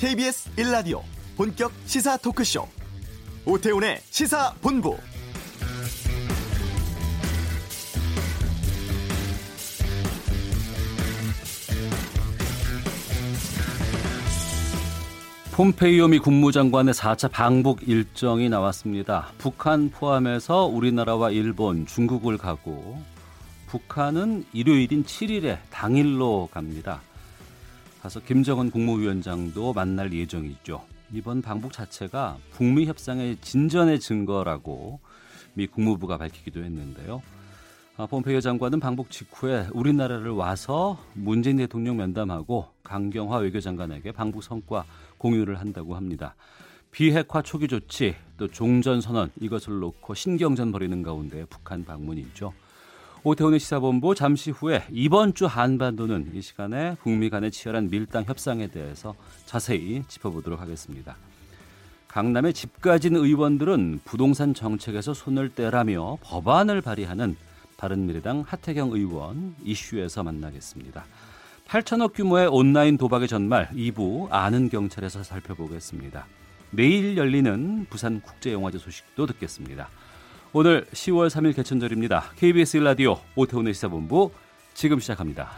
KBS 1라디오 본격 시사 토크쇼 오태훈의 시사본부 폼페이오 미 국무장관의 4차 방북 일정이 나왔습니다. 북한 포함해서 우리나라와 일본, 중국을 가고 북한은 일요일인 7일에 당일로 갑니다. 가서 김정은 국무위원장도 만날 예정이죠. 이번 방북 자체가 북미 협상의 진전의 증거라고 미 국무부가 밝히기도 했는데요. 아, 폼페이오 장관은 방북 직후에 우리나라를 와서 문재인 대통령 면담하고 강경화 외교장관에게 방북 성과 공유를 한다고 합니다. 비핵화 초기 조치 또 종전 선언 이것을 놓고 신경전 벌이는 가운데 북한 방문이죠. 오태훈의 시사본부 잠시 후에 이번 주 한반도는 이 시간에 북미 간의 치열한 밀당 협상에 대해서 자세히 짚어보도록 하겠습니다. 강남의 집 가진 의원들은 부동산 정책에서 손을 떼라며 법안을 발의하는 바른미래당 하태경 의원 이슈에서 만나겠습니다. 8천억 규모의 온라인 도박의 전말 2부 아는 경찰에서 살펴보겠습니다. 내일 열리는 부산 국제영화제 소식도 듣겠습니다. 오늘 10월 3일 개천절입니다. KBS 라디오 오태훈의 시사본부 지금 시작합니다.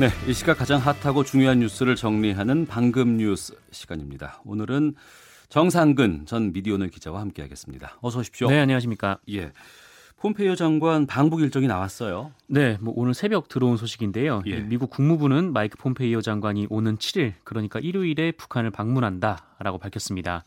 네, 이 시각 가장 핫하고 중요한 뉴스를 정리하는 방금 뉴스 시간입니다. 오늘은 정상근 전 미디어널 기자와 함께하겠습니다. 어서 오십시오. 네, 안녕하십니까? 예. 폼페이오 장관 방북 일정이 나왔어요. 네, 뭐 오늘 새벽 들어온 소식인데요. 예. 미국 국무부는 마이크 폼페이오 장관이 오는 7일, 그러니까 일요일에 북한을 방문한다라고 밝혔습니다.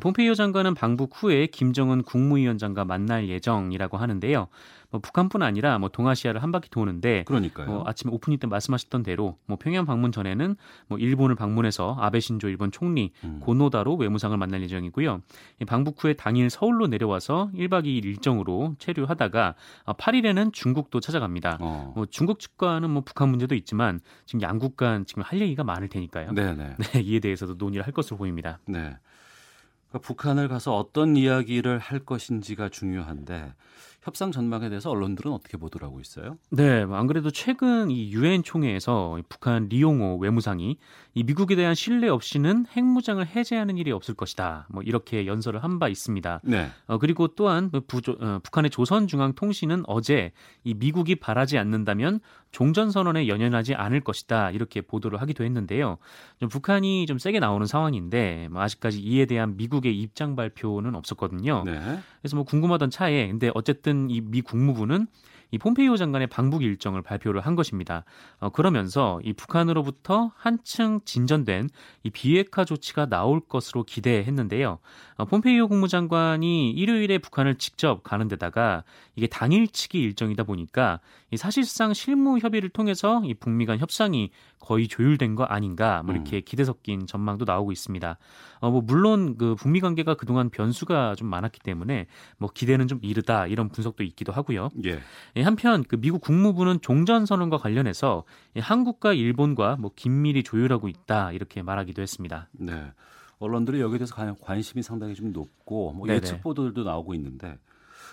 폼페이오 장관은 방북 후에 김정은 국무위원장과 만날 예정이라고 하는데요. 뭐 북한뿐 아니라 뭐 동아시아를 한 바퀴 도는데 그러니까요. 뭐 아침에 오프닝 때 말씀하셨던 대로 뭐 평양 방문 전에는 뭐 일본을 방문해서 아베 신조 일본 총리 음. 고노다로 외무상을 만날 예정이고요. 이 방북 후에 당일 서울로 내려와서 1박 2일 일정으로 체류하다가 8일에는 중국도 찾아갑니다. 어. 뭐 중국 측과는 뭐 북한 문제도 있지만 지금 양국 간 지금 할 얘기가 많을 테니까요. 네, 네. 네, 이에 대해서도 논의를 할 것으로 보입니다. 네. 그러니까 북한을 가서 어떤 이야기를 할 것인지가 중요한데 협상 전망에 대해서 언론들은 어떻게 보도를 하고 있어요? 네, 뭐안 그래도 최근 이 유엔 총회에서 이 북한 리용호 외무상이 이 미국에 대한 신뢰 없이는 핵무장을 해제하는 일이 없을 것이다. 뭐 이렇게 연설을 한 바 있습니다. 네. 어, 그리고 또한 그 부조, 어, 북한의 조선중앙통신은 어제 이 미국이 바라지 않는다면 종전 선언에 연연하지 않을 것이다 이렇게 보도를 하기도 했는데요. 좀 북한이 좀 세게 나오는 상황인데 뭐 아직까지 이에 대한 미국의 입장 발표는 없었거든요. 네. 그래서 뭐 궁금하던 차에 근데 어쨌든 이 미 국무부는 이 폼페이오 장관의 방북 일정을 발표를 한 것입니다. 어, 그러면서 이 북한으로부터 한층 진전된 이 비핵화 조치가 나올 것으로 기대했는데요. 어, 폼페이오 국무장관이 일요일에 북한을 직접 가는 데다가 이게 당일치기 일정이다 보니까 이 사실상 실무 협의를 통해서 이 북미 간 협상이 거의 조율된 거 아닌가 뭐 이렇게 기대 섞인 전망도 나오고 있습니다. 어, 뭐 물론 그 북미 관계가 그동안 변수가 좀 많았기 때문에 뭐 기대는 좀 이르다 이런 분석도 있기도 하고요. 예. 예, 한편 그 미국 국무부는 종전 선언과 관련해서 이 한국과 일본과 뭐 긴밀히 조율하고 있다 이렇게 말하기도 했습니다. 네. 언론들이 여기에 대해서 관- 관심이 상당히 좀 높고 뭐. 예측 보도들도 나오고 있는데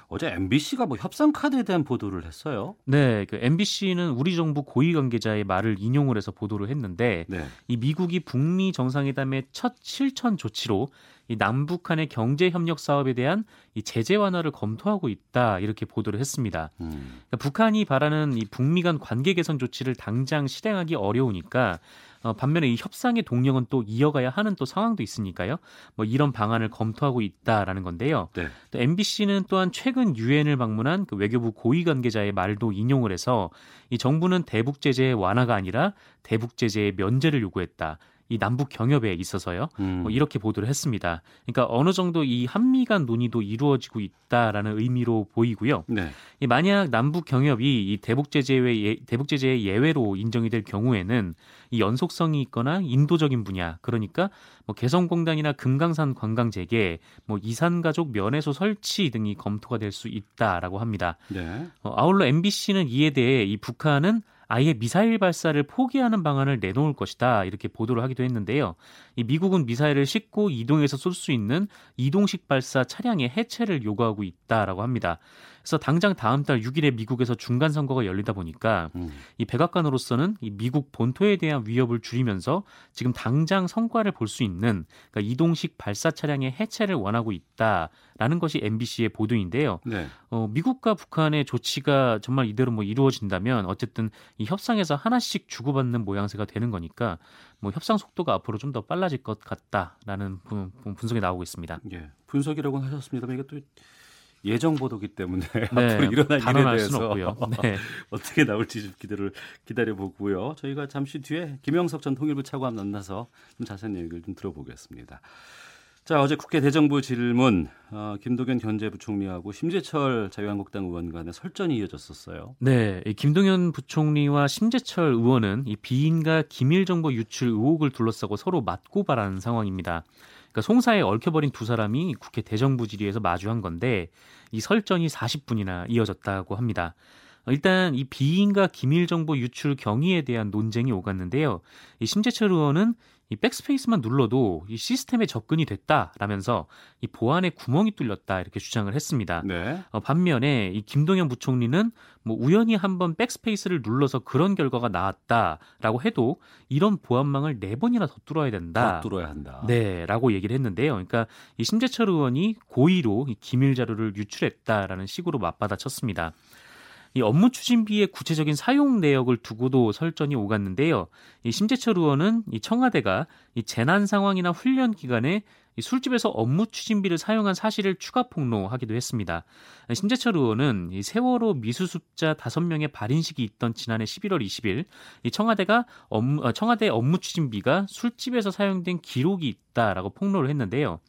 어제 MBC가 뭐 협상 카드에 대한 보도를 했어요. 네, 그 MBC는 우리 정부 고위 관계자의 말을 인용을 해서 보도를 했는데 네. 이 미국이 북미 정상회담의 첫 실천 조치로 이 남북한의 경제 협력 사업에 대한 이 제재 완화를 검토하고 있다 이렇게 보도를 했습니다. 음. 그러니까 북한이 바라는 이 북미 간 관계 개선 조치를 당장 실행하기 어려우니까 어, 반면에 이 협상의 동력은 또 이어가야 하는 또 상황도 있으니까요. 뭐 이런 방안을 검토하고 있다라는 건데요. 네. 또 MBC는 또한 최근 유엔을 방문한 그 외교부 고위 관계자의 말도 인용을 해서 이 정부는 대북 제재의 완화가 아니라 대북 제재의 면제를 요구했다. 이 남북 경협에 있어서요. 음. 뭐 이렇게 보도를 했습니다. 그러니까 어느 정도 이 한미 간 논의도 이루어지고 있다라는 의미로 보이고요. 네. 이 만약 남북 경협이 이 대북 제재의 예, 대북 제재의 예외로 인정이 될 경우에는 이 연속성이 있거나 인도적인 분야 그러니까 뭐 개성공단이나 금강산 관광 재개, 뭐 이산 가족 면회소 설치 등이 검토가 될 수 있다라고 합니다. 네. 어, 아울러 MBC는 이에 대해 이 북한은 아예 미사일 발사를 포기하는 방안을 내놓을 것이다 이렇게 보도를 하기도 했는데요. 이 미국은 미사일을 싣고 이동해서 쏠 수 있는 이동식 발사 차량의 해체를 요구하고 있다라고 합니다. 그래서 당장 다음 달 6일에 미국에서 중간 선거가 열리다 보니까 음. 이 백악관으로서는 이 미국 본토에 대한 위협을 줄이면서 지금 당장 성과를 볼 수 있는 그러니까 이동식 발사 차량의 해체를 원하고 있다라는 것이 MBC의 보도인데요. 네. 어, 미국과 북한의 조치가 정말 이대로 뭐 이루어진다면 어쨌든 이 협상에서 하나씩 주고받는 모양새가 되는 거니까 뭐 협상 속도가 앞으로 좀 더 빨라질 것 같다라는 분, 분석이 나오고 있습니다. 예, 분석이라고는 하셨습니다만 이게 또 예정 보도기 때문에 네, 앞으로 일어날 일에 대해서 네. 어떻게 나올지 좀 기대를 기다려 보고요. 저희가 잠시 뒤에 김영석 전 통일부 차관 만나서 좀 자세한 얘기를 좀 들어보겠습니다. 자 어제 국회 대정부 질문 어, 김동연 견제부총리하고 심재철 자유한국당 의원 간의 설전이 이어졌었어요. 네, 김동연 부총리와 심재철 의원은 이 비인가 기밀 정보 유출 의혹을 둘러싸고 서로 맞고발하는 상황입니다. 그러니까 송사에 얽혀버린 두 사람이 국회 대정부 질의에서 마주한 건데 이 설전이 40분이나 이어졌다고 합니다. 일단 이 비인가 기밀 정보 유출 경위에 대한 논쟁이 오갔는데요. 이 심재철 의원은 이 백스페이스만 눌러도 이 시스템에 접근이 됐다라면서 이 보안에 구멍이 뚫렸다 이렇게 주장을 했습니다. 네. 어, 반면에 이 김동연 부총리는 뭐 우연히 한번 백스페이스를 눌러서 그런 결과가 나왔다라고 해도 이런 보안망을 네 번이나 더 뚫어야 된다. 더 뚫어야 한다. 네,라고 얘기를 했는데요. 그러니까 이 심재철 의원이 고의로 이 기밀 자료를 유출했다라는 식으로 맞받아쳤습니다. 이 업무 추진비의 구체적인 사용 내역을 두고도 설전이 오갔는데요. 이 심재철 의원은 이 청와대가 이 재난 상황이나 훈련 기간에 이 술집에서 업무 추진비를 사용한 사실을 추가 폭로하기도 했습니다. 심재철 의원은 이 세월호 미수습자 5명의 발인식이 있던 지난해 11월 20일 이 청와대가 업무, 어, 청와대 업무 추진비가 술집에서 사용된 기록이 있다라고 폭로를 했는데요.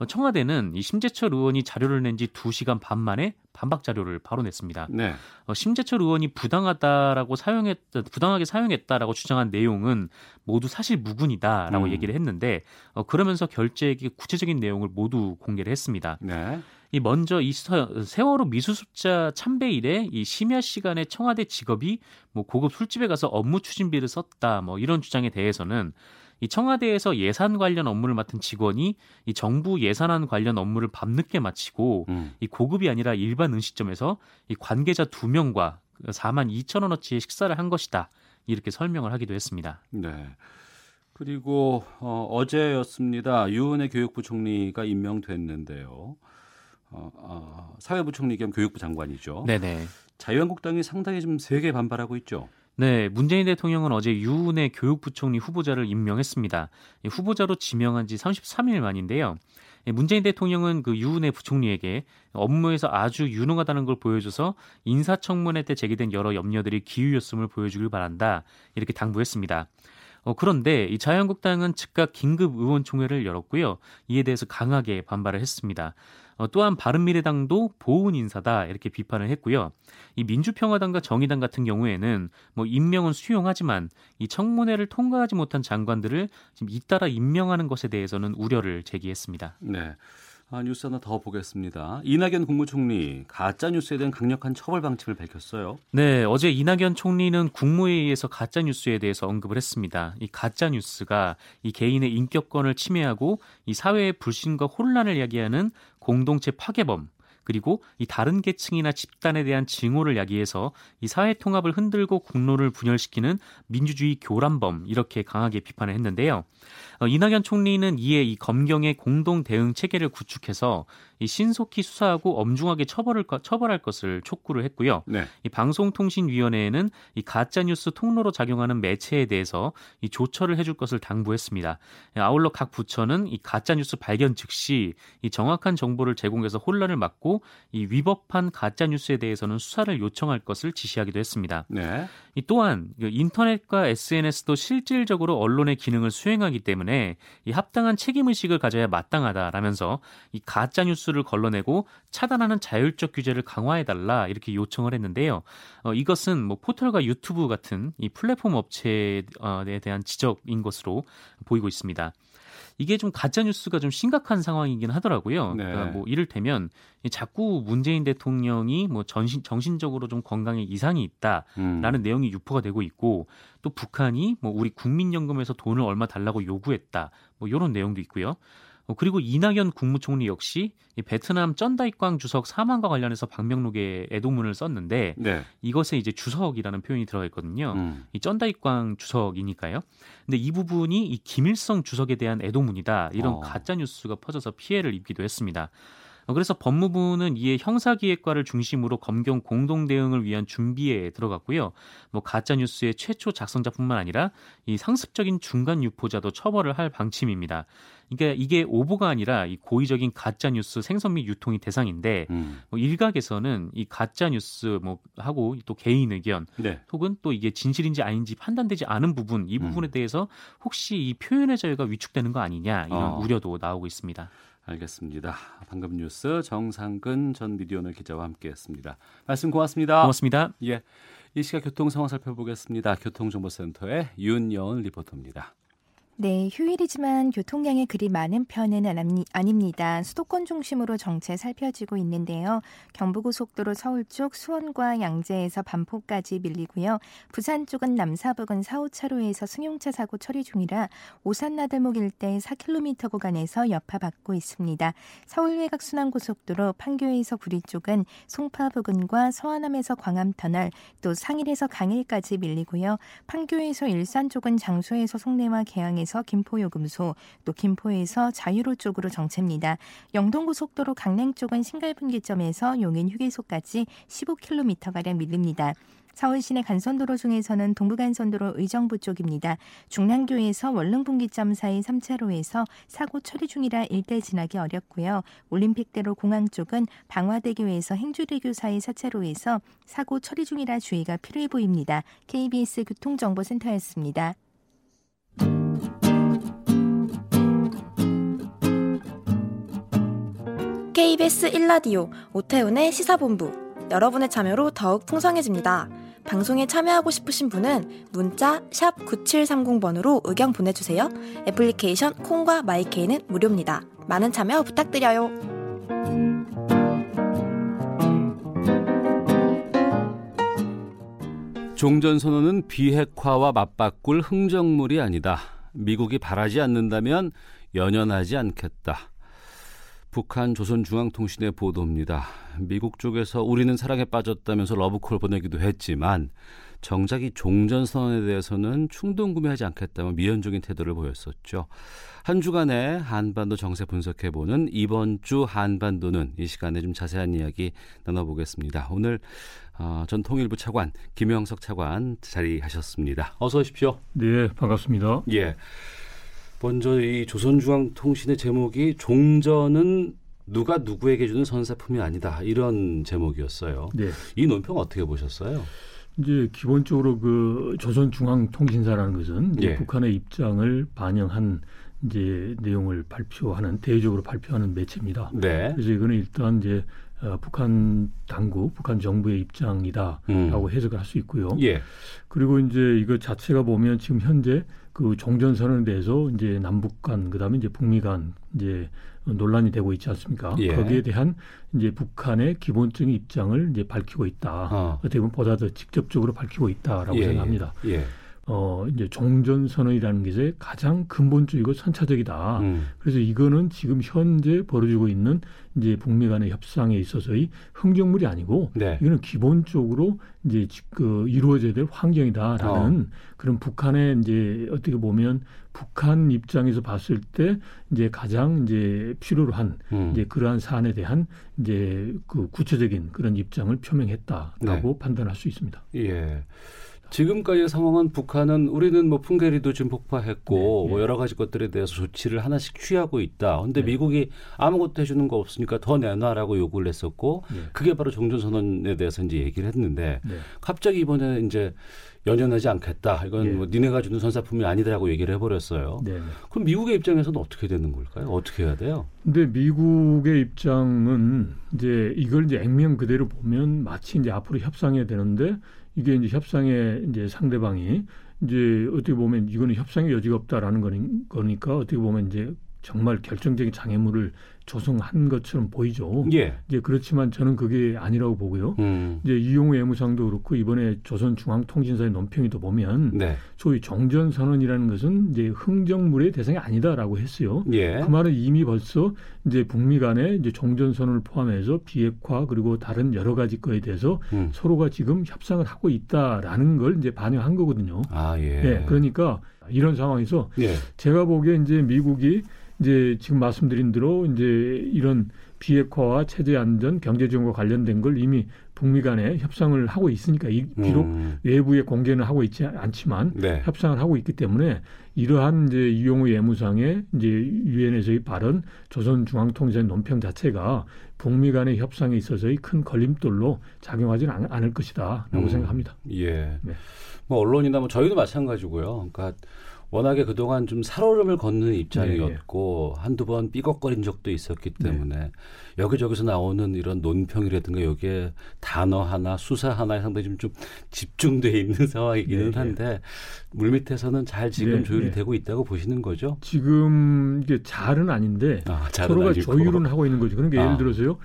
어, 청와대는 이 심재철 의원이 자료를 낸 지 2시간 반 만에 반박 자료를 바로 냈습니다. 네. 어, 심재철 의원이 부당하다라고 사용했 부당하게 사용했다라고 주장한 내용은 모두 사실 무근이다라고 음. 얘기를 했는데 어, 그러면서 결재의 구체적인 내용을 모두 공개를 했습니다. 네. 이 먼저 이 세월호 미수습자 참배 일에 이 심야 시간에 청와대 직업이 뭐 고급 술집에 가서 업무 추진비를 썼다 뭐 이런 주장에 대해서는 이 청와대에서 예산 관련 업무를 맡은 직원이 이 정부 예산안 관련 업무를 밤늦게 마치고 음. 이 고급이 아니라 일반 음식점에서 이 관계자 두 명과 4만 2천 원어치의 식사를 한 것이다. 이렇게 설명을 하기도 했습니다. 네. 그리고 어, 어제였습니다. 유은혜 교육부 총리가 임명됐는데요. 어, 어, 사회부 총리 겸 교육부 장관이죠. 네네. 자유한국당이 상당히 좀 세게 반발하고 있죠. 네, 문재인 대통령은 어제 유은혜 교육부총리 후보자를 임명했습니다. 후보자로 지명한 지 33일 만인데요. 문재인 대통령은 그 유은혜 부총리에게 업무에서 아주 유능하다는 걸 보여줘서 인사청문회 때 제기된 여러 염려들이 기울였음을 보여주길 바란다. 이렇게 당부했습니다. 어, 그런데 이 자유한국당은 즉각 긴급 의원총회를 열었고요. 이에 대해서 강하게 반발을 했습니다. 어, 또한 바른미래당도 보훈 인사다 이렇게 비판을 했고요. 이 민주평화당과 정의당 같은 경우에는 뭐 임명은 수용하지만 이 청문회를 통과하지 못한 장관들을 지금 잇따라 임명하는 것에 대해서는 우려를 제기했습니다. 네. 아, 뉴스 하나 더 보겠습니다. 이낙연 국무총리 가짜 뉴스에 대한 강력한 처벌 방침을 밝혔어요. 네, 어제 이낙연 총리는 국무회의에서 가짜 뉴스에 대해서 언급을 했습니다. 이 가짜 뉴스가 이 개인의 인격권을 침해하고 이 사회의 불신과 혼란을 야기하는 공동체 파괴범 그리고 이 다른 계층이나 집단에 대한 증오를 야기해서 이 사회 통합을 흔들고 국론을 분열시키는 민주주의 교란범 이렇게 강하게 비판을 했는데요. 어, 이낙연 총리는 이에 이 검경의 공동 대응 체계를 구축해서 이 신속히 수사하고 엄중하게 처벌을 처벌할 것을 촉구를 했고요. 네. 이 방송통신위원회에는 이 가짜 뉴스 통로로 작용하는 매체에 대해서 이 조처를 해줄 것을 당부했습니다. 아울러 각 부처는 이 가짜 뉴스 발견 즉시 이 정확한 정보를 제공해서 혼란을 막고 이 위법한 가짜 뉴스에 대해서는 수사를 요청할 것을 지시하기도 했습니다. 네. 이 또한 그 인터넷과 SNS도 실질적으로 언론의 기능을 수행하기 때문에 이 합당한 책임 의식을 가져야 마땅하다라면서 이 가짜 뉴스를 걸러내고 차단하는 자율적 규제를 강화해 달라 이렇게 요청을 했는데요. 어, 이것은 뭐 포털과 유튜브 같은 이 플랫폼 업체에 대한 지적인 것으로 보이고 있습니다. 이게 좀 가짜 뉴스가 좀 심각한 상황이긴 하더라고요. 네. 그러니까 뭐 이를테면 자꾸 문재인 대통령이 뭐 전신 정신적으로 좀 건강에 이상이 있다라는 음. 내용이 유포가 되고 있고 또 북한이 뭐 우리 국민연금에서 돈을 얼마 달라고 요구했다 뭐 이런 내용도 있고요. 어, 그리고 이낙연 국무총리 역시 이 베트남 쩐다이광 주석 사망과 관련해서 방명록에 애도문을 썼는데 네. 이것에 이제 주석이라는 표현이 들어가 있거든요. 음. 이 쩐다이광 주석이니까요. 근데 이 부분이 이 김일성 주석에 대한 애도문이다. 이런 어. 가짜 뉴스가 퍼져서 피해를 입기도 했습니다. 어, 그래서 법무부는 이에 형사기획과를 중심으로 검경 공동 대응을 위한 준비에 들어갔고요. 뭐 가짜 뉴스의 최초 작성자뿐만 아니라 이 상습적인 중간 유포자도 처벌을 할 방침입니다. 그러니까 이게 오보가 아니라 이 고의적인 가짜 뉴스 생성 및 유통이 대상인데 음. 뭐 일각에서는 이 가짜 뉴스 뭐 하고 또 개인 의견 네. 혹은 또 이게 진실인지 아닌지 판단되지 않은 부분 이 부분에 음. 대해서 혹시 이 표현의 자유가 위축되는 거 아니냐 이런 어. 우려도 나오고 있습니다. 알겠습니다. 방금 뉴스 정상근 전 미디어널 기자와 함께했습니다. 말씀 고맙습니다. 고맙습니다. 예, 이 시각 교통 상황 살펴보겠습니다. 교통정보센터의 윤여은 리포터입니다. 네, 휴일이지만 교통량이 그리 많은 편은 아닙니다. 수도권 중심으로 정체 살펴지고 있는데요. 경부고속도로 서울 쪽 수원과 양재에서 반포까지 밀리고요. 부산 쪽은 남사북은 4, 5차로에서 승용차 사고 처리 중이라 오산 나들목 일대 4km 구간에서 여파 받고 있습니다. 서울 외곽 순환고속도로 판교에서 구리 쪽은 송파 부근과 서안암에서 광암 터널 또 상일에서 강일까지 밀리고요. 판교에서 일산 쪽은 장소에서 송내와 개항에서 김포요금소, 또 김포에서 자유로 쪽으로 정체입니다. 영동고속도로 강릉 쪽은 신갈분기점에서 용인 휴게소까지 15km가량 밀립니다. 서울 시내 간선도로 중에서는 동부간선도로 의정부 쪽입니다. 중랑교에서 원릉분기점 사이 3차로에서 사고 처리 중이라 일대 지나기 어렵고요. 올림픽대로 공항 쪽은 방화대교에서 행주대교 사이 4차로에서 사고 처리 중이라 주의가 필요해 보입니다. KBS 교통정보센터였습니다. KBS 1라디오 오태훈의 시사본부 여러분의 참여로 더욱 풍성해집니다. 방송에 참여하고 싶으신 분은 문자 9730번으로 의견 보내주세요. 애플리케이션 콩과 마이케이는 무료입니다. 많은 참여 부탁드려요. 종전선언은 비핵화와 맞바꿀 흥정물이 아니다. 미국이 바라지 않는다면 연연하지 않겠다. 북한 조선중앙통신의 보도입니다. 미국 쪽에서 우리는 사랑에 빠졌다면서 러브콜 보내기도 했지만 정작 이 종전 선언에 대해서는 충동 구매하지 않겠다며 미연적인 태도를 보였었죠. 한 주간의 한반도 정세 분석해 보는 이번 주 한반도는 이 시간에 좀 자세한 이야기 나눠보겠습니다. 오늘 어, 전 통일부 차관 김영석 차관 자리하셨습니다. 어서 오십시오. 네, 반갑습니다. 예. 먼저 이 조선중앙통신의 제목이 종전은 누가 누구에게 주는 선사품이 아니다 이런 제목이었어요. 네. 이 논평 어떻게 보셨어요? 이제 기본적으로 그 조선중앙통신사라는 것은 예. 북한의 입장을 반영한 이제 내용을 발표하는 대외적으로 발표하는 매체입니다. 네. 그래서 이거는 일단 이제 어, 북한 당국, 북한 정부의 입장이다라고 음. 해석을 할 수 있고요. 예. 그리고 이제 이거 자체가 보면 지금 현재 그 종전선언에 대해서 이제 남북 간 그다음에 이제 북미 간 이제 논란이 되고 있지 않습니까? 예. 거기에 대한 이제 북한의 기본적인 입장을 이제 밝히고 있다. 어. 어떻게 보면 보다 더 직접적으로 밝히고 있다라고 예, 생각합니다. 예. 어, 이제 종전 선언이라는 것이 가장 근본적이고 선차적이다. 음. 그래서 이거는 지금 현재 벌어지고 있는 이제 북미 간의 협상에 있어서의 흥정물이 아니고 네. 이거는 기본적으로 이제 지- 그 이루어져야 될 환경이다라는 어. 그런 북한의 이제 어떻게 보면 북한 입장에서 봤을 때 이제 가장 이제 필요로 한 음. 이제 그러한 사안에 대한 이제 그 구체적인 그런 입장을 표명했다라고 판단할 수 있습니다. 예. 지금까지의 상황은 북한은 우리는 뭐 풍계리도 지금 폭파했고 네, 예. 뭐 여러 가지 것들에 대해서 조치를 하나씩 취하고 있다. 근데 네. 미국이 아무것도 해주는 거 없으니까 더 내놔라고 요구를 했었고 네. 그게 바로 종전선언에 대해서 이제 얘기를 했는데 네. 갑자기 이번에는 이제 연연하지 않겠다. 이건 예. 뭐 니네가 주는 선사품이 아니다라고 얘기를 해버렸어요. 네. 네. 그럼 미국의 입장에서는 어떻게 되는 걸까요? 어떻게 해야 돼요? 근데 미국의 입장은 이제 이걸 이제 액면 그대로 보면 마치 이제 앞으로 협상해야 되는데 이게 이제 협상의 이제 상대방이 이제 어떻게 보면 이거는 협상의 여지가 없다라는 거니- 거니까 어떻게 보면 이제 정말 결정적인 장애물을 조성한 것처럼 보이죠. 예. 이제 그렇지만 저는 그게 아니라고 보고요. 음. 이제 이용우 외무상도 그렇고 이번에 조선중앙통신사의 논평에도 보면 네. 소위 종전 선언이라는 것은 이제 흥정물의 대상이 아니다라고 했어요. 예. 그 말은 이미 벌써 이제 북미 간에 이제 종전 선언을 포함해서 비핵화 그리고 다른 여러 가지 거에 대해서 음. 서로가 지금 협상을 하고 있다라는 걸 이제 반영한 거거든요. 아, 예. 예. 그러니까 이런 상황에서 예. 제가 보기에 이제 미국이 이제 지금 말씀드린 대로 이제 이런 비핵화와 체제 안전, 경제 지원과 관련된 걸 이미 북미 간에 협상을 하고 있으니까 이, 비록 음. 외부에 공개는 하고 있지 않지만 네. 협상을 하고 있기 때문에 이러한 이제 이용우 예무상의 이제 유엔에서의 발언, 조선중앙통신 논평 자체가 북미 간의 협상에 있어서의 큰 걸림돌로 작용하지는 않- 않을 것이다라고 음. 생각합니다. 예. 네. 뭐 언론이나 뭐 저희도 마찬가지고요. 그러니까 워낙에 그동안 좀 살얼음을 걷는 입장이었고 한두 번 삐걱거린 적도 있었기 때문에 여기저기서 나오는 이런 논평이라든가 여기에 단어 하나 수사 하나에 상당히 좀, 좀 집중돼 있는 상황이기는 네, 네. 한데 물밑에서는 잘 지금 네, 조율이 네. 되고 있다고 보시는 거죠? 지금 이게 잘은 아닌데 아, 잘은 서로가 아니고. 조율은 하고 있는 거죠. 그러니까 아. 예를 들어서요.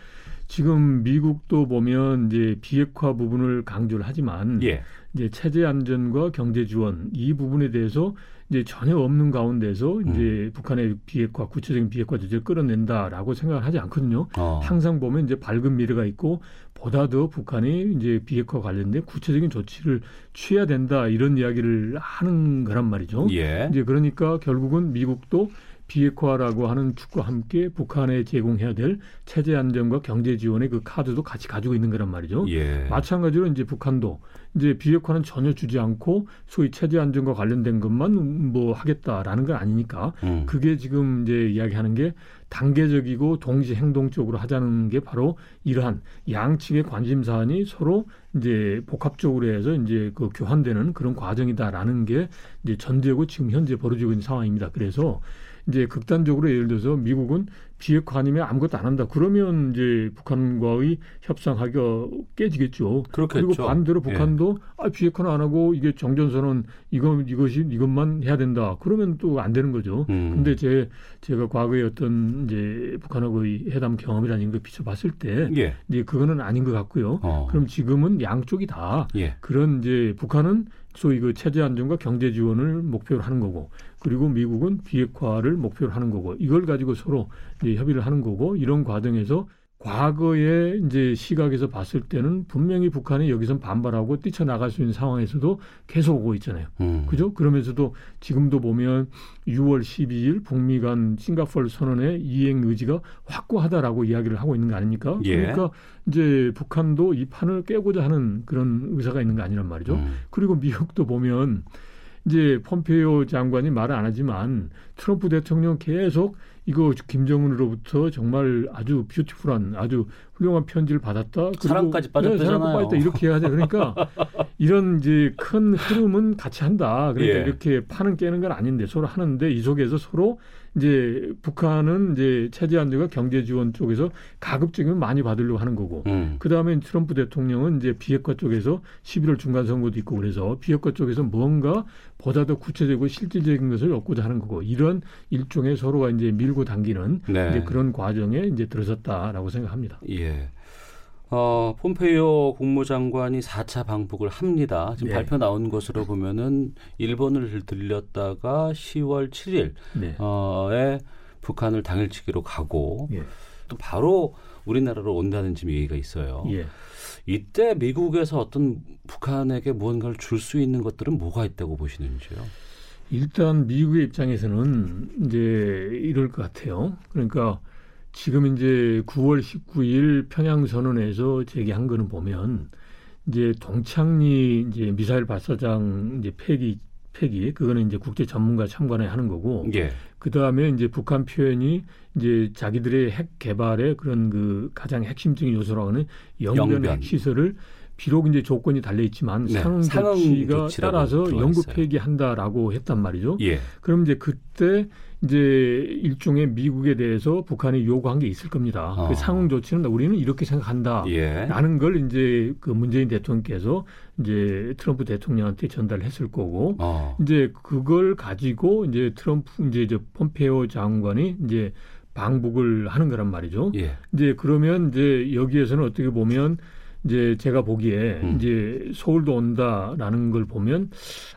지금 미국도 보면 이제 비핵화 부분을 강조를 하지만 예. 이제 체제 안전과 경제 지원 이 부분에 대해서 이제 전혀 없는 가운데서 음. 이제 북한의 비핵화 구체적인 비핵화 조치를 끌어낸다라고 생각을 하지 않거든요. 어. 항상 보면 이제 밝은 미래가 있고 보다 더 북한이 이제 비핵화 관련된 구체적인 조치를 취해야 된다 이런 이야기를 하는 거란 말이죠. 예. 이제 그러니까 결국은 미국도 비핵화라고 하는 축과 함께 북한에 제공해야 될 체제 안정과 경제 지원의 그 카드도 같이 가지고 있는 거란 말이죠. 예. 마찬가지로 이제 북한도 이제 비핵화는 전혀 주지 않고 소위 체제 안정과 관련된 것만 뭐 하겠다라는 건 아니니까 음. 그게 지금 이제 이야기하는 게 단계적이고 동시 행동적으로 하자는 게 바로 이러한 양측의 관심 사안이 서로 이제 복합적으로 해서 이제 그 교환되는 그런 과정이다라는 게 이제 전제고 지금 현재 벌어지고 있는 상황입니다. 그래서 이제 극단적으로 예를 들어서 미국은 비핵화 아니면 아무것도 안 한다. 그러면 이제 북한과의 협상하기가 깨지겠죠. 그렇겠죠. 그리고 반대로 예. 북한도 아, 비핵화는 안 하고 이게 정전선언 이거 이것이 이것만 해야 된다. 그러면 또 안 되는 거죠. 음. 근데 제 제가 과거에 어떤 이제 북한하고의 회담 경험이라는 걸 비춰봤을 때 예. 이제 그거는 아닌 것 같고요. 어. 그럼 지금은 양쪽이 다 예. 그런 이제 북한은 소위 그 체제 안정과 경제 지원을 목표로 하는 거고 그리고 미국은 비핵화를 목표로 하는 거고 이걸 가지고 서로 협의를 하는 거고 이런 과정에서 과거의 이제 시각에서 봤을 때는 분명히 북한이 여기선 반발하고 뛰쳐나갈 수 있는 상황에서도 계속 오고 있잖아요. 음. 그죠? 그러면서도 지금도 보면 6월 12일 북미 간 싱가포르 선언의 이행 의지가 확고하다라고 이야기를 하고 있는 거 아닙니까? 예. 그러니까 이제 북한도 이 판을 깨고자 하는 그런 의사가 있는 거 아니란 말이죠. 음. 그리고 미국도 보면 이제 폼페이오 장관이 말을 안 하지만 트럼프 대통령 계속 이거 김정은으로부터 정말 아주 뷰티풀한 아주 훌륭한 편지를 받았다. 사랑까지 네, 빠졌다잖아요. 사랑까지 빠졌다. 이렇게 하죠. 그러니까 이런 이제 큰 흐름은 같이 한다. 그러니까 예. 이렇게 파는 깨는 건 아닌데 서로 하는데 이 속에서 서로 이제 북한은 이제 체제 안정과 경제 지원 쪽에서 가급적이면 많이 받으려고 하는 거고 음. 그 다음에 트럼프 대통령은 이제 비핵화 쪽에서 11월 중간 선거도 있고 그래서 비핵화 쪽에서 뭔가 보다 더 구체적이고 실질적인 것을 얻고자 하는 거고 이런 일종의 서로가 이제 밀고 당기는 네. 이제 그런 과정에 이제 들어섰다라고 생각합니다. 예. 어, 폼페이오 국무장관이 4차 방북을 합니다. 지금 네. 발표 나온 것으로 보면은 일본을 들렸다가 10월 7일 네. 어에 북한을 당일치기로 가고 예. 또 바로 우리나라로 온다는 지금 얘기가 있어요. 예. 이때 미국에서 어떤 북한에게 무언가를 줄 수 있는 것들은 뭐가 있다고 보시는지요? 일단 미국의 입장에서는 이제 이럴 것 같아요. 그러니까 지금 이제 9월 19일 평양 선언에서 제기한 거는 보면 이제 동창리 이제 미사일 발사장 이제 폐기 폐기 그거는 이제 국제 전문가 참관에 하는 거고 예. 그 다음에 이제 북한 표현이 이제 자기들의 핵 개발의 그런 그 가장 핵심적인 요소라고 하는 영변, 영변. 핵 시설을 비록 이제 조건이 달려 있지만 네, 상응 조치가 따라서 영구. 폐기한다라고 했단 말이죠. 예. 그럼 이제 그때 이제 일종의 미국에 대해서 북한이 요구한 게 있을 겁니다. 어. 그 상응 조치는 우리는 이렇게 생각한다. 예. 라는 걸 이제 그 문재인 대통령께서 이제 트럼프 대통령한테 전달했을 거고 어. 이제 그걸 가지고 이제 트럼프 이제 저 폼페오 장관이 이제 방북을 하는 거란 말이죠. 예. 이제 그러면 이제 여기에서는 어떻게 보면 이제 제가 보기에 음. 이제 서울도 온다라는 걸 보면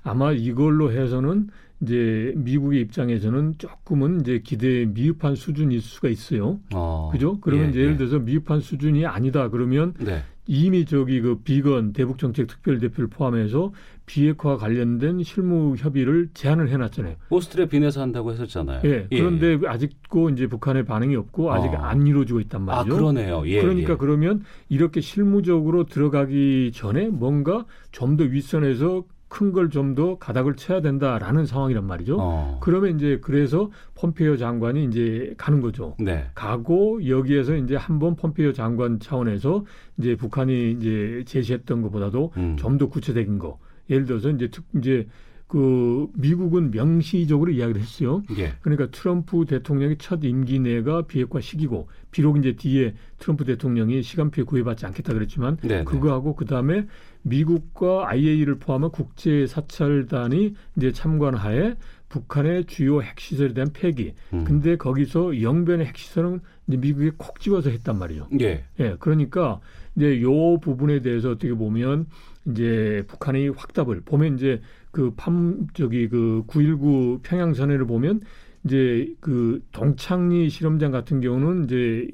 아마 이걸로 해서는 이제 미국의 입장에서는 조금은 이제 기대에 미흡한 수준일 수가 있어요. 어. 그죠? 그러면 예, 예를 예. 들어서 미흡한 수준이 아니다 그러면 네. 이미 저기 그 비건 대북 정책 특별 대표를 포함해서 비핵화 관련된 실무 협의를 제안을 해놨잖아요. 오스트리아 빈에서 한다고 했었잖아요. 예. 그런데 아직도 이제 북한의 반응이 없고 아직 어. 안 이루어지고 있단 아 말이죠. 그러네요. 예. 그러니까 예. 그러면 이렇게 실무적으로 들어가기 전에 뭔가 좀 더 윗선에서 큰 걸 좀 더 가닥을 쳐야 된다라는 상황이란 말이죠. 어. 그러면 이제 그래서 폼페이오 장관이 이제 가는 거죠. 네. 가고 여기에서 이제 한번 폼페이오 장관 차원에서 이제 북한이 이제 제시했던 것보다도 음. 좀더 구체적인 거. 예를 들어서 이제 특 이제 그 미국은 명시적으로 이야기를 했어요. 예. 그러니까 트럼프 대통령의 첫 임기 내가 비핵화 시기고 비록 이제 뒤에 트럼프 대통령이 시간표에 구애받지 않겠다 그랬지만 네. 그거하고 그다음에 미국과 IAEA를 포함한 국제 사찰단이 이제 참관하에 북한의 주요 핵시설에 대한 폐기. 음. 근데 거기서 영변의 핵시설은 이제 미국에 콕 집어서 했단 말이죠. 예. 예, 그러니까 이제 요 부분에 대해서 어떻게 보면 이제 북한이 확답을 보면 이제 그 팜 저기 그 919 평양 선회를 보면 이제 그 동창리 실험장 같은 경우는 이제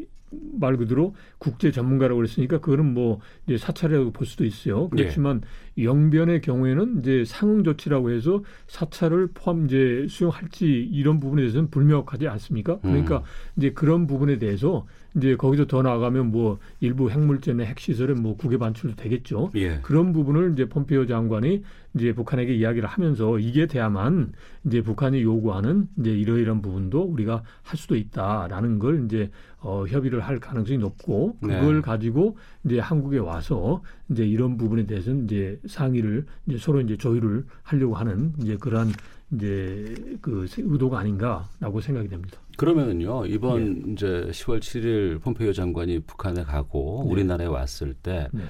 말 그대로 국제 전문가라고 그랬으니까 그거는 뭐 이제 사찰이라고 볼 수도 있어요. 그렇지만 영변의 경우에는 이제 상응 조치라고 해서 사찰을 포함 이제 수용할지 이런 부분에 대해서는 불명확하지 않습니까? 그러니까 이제 그런 부분에 대해서 이제 거기서 더 나아가면 뭐 일부 핵물질이나 핵시설은 뭐 국외 반출도 되겠죠. 예. 그런 부분을 이제 폼페이오 장관이 이제 북한에게 이야기를 하면서 이게 돼야만 이제 북한이 요구하는 이제 이러이러한 부분도 우리가 할 수도 있다라는 걸 이제 어, 협의를 할 가능성이 높고 그걸 네. 가지고 이제 한국에 와서 이제 이런 부분에 대해서는 이제 상의를 이제 서로 이제 조율을 하려고 하는 이제 그러한 이제 그 의도가 아닌가라고 생각이 됩니다. 그러면은요 이번 예. 이제 10월 7일 폼페이오 장관이 북한에 가고 네. 우리나라에 왔을 때 네.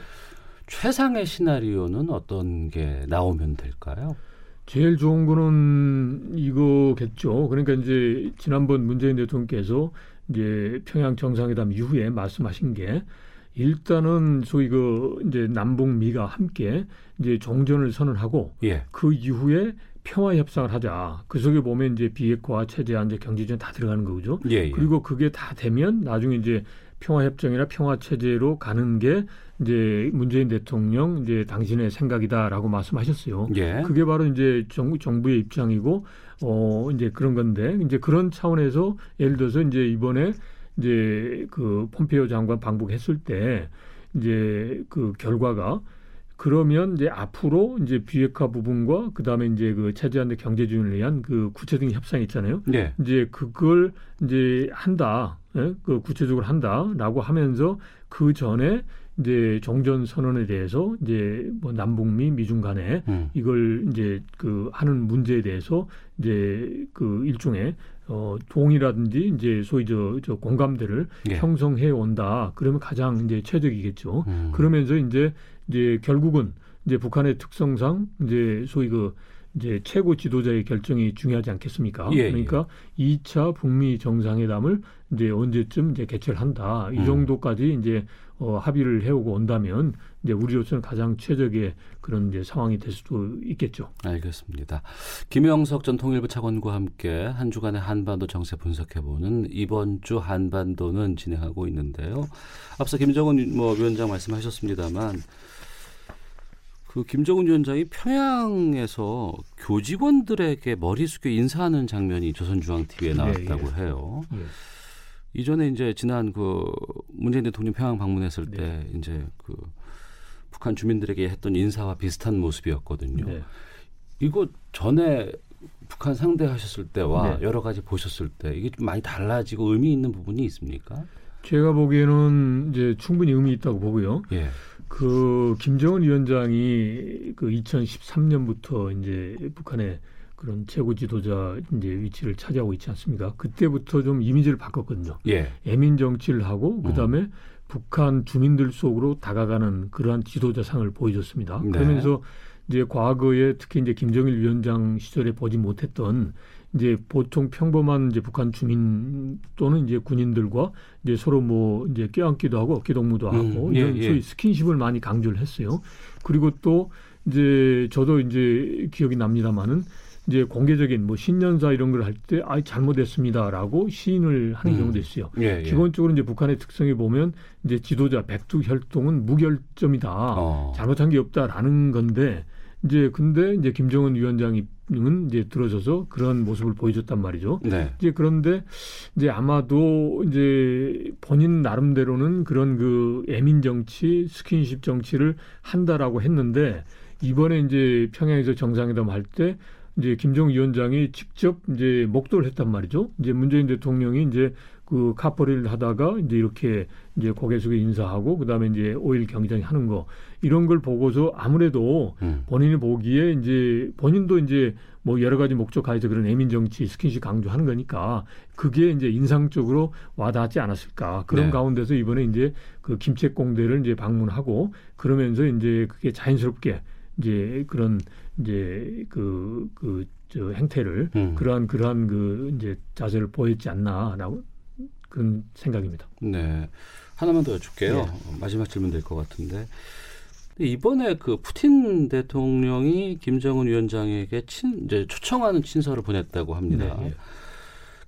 최상의 시나리오는 어떤 게 나오면 될까요? 제일 좋은 거는 이거겠죠. 그러니까 이제 지난번 문재인 대통령께서 이제 평양 정상회담 이후에 말씀하신 게 일단은 소위 그 이제 남북 미가 함께 이제 종전을 선언하고 예. 그 이후에 평화 협상을 하자. 그 속에 보면 이제 비핵화, 체제 안제, 경제전 다 들어가는 거죠. 예. 예. 그리고 그게 다 되면 나중에 이제 평화 협정이나 평화 체제로 가는 게 이제 문재인 대통령 이제 당신의 생각이다라고 말씀하셨어요. 예. 그게 바로 이제 정, 정부의 입장이고 어 이제 그런 건데 이제 그런 차원에서 예를 들어서 이제 이번에 이제 그 폼페이오 장관 방북했을 때 이제 그 결과가 그러면 이제 앞으로 이제 비핵화 부분과 그다음에 이제 그 체제안대 경제주의를 위한 그 구체적인 협상이 있잖아요. 예. 이제 그걸 이제 한다, 예? 그 구체적으로 한다라고 하면서 그 전에 이제 종전 선언에 대해서 이제 뭐 남북미 미중 간에 음. 이걸 이제 그 하는 문제에 대해서 이제 그 일종의 어 동의라든지 이제 소위 저, 저 공감대를 예. 형성해 온다. 그러면 가장 이제 최적이겠죠. 음. 그러면서 이제 이제 결국은 이제 북한의 특성상 이제 소위 그 이제 최고 지도자의 결정이 중요하지 않겠습니까? 예, 그러니까 이 2차 북미 정상회담을 이제 언제쯤 이제 개최를 한다. 이 음. 정도까지 이제 어, 합의를 해오고 온다면 이제 우리로서는 가장 최적의 그런 이제 상황이 될 수도 있겠죠. 알겠습니다. 김영석 전 통일부 차관과 함께 한 주간의 한반도 정세 분석해보는 이번 주 한반도는 진행하고 있는데요. 앞서 김정은 뭐 위원장 말씀하셨습니다만 그 김정은 위원장이 평양에서 교직원들에게 머리 숙여 인사하는 장면이 조선중앙TV에 나왔다고 예, 해요. 예. 이전에 이제 지난 그 문재인 대통령 평양 방문했을 네. 때 이제 그 북한 주민들에게 했던 인사와 비슷한 모습이었거든요. 네. 이거 전에 북한 상대하셨을 때와 네. 여러 가지 보셨을 때 이게 좀 많이 달라지고 의미 있는 부분이 있습니까? 제가 보기에는 이제 충분히 의미 있다고 보고요. 예. 그 김정은 위원장이 그 2013년부터 이제 북한의 그런 최고 지도자 이제 위치를 차지하고 있지 않습니까? 그때부터 좀 이미지를 바꿨거든요. 예. 애민 정치를 하고 그다음에 음. 북한 주민들 속으로 다가가는 그러한 지도자상을 보여줬습니다. 네. 그러면서 이제 과거에 특히 이제 김정일 위원장 시절에 보지 못했던 이제 보통 평범한 이제 북한 주민 또는 이제 군인들과 이제 서로 뭐 이제 껴안기도 하고 어깨 동무도 음, 하고 예, 이런 예. 소위 스킨십을 많이 강조를 했어요. 그리고 또 이제 저도 이제 기억이 납니다만은 이제 공개적인 뭐 신년사 이런 걸 할 때아 잘못했습니다라고 시인을 하는 음. 경우도 있어요. 예, 예. 기본적으로 이제 북한의 특성이 보면 이제 지도자 백두 혈통은 무결점이다. 어. 잘못한 게 없다라는 건데 이제 근데 이제 김정은 위원장 은 이제 들어서서 그런 모습을 보여줬단 말이죠. 네. 이제 그런데 이제 아마도 이제 본인 나름대로는 그런 그 애민 정치, 스킨십 정치를 한다라고 했는데 이번에 이제 평양에서 정상회담 할 때 이제 김정 위원장이 직접 이제 목도를 했단 말이죠. 이제 문재인 대통령이 이제 그 카퍼리를 하다가 이제 이렇게 이제 고개 숙여 인사하고 그다음에 이제 오일 경쟁 하는 거 이런 걸 보고서 아무래도 음. 본인이 보기에 이제 본인도 이제 뭐 여러 가지 목적 하에서 그런 애민 정치 스킨십 강조하는 거니까 그게 이제 인상적으로 와닿지 않았을까 그런 네. 가운데서 이번에 이제 그 김책 공대를 이제 방문하고 그러면서 이제 그게 자연스럽게 이제 그런 이제 그 그 저 행태를 음. 그러한 그러한 그 이제 자세를 보였지 않나라고 그런 생각입니다. 네. 하나만 더 여쭐게요. 네. 어, 마지막 질문 될 것 같은데. 이번에 그 푸틴 대통령이 김정은 위원장에게 친, 이제 초청하는 친서를 보냈다고 합니다. 네, 예.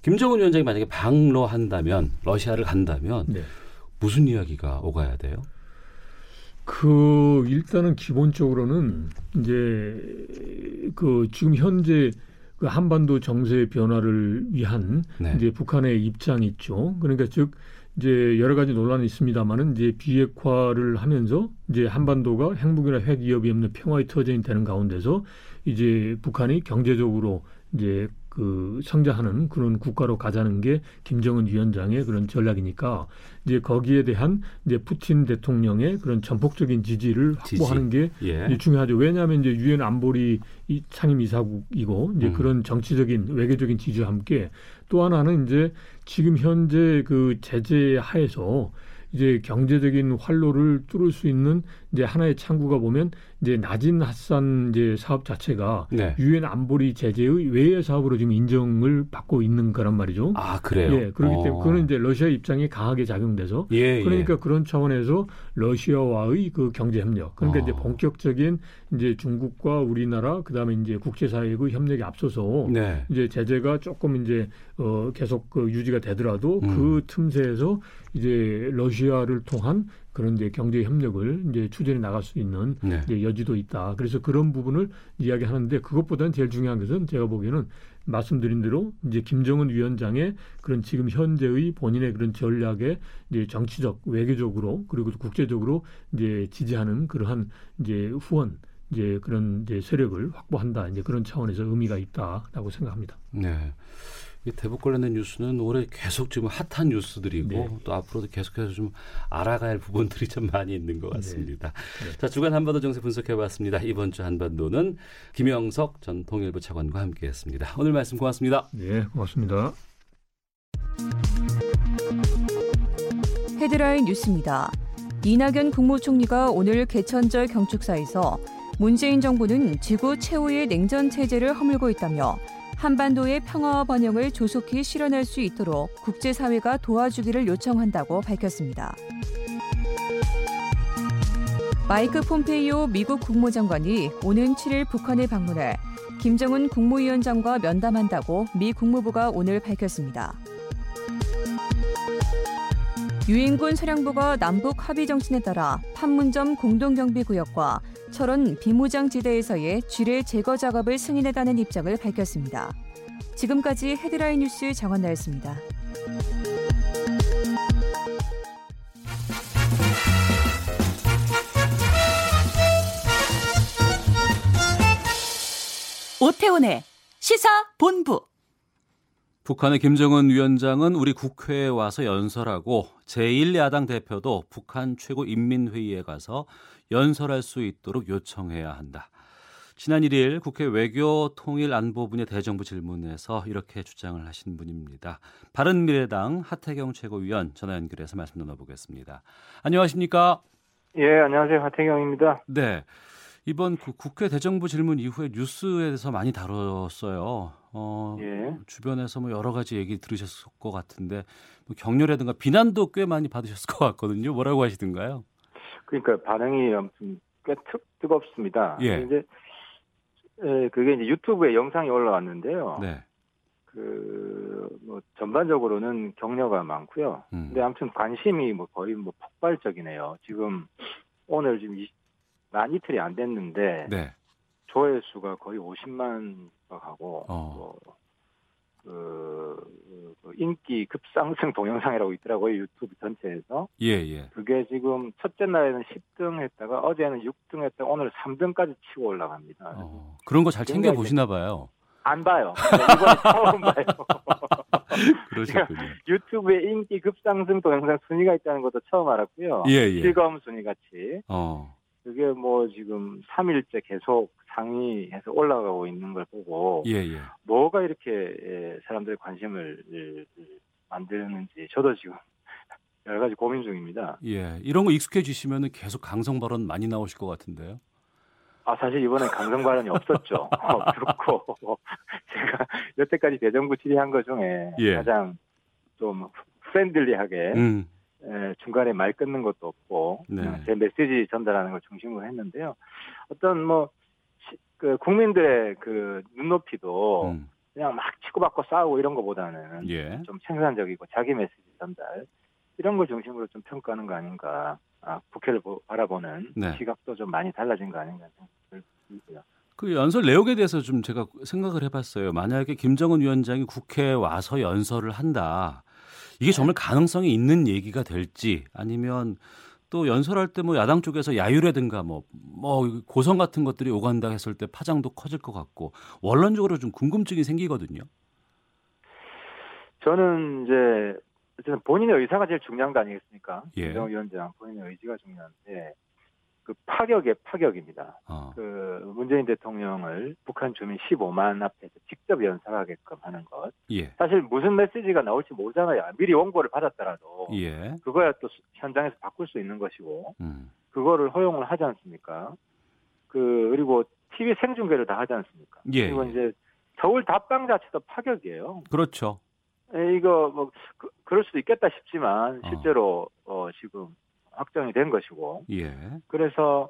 김정은 위원장이 만약에 방로한다면, 러시아를 간다면 네. 무슨 이야기가 오가야 돼요? 그 일단은 기본적으로는 이제 그 지금 현재 그 한반도 정세 변화를 위한 네. 이제 북한의 입장이 있죠. 그러니까 즉 이제 여러 가지 논란이 있습니다만은 이제 비핵화를 하면서 이제 한반도가 핵무기나 핵 위협이 없는 평화의 터전이 되는 가운데서 이제 북한이 경제적으로 이제 그 성장하는 그런 국가로 가자는 게 김정은 위원장의 그런 전략이니까 이제 거기에 대한 이제 푸틴 대통령의 그런 전폭적인 지지를 지지. 확보하는 게 예. 이제 중요하죠. 왜냐하면 이제 유엔 안보리 이 상임이사국이고 이제 음. 그런 정치적인 외교적인 지지와 함께 또 하나는 이제 지금 현재 그 제재 하에서 이제 경제적인 활로를 뚫을 수 있는 이제 하나의 창구가 보면 이제 나진 핫산 이제 사업 자체가 네. 유엔 안보리 제재의 외의 사업으로 지금 인정을 받고 있는 거란 말이죠. 아, 그래요? 예, 그렇기 때문에 어. 그거는 이제 러시아 입장이 강하게 작용돼서 예, 그러니까 예. 그런 차원에서 러시아와의 그 경제 협력 그러니까 어. 이제 본격적인 이제 중국과 우리나라 그다음에 이제 국제사회의 그 협력에 앞서서 네. 이제 제재가 조금 이제 어 계속 그 유지가 되더라도 음. 그 틈새에서 이제 러시아를 통한 그런 이제 경제 협력을 이제 추진해 나갈 수 있는 네. 이제 여지도 있다. 그래서 그런 부분을 이야기하는데 그것보다는 제일 중요한 것은 제가 보기에는 말씀드린 대로 이제 김정은 위원장의 그런 지금 현재의 본인의 그런 전략에 이제 정치적 외교적으로 그리고 국제적으로 이제 지지하는 그러한 이제 후원 이제 그런 이제 세력을 확보한다 이제 그런 차원에서 의미가 있다라고 생각합니다. 네. 이 대북 관련된 뉴스는 올해 계속 지금 핫한 뉴스들이고 네. 또 앞으로도 계속해서 좀 알아가야 할 부분들이 좀 많이 있는 것 같습니다. 네. 자 주간 한반도 정세 분석해봤습니다. 이번 주 한반도는 김영석 전 통일부 차관과 함께했습니다. 오늘 말씀 고맙습니다. 네, 고맙습니다. 헤드라인 뉴스입니다. 이낙연 국무총리가 오늘 개천절 경축사에서 문재인 정부는 지구 최후의 냉전 체제를 허물고 있다며 한반도의 평화와 번영을 조속히 실현할 수 있도록 국제사회가 도와주기를 요청한다고 밝혔습니다. 마이크 폼페이오 미국 국무장관이 오는 7일 북한을 방문해 김정은 국무위원장과 면담한다고 미 국무부가 오늘 밝혔습니다. 유엔군 사령부가 남북 합의 정신에 따라 판문점 공동경비구역과 철원 비무장지대에서의 쥐뢰 제거 작업을 승인했다는 입장을 밝혔습니다. 지금까지 헤드라인 뉴스 정원나였습니다. 오태훈의 시사 본부. 북한의 김정은 위원장은 우리 국회에 와서 연설하고 제1야당 대표도 북한 최고인민회의에 가서 연설할 수 있도록 요청해야 한다. 지난 1일 국회 외교통일안보분야 대정부 질문에서 이렇게 주장을 하신 분입니다. 바른미래당 하태경 최고위원 전화 연결해서 말씀 나눠보겠습니다. 안녕하십니까? 예, 안녕하세요. 하태경입니다. 네. 이번 그 국회 대정부 질문 이후에 뉴스에서 많이 다뤘어요. 어, 예. 주변에서 뭐 여러 가지 얘기 들으셨을 것 같은데 뭐 격려라든가 비난도 꽤 많이 받으셨을 것 같거든요. 뭐라고 하시던가요? 그러니까 반응이 아무튼 꽤 특, 뜨겁습니다. 예. 이제 에, 그게 이제 유튜브에 영상이 올라왔는데요. 네. 그뭐 전반적으로는 격려가 많고요. 음. 근데 아무튼 관심이 뭐 거의 뭐 폭발적이네요. 지금 오늘 지금 이, 만 이틀이 안 됐는데 네. 조회수가 거의 50만 가고 어. 뭐, 그, 그 인기 급상승 동영상이라고 있더라고요 유튜브 전체에서 예, 예. 그게 지금 첫째 날에는 10등 했다가 어제는 6등 했다가 오늘 3등까지 치고 올라갑니다. 어, 그런 거 잘 챙겨 보시나 봐요. 안 봐요. 이번에 처음 봐요. 그러셨군요. 유튜브에 인기 급상승 동영상 순위가 있다는 것도 처음 알았고요. 예, 예. 실검 순위 같이 어. 그게 뭐 지금 3일째 계속 상위해서 올라가고 있는 걸 보고 예, 예. 뭐가 이렇게 예, 사람들의 관심을 예, 만드는지 저도 지금 여러 가지 고민 중입니다. 예. 이런 거 익숙해지시면은 계속 강성 발언 많이 나오실 것 같은데요. 아 사실 이번엔 강성 발언이 없었죠. 어, 그렇고 제가 여태까지 대정부 질의한 것 중에 예. 가장 좀 friendly하게 음. 에, 중간에 말 끊는 것도 없고 네. 그냥 제 메시지 전달하는 걸 중심으로 했는데요. 어떤 뭐 시- 그 국민들의 그 눈높이도 음. 그냥 막 치고받고 싸우고 이런 것보다는 예. 좀 생산적이고 자기 메시지 전달 이런 걸 중심으로 좀 평가하는 거 아닌가. 아, 국회를 보- 바라보는 네. 시각도 좀 많이 달라진 거 아닌가 들고요. 그 연설 내용에 대해서 좀 제가 생각을 해봤어요. 만약에 김정은 위원장이 국회에 와서 연설을 한다. 이게 정말 가능성이 있는 얘기가 될지 아니면 또 연설할 때 뭐 야당 쪽에서 야유라든가 뭐, 뭐 고성 같은 것들이 오간다 했을 때 파장도 커질 것 같고 원론적으로 좀 궁금증이 생기거든요. 저는 이제 어쨌든 본인의 의사가 제일 중요한 거 아니겠습니까? 예. 위원장 본인의 의지가 중요한데 그 파격의 파격입니다. 어. 그 문재인 대통령을 북한 주민 15만 앞에서 직접 연설하게끔 하는 것. 예. 사실 무슨 메시지가 나올지 모르잖아요. 미리 원고를 받았더라도 예. 그거야 또 수- 현장에서 바꿀 수 있는 것이고 음. 그거를 허용을 하지 않습니까? 그 그리고 TV 생중계를 다 하지 않습니까? 예. 그리고 이제 서울 답방 자체도 파격이에요. 그렇죠. 에, 이거 뭐 그, 럴 수도 있겠다 싶지만 어. 실제로 어, 지금 확정이 된 것이고 예. 그래서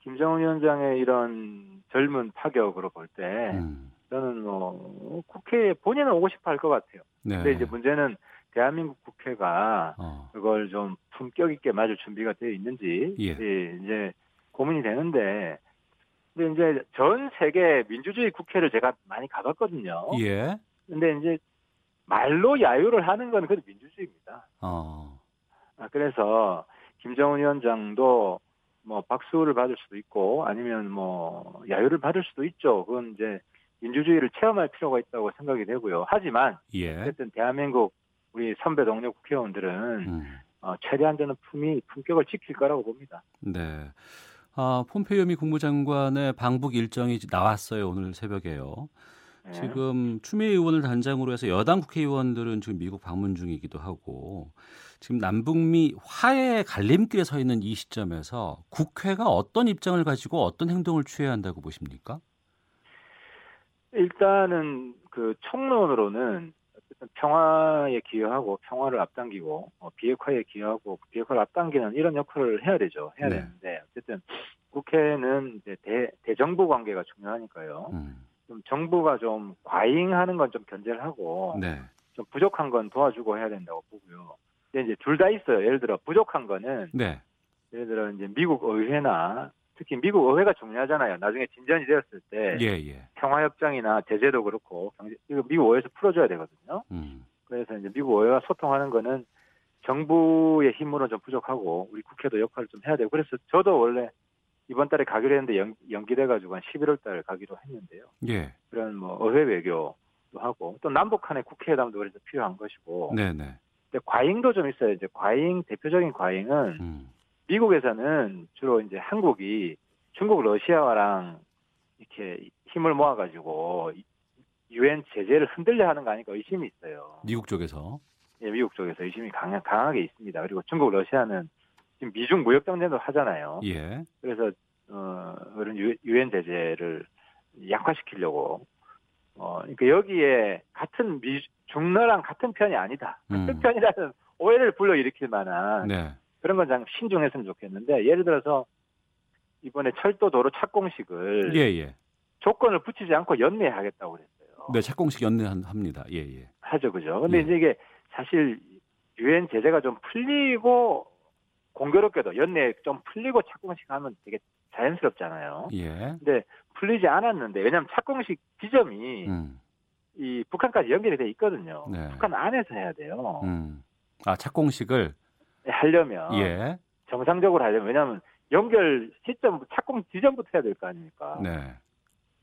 김정은 위원장의 이런 젊은 파격으로 볼때 음. 저는 뭐 국회에 본인은 오고 싶어 할 것 같아요. 네. 근데 이제 문제는 대한민국 국회가 어. 그걸 좀 품격 있게 맞을 준비가 되어 있는지 예. 예, 이제 고민이 되는데 근데 이제 전 세계 민주주의 국회를 제가 많이 가봤거든요. 예. 근데 이제 말로 야유를 하는 건 그래도 민주주의입니다. 어. 아, 그래서 김정은 위원장도 뭐 박수를 받을 수도 있고 아니면 뭐 야유를 받을 수도 있죠. 그건 이제 민주주의를 체험할 필요가 있다고 생각이 되고요. 하지만 예. 어쨌든 대한민국 우리 선배 동료 국회의원들은 음. 어, 최대한 저는 품위 품격을 지킬 거라고 봅니다. 네. 아, 폼페이오 미 국무장관의 방북 일정이 나왔어요. 오늘 새벽에요. 예. 지금 추미애 의원을 단장으로 해서 여당 국회의원들은 지금 미국 방문 중이기도 하고 지금 남북미 화해 갈림길에 서 있는 이 시점에서 국회가 어떤 입장을 가지고 어떤 행동을 취해야 한다고 보십니까? 일단은 그 총론으로는 평화에 기여하고 평화를 앞당기고 어, 비핵화에 기여하고 비핵화를 앞당기는 이런 역할을 해야 되죠. 해야 네. 되는데 어쨌든 국회는 이제 대, 대정부 관계가 중요하니까요. 음. 좀 정부가 좀 과잉하는 건 좀 견제를 하고 네. 좀 부족한 건 도와주고 해야 된다고 보고요. 근데 이제 둘 다 있어요. 예를 들어 부족한 거는 네. 예를 들어 이제 미국 의회나 특히 미국 의회가 중요하잖아요. 나중에 진전이 되었을 때 예, 예. 평화협정이나 제재도 그렇고 경제, 이거 미국 의회에서 풀어줘야 되거든요. 음. 그래서 이제 미국 의회와 소통하는 거는 정부의 힘으로 좀 부족하고 우리 국회도 역할을 좀 해야 되고 그래서 저도 원래 이번 달에 가기로 했는데 연, 연기돼가지고 한 11월 달 가기로 했는데요. 예. 그런 뭐 의회 외교 것이기도 하고 또 남북한의 국회회담도 그래서 필요한 것이고 네네. 근데 과잉도 좀 있어요. 이제 과잉 대표적인 과잉은 음. 미국에서는 주로 이제 한국이 중국 러시아와랑 이렇게 힘을 모아가지고 유엔 제재를 흔들려 하는 거 아닐까 의심이 있어요. 미국 쪽에서. 예, 미국 쪽에서 의심이 강하, 강하게 있습니다. 그리고 중국 러시아는 지금 미중 무역 경쟁도 하잖아요. 예. 그래서 어 그런 유- 유엔 제재를 약화시키려고 어 그러니까 여기에 같은 미 중러랑 같은 편이 아니다. 같은 음. 편이라는 오해를 불러일으킬 만한 네. 그런 건 좀 신중했으면 좋겠는데 예를 들어서 이번에 철도 도로 착공식을 예, 예. 조건을 붙이지 않고 연내하겠다고 그랬어요. 네, 착공식 연내합니다. 예, 예. 하죠, 그죠? 근데 예. 이제 이게 사실 유엔 제재가 좀 풀리고 공교롭게도 연내 좀 풀리고 착공식 하면 되게 자연스럽잖아요. 예. 근데 풀리지 않았는데 왜냐하면 착공식 지점이 음. 이 북한까지 연결이 돼 있거든요. 네. 북한 안에서 해야 돼요. 음. 아, 착공식을 하려면 예. 정상적으로 하려면 왜냐하면 연결 시점 착공 지점부터 해야 될 거 아닙니까? 네.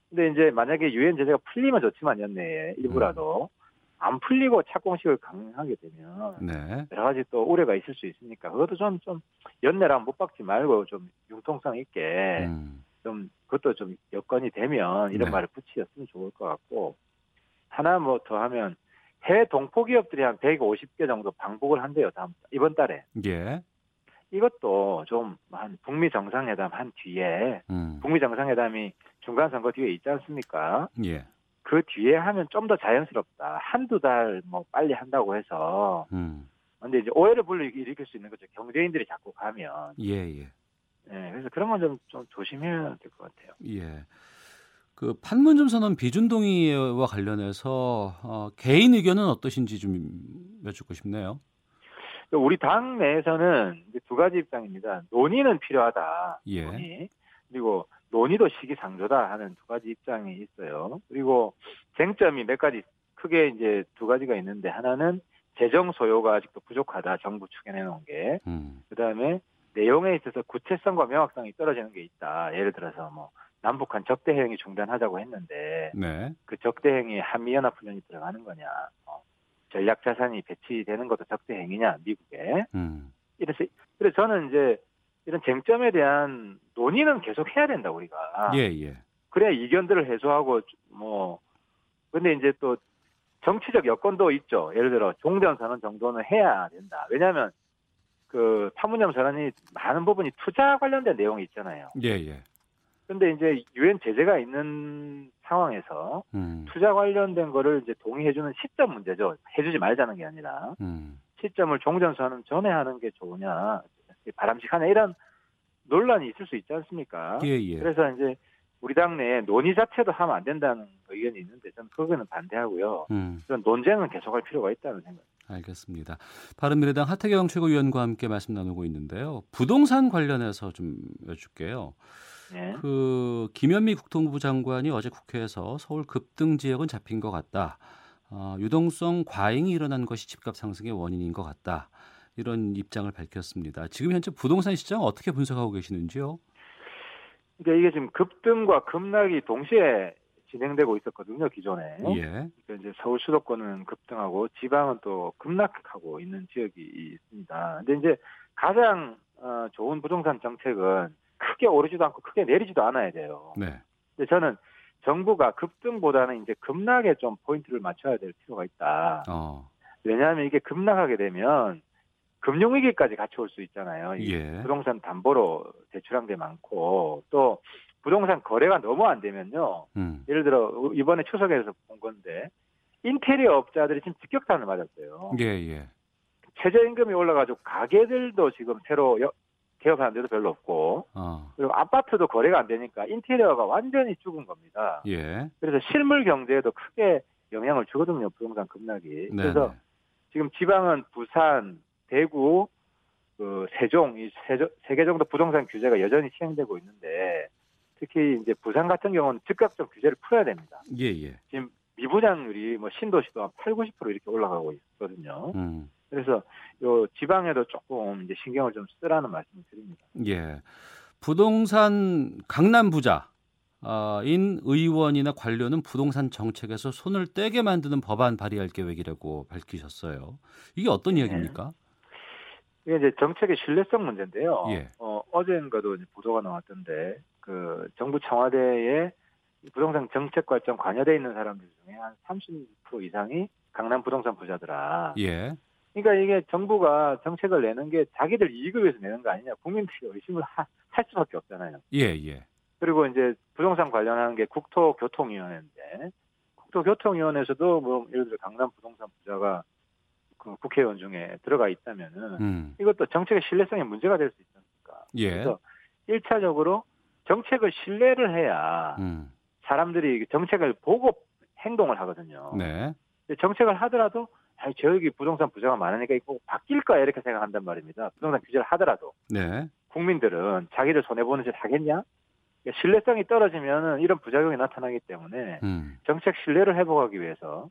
근데 이제 만약에 유엔 제재가 풀리면 좋지만 연내에 일부라도 안 풀리고 착공식을 강행하게 되면 네. 여러 가지 또 우려가 있을 수 있으니까 그것도 좀 좀 연내랑 못 박지 말고 좀 융통성 있게 음. 좀 그것도 좀 여건이 되면 이런 네. 말을 붙이셨으면 좋을 것 같고 하나 뭐 더 하면 해외 동포 기업들이 한 150개 정도 방북을 한대요 다음 이번 달에 예. 이것도 좀 한 북미 정상회담 한 뒤에 음. 북미 정상회담이 중간 선거 뒤에 있지 않습니까? 예. 그 뒤에 하면 좀 더 자연스럽다. 한두 달 뭐 빨리 한다고 해서. 음. 근데 근데 이제 오해를 불러일으킬 수 있는 거죠. 경제인들이 자꾸 가면. 예, 예. 예, 그래서 그런 건 좀 좀 조심해야 될 것 같아요. 예. 그 판문점 선언 비준 동의와 관련해서 어, 개인 의견은 어떠신지 좀 여쭙고 싶네요. 우리 당 내에서는 두 가지 입장입니다. 논의는 필요하다. 예. 논의. 그리고 논의도 시기상조다 하는 두 가지 입장이 있어요. 그리고 쟁점이 몇 가지 크게 이제 두 가지가 있는데 하나는 재정 소요가 아직도 부족하다. 정부 측에 내놓은 게. 음. 그다음에 내용에 있어서 구체성과 명확성이 떨어지는 게 있다. 예를 들어서 뭐 남북한 적대 행위 중단하자고 했는데 네. 그 적대 행위에 한미 연합 훈련이 들어가는 거냐? 어, 전략 자산이 배치되는 것도 적대 행위냐? 미국에 음. 이래서 그래서 저는 이제 이런 쟁점에 대한 논의는 계속 해야 된다 우리가. 예, 예. 그래야 이견들을 해소하고 뭐 근데 이제 또 정치적 여건도 있죠. 예를 들어 종전 선언 정도는 해야 된다. 왜냐하면 그 판문점 선언이 많은 부분이 투자 관련된 내용이 있잖아요. 예, 예. 근데 이제 유엔 제재가 있는 상황에서 음. 투자 관련된 거를 이제 동의해주는 시점 문제죠. 해주지 말자는 게 아니라 음. 시점을 종전 선언 전에 하는 게 좋으냐, 바람직하냐 이런 논란이 있을 수 있지 않습니까? 예, 예. 그래서 이제 우리 당내에 논의 자체도 하면 안 된다는 의견이 있는데 저는 그거는 반대하고요. 음. 그런 논쟁은 계속할 필요가 있다는 생각. 알겠습니다. 바른미래당 하태경 최고위원과 함께 말씀 나누고 있는데요. 부동산 관련해서 좀 여쭐게요. 예. 그 김현미 국토부 장관이 어제 국회에서 서울 급등 지역은 잡힌 것 같다. 어, 유동성 과잉이 일어난 것이 집값 상승의 원인인 것 같다. 이런 입장을 밝혔습니다. 지금 현재 부동산 시장 어떻게 분석하고 계시는지요? 그러니까 이게 지금 급등과 급락이 동시에 진행되고 있었거든요, 기존에. 예. 그러니까 이제 서울 수도권은 급등하고 지방은 또 급락하고 있는 지역이 있습니다. 근데 이제 가장 어, 좋은 부동산 정책은 크게 오르지도 않고 크게 내리지도 않아야 돼요. 네. 근데 저는 정부가 급등보다는 이제 급락에 좀 포인트를 맞춰야 될 필요가 있다. 어. 왜냐하면 이게 급락하게 되면 금융위기까지 같이 올 수 있잖아요. 이 예. 부동산 담보로 대출한 게 많고 또 부동산 거래가 너무 안 되면요. 음. 예를 들어 이번에 추석에서 본 건데 인테리어 업자들이 지금 직격탄을 맞았어요. 예, 예. 최저임금이 올라가지고 가게들도 지금 새로 여- 개업하는 데도 별로 없고 어. 그리고 아파트도 거래가 안 되니까 인테리어가 완전히 죽은 겁니다. 예. 그래서 실물 경제에도 크게 영향을 주거든요. 부동산 급락이. 네. 그래서 지금 지방은 부산, 대구, 그 세종 이세개 정도 부동산 규제가 여전히 시행되고 있는데 특히 이제 부산 같은 경우는 즉각적 규제를 풀어야 됩니다. 예, 예. 지금 미분양률이 뭐 신도시도 한 8, 90% 이렇게 올라가고 있거든요. 음. 그래서 요 지방에도 조금 이제 신경을 좀 쓰라는 말씀을 드립니다. 예. 부동산 강남 부자 어, 인 의원이나 관료는 부동산 정책에서 손을 떼게 만드는 법안 발의할 계획이라고 밝히셨어요. 이게 어떤 네. 이야기입니까? 이게 이제 정책의 신뢰성 문제인데요. 예. 어, 어젠가도 보도가 나왔던데 그 정부 청와대에 부동산 정책 결정 관여돼 있는 사람들 중에 한 30% 이상이 강남 부동산 부자더라. 예. 그러니까 이게 정부가 정책을 내는 게 자기들 이익을 위해서 내는 거 아니냐 국민들이 의심을 하- 할 수밖에 없잖아요. 예, 예. 그리고 이제 부동산 관련한 게 국토교통위원회인데 국토교통위원회에서도 뭐 예를 들어 강남 부동산 부자가 그 국회의원 중에 들어가 있다면은 음. 이것도 정책의 신뢰성에 문제가 될 수 있습니까? 예. 그래서 1차적으로 정책을 신뢰를 해야 음. 사람들이 정책을 보고 행동을 하거든요. 네. 정책을 하더라도 아, 저기 부동산 부자가 많으니까 이거 바뀔까 이렇게 생각한단 말입니다. 부동산 규제를 하더라도 네. 국민들은 자기들 손해 보는 짓 하겠냐? 그러니까 신뢰성이 떨어지면 이런 부작용이 나타나기 때문에 음. 정책 신뢰를 회복하기 위해서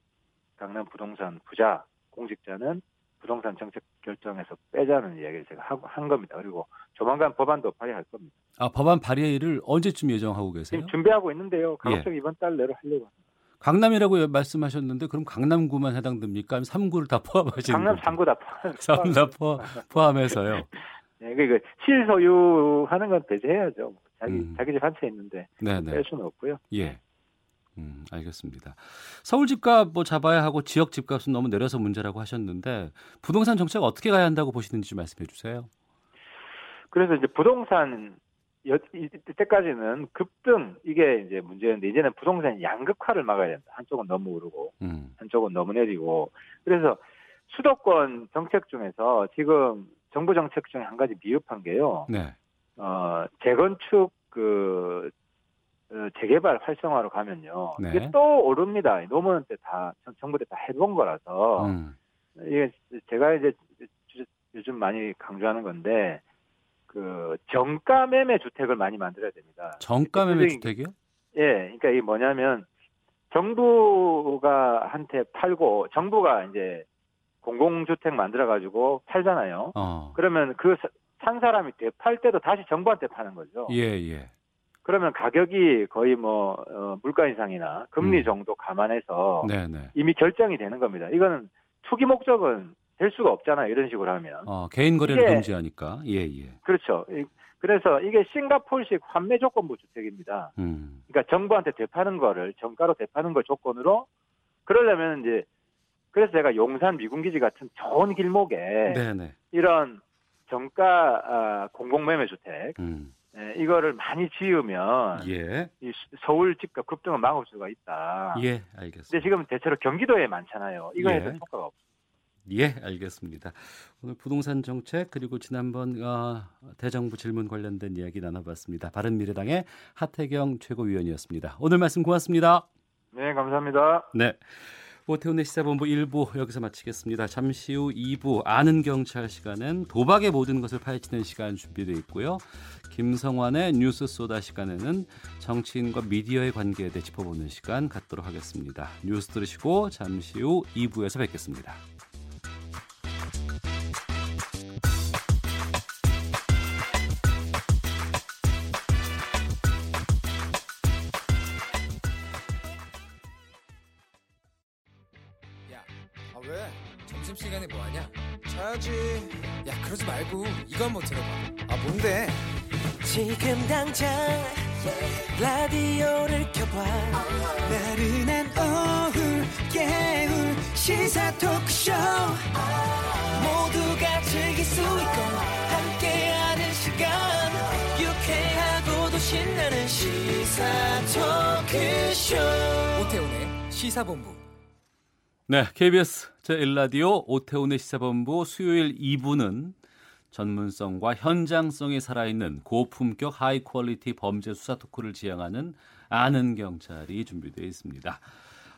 강남 부동산 부자 공직자는 부동산 정책 결정에서 빼자는 이야기를 제가 하고 한 겁니다. 그리고 조만간 법안도 발의할 겁니다. 아, 법안 발의를 언제쯤 예정하고 계세요? 지금 준비하고 있는데요. 예. 가급적 이번 달 내로 하려고 합니다. 강남이라고 말씀하셨는데 그럼 강남구만 해당됩니까? 아니면 3구를 다 포함하시는 강남 거죠? 3구 다 포함. 3구 다 포, 포함해서요. 네, 그 실소유하는 건 배제해야죠. 자기 음. 자기 집 한 채 있는데 네, 네. 뺄 수는 없고요. 예. 음, 알겠습니다. 서울 집값 뭐 잡아야 하고 지역 집값은 너무 내려서 문제라고 하셨는데 부동산 정책 어떻게 가야 한다고 보시는지 좀 말씀해 주세요. 그래서 이제 부동산 여, 이- 이때까지는 급등 이게 이제 문제였는데 이제는 부동산 양극화를 막아야 된다. 한쪽은 너무 오르고 음. 한쪽은 너무 내리고 그래서 수도권 정책 중에서 지금 정부 정책 중에 한 가지 미흡한 게요. 네. 어, 재건축 그 어, 재개발 활성화로 가면요. 네. 이게 또 오릅니다. 노무현 때 다 정부 때 다 해본 거라서 음. 이게 제가 이제 주- 요즘 많이 강조하는 건데 그 정가 매매 주택을 많이 만들어야 됩니다. 정가 매매 주택이요? 예, 그러니까 이게 뭐냐면 정부가 한테 팔고 정부가 이제 공공주택 만들어 가지고 팔잖아요. 어. 그러면 그 산 사람이 되팔 때도 다시 정부한테 파는 거죠. 예, 예. 그러면 가격이 거의 뭐 어, 물가 인상이나 금리 음. 정도 감안해서 네, 네. 이미 결정이 되는 겁니다. 이거는 투기 목적은 될 수가 없잖아요. 이런 식으로 하면. 어, 개인 거래를 이게- 금지하니까. 예, 예. 그렇죠. 이- 그래서 이게 싱가포르식 환매 조건부 주택입니다. 음. 그러니까 정부한테 대파는 거를 정가로 대파는 걸 조건으로 그러려면 이제 그래서 제가 용산 미군기지 같은 좋은 길목에 네, 네. 이런 정가 아, 공공매매 주택 음. 예, 이거를 많이 지으면 예. 이 수- 서울 집값 급등을 막을 수가 있다. 예, 알겠습니다. 근데 지금 대체로 경기도에 많잖아요. 이거 예. 해도 효과가 없어요. 예, 알겠습니다. 오늘 부동산 정책 그리고 지난번 어, 대정부 질문 관련된 이야기 나눠봤습니다. 바른미래당의 하태경 최고위원이었습니다. 오늘 말씀 고맙습니다. 네, 감사합니다. 네. 오태훈의 시사본부 1부 여기서 마치겠습니다. 잠시 후 2부 아는 경찰 시간엔 도박의 모든 것을 파헤치는 시간 준비되어 있고요. 김성환의 뉴스 소다 시간에는 정치인과 미디어의 관계에 대해 짚어보는 시간 갖도록 하겠습니다. 뉴스 들으시고 잠시 후 2부에서 뵙겠습니다. 이거 한번 들어봐. 아, 뭔데? 지금 당장 라디오를 켜봐. 나른한 오후 깨울 시사 토크쇼. 모두가 즐길 수 있고 함께하는 시간. 유쾌하고도 신나는 시사 토크쇼. 오태훈의 시사본부. 네, KBS 제1라디오 오태훈의 시사본부 수요일 2부는 전문성과 현장성이 살아있는 고품격 high quality 범죄 수사 토크를 지향하는 아는 경찰이 준비되어 있습니다.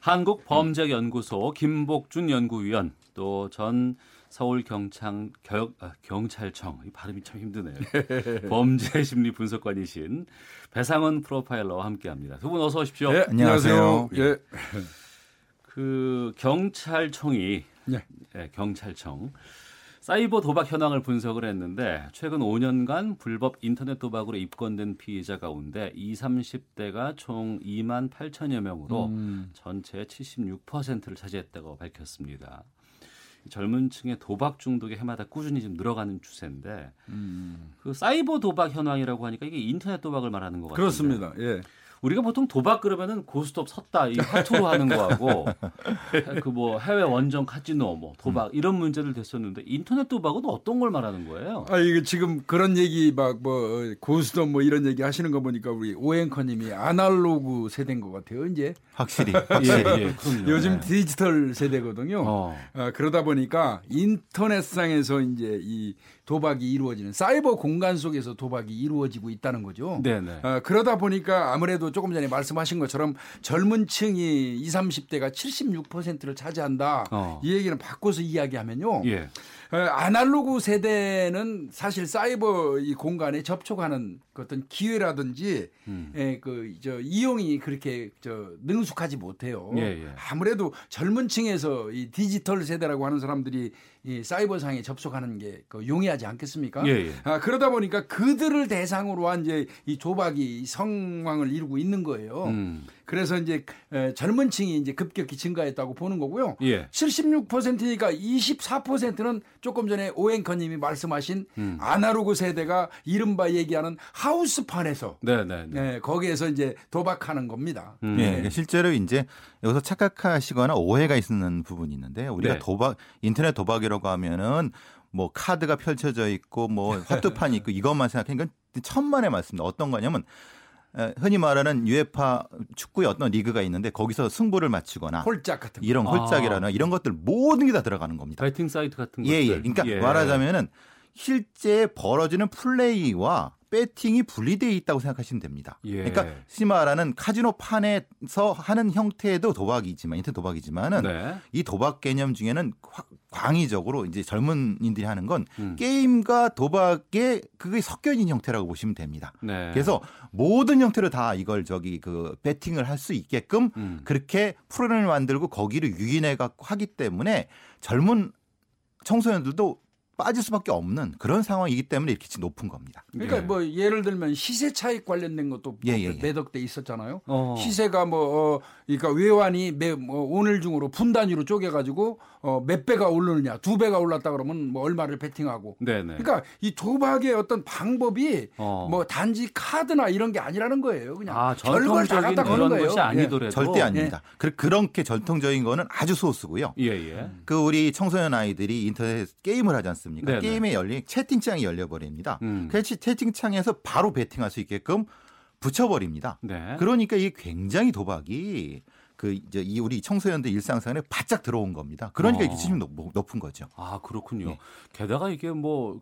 한국 범죄 연구소 김복준 연구위원 또 전 서울 경찰 경, 아, 경찰청 이 발음이 참 힘드네요. 범죄 심리 분석관이신 배상훈 프로파일러와 함께합니다. 두 분 어서 오십시오. 네, 안녕하세요. 예. 그 경찰청이 예. 예, 경찰청 사이버 도박 현황을 분석을 했는데 최근 5년간 불법 인터넷 도박으로 입건된 피해자 가운데 20, 30대가 총 2만 8천여 명으로 음. 전체의 76%를 차지했다고 밝혔습니다. 젊은 층의 도박 중독이 해마다 꾸준히 좀 늘어가는 추세인데 음. 그 사이버 도박 현황이라고 하니까 이게 인터넷 도박을 말하는 것 같아요. 그렇습니다. 예. 우리가 보통 도박 그러면은 고스톱 섰다 이 화투로 하는 거하고 그 뭐 해외 원정 카지노 뭐 도박 이런 문제를 됐었는데 인터넷 도박은 어떤 걸 말하는 거예요? 아 이게 지금 그런 얘기 막 뭐 고스톱 뭐 이런 얘기 하시는 거 보니까 우리 오앵커님이 아날로그 세대인 것 같아요. 이제 확실히. 예, 예, 그럼요. 요즘 네. 디지털 세대거든요. 어. 아, 그러다 보니까 인터넷상에서 이제 이 도박이 이루어지는 사이버 공간 속에서 도박이 이루어지고 있다는 거죠. 네네. 아, 그러다 보니까 아무래도 조금 전에 말씀하신 것처럼 젊은 층이 20, 30대가 76%를 차지한다. 어. 이 얘기는 바꿔서 이야기하면요. 예. 어, 아날로그 세대는 사실 사이버 이 공간에 접촉하는 그 어떤 기회라든지 음. 예, 그저 이용이 그렇게 저 능숙하지 못해요. 예, 예. 아무래도 젊은 층에서 이 디지털 세대라고 하는 사람들이 이 사이버상에 접속하는 게 그 용이하지 않겠습니까? 예, 예. 아, 그러다 보니까 그들을 대상으로 한 이제 이 조박이 성황을 이루고 있는 거예요. 음. 그래서 이제 에, 젊은 층이 이제 급격히 증가했다고 보는 거고요. 예. 76%니까 24%는 조금 전에 오앵커님이 말씀하신 음. 아날로그 세대가 이른바 얘기하는 하우스판에서 네네. 네. 예, 거기에서 이제 도박하는 겁니다. 음. 예, 그러니까 실제로 이제 여기서 착각하시거나 오해가 있는 부분이 있는데 우리가 네. 도박 인터넷 도박이라고 하면은 뭐 카드가 펼쳐져 있고 뭐 화투판이 있고 이것만 생각하니까 천만의 말씀입니다. 어떤 거냐면 에, 흔히 말하는 UEFA 축구의 어떤 리그가 있는데 거기서 승부를 맞추거나 홀짝 같은 거. 이런 홀짝이라나 이런 것들 모든 게 다 들어가는 겁니다. 베팅 사이트 같은 예, 것들. 예. 그러니까 말하자면은 실제 벌어지는 플레이와 배팅이 분리되어 있다고 생각하시면 됩니다. 예. 그러니까 말하는 카지노 판에서 하는 형태도 도박이지만 인터넷 도박이지만은 네. 이 도박 개념 중에는 화- 광의적으로 이제 젊은이들이 하는 건 음. 게임과 도박의 그게 섞여 있는 형태라고 보시면 됩니다. 네. 그래서 모든 형태로 다 이걸 저기 그 배팅을 할 수 있게끔 음. 그렇게 프로그램을 만들고 거기를 유인해 갖고 하기 때문에 젊은 청소년들도 빠질 수밖에 없는 그런 상황이기 때문에 이렇게 높은 겁니다. 그러니까 예. 뭐 예를 들면 시세 차익 관련된 것도 예, 예, 예. 매덕돼 있었잖아요. 어. 시세가 뭐 어, 그러니까 외환이 매, 뭐 오늘 중으로 분 단위로 쪼개가지고 어, 몇 배가 오르느냐, 두 배가 올랐다 그러면 뭐 얼마를 베팅하고. 네네. 그러니까 이 도박의 어떤 방법이 어. 뭐 단지 카드나 이런 게 아니라는 거예요. 그냥 아, 별걸 다 전통적인 갖다 거는 그런 거예요. 것이 예. 아니더라도 절대 아닙니다. 그 그렇게 전통적인 거는 아주 소수고요. 예, 예. 그 우리 청소년 아이들이 인터넷 게임을 하지 않습니까? 네네. 게임에 열린 채팅창이 열려 버립니다. 음. 그래서 채팅창에서 바로 베팅할 수 있게끔 붙여버립니다. 네. 그러니까 이게 굉장히 도박이 그 이제 이 우리 청소년들 일상생활에 바짝 들어온 겁니다. 그러니까 어. 이게 높- 높은 거죠. 아 그렇군요. 네. 게다가 이게 뭐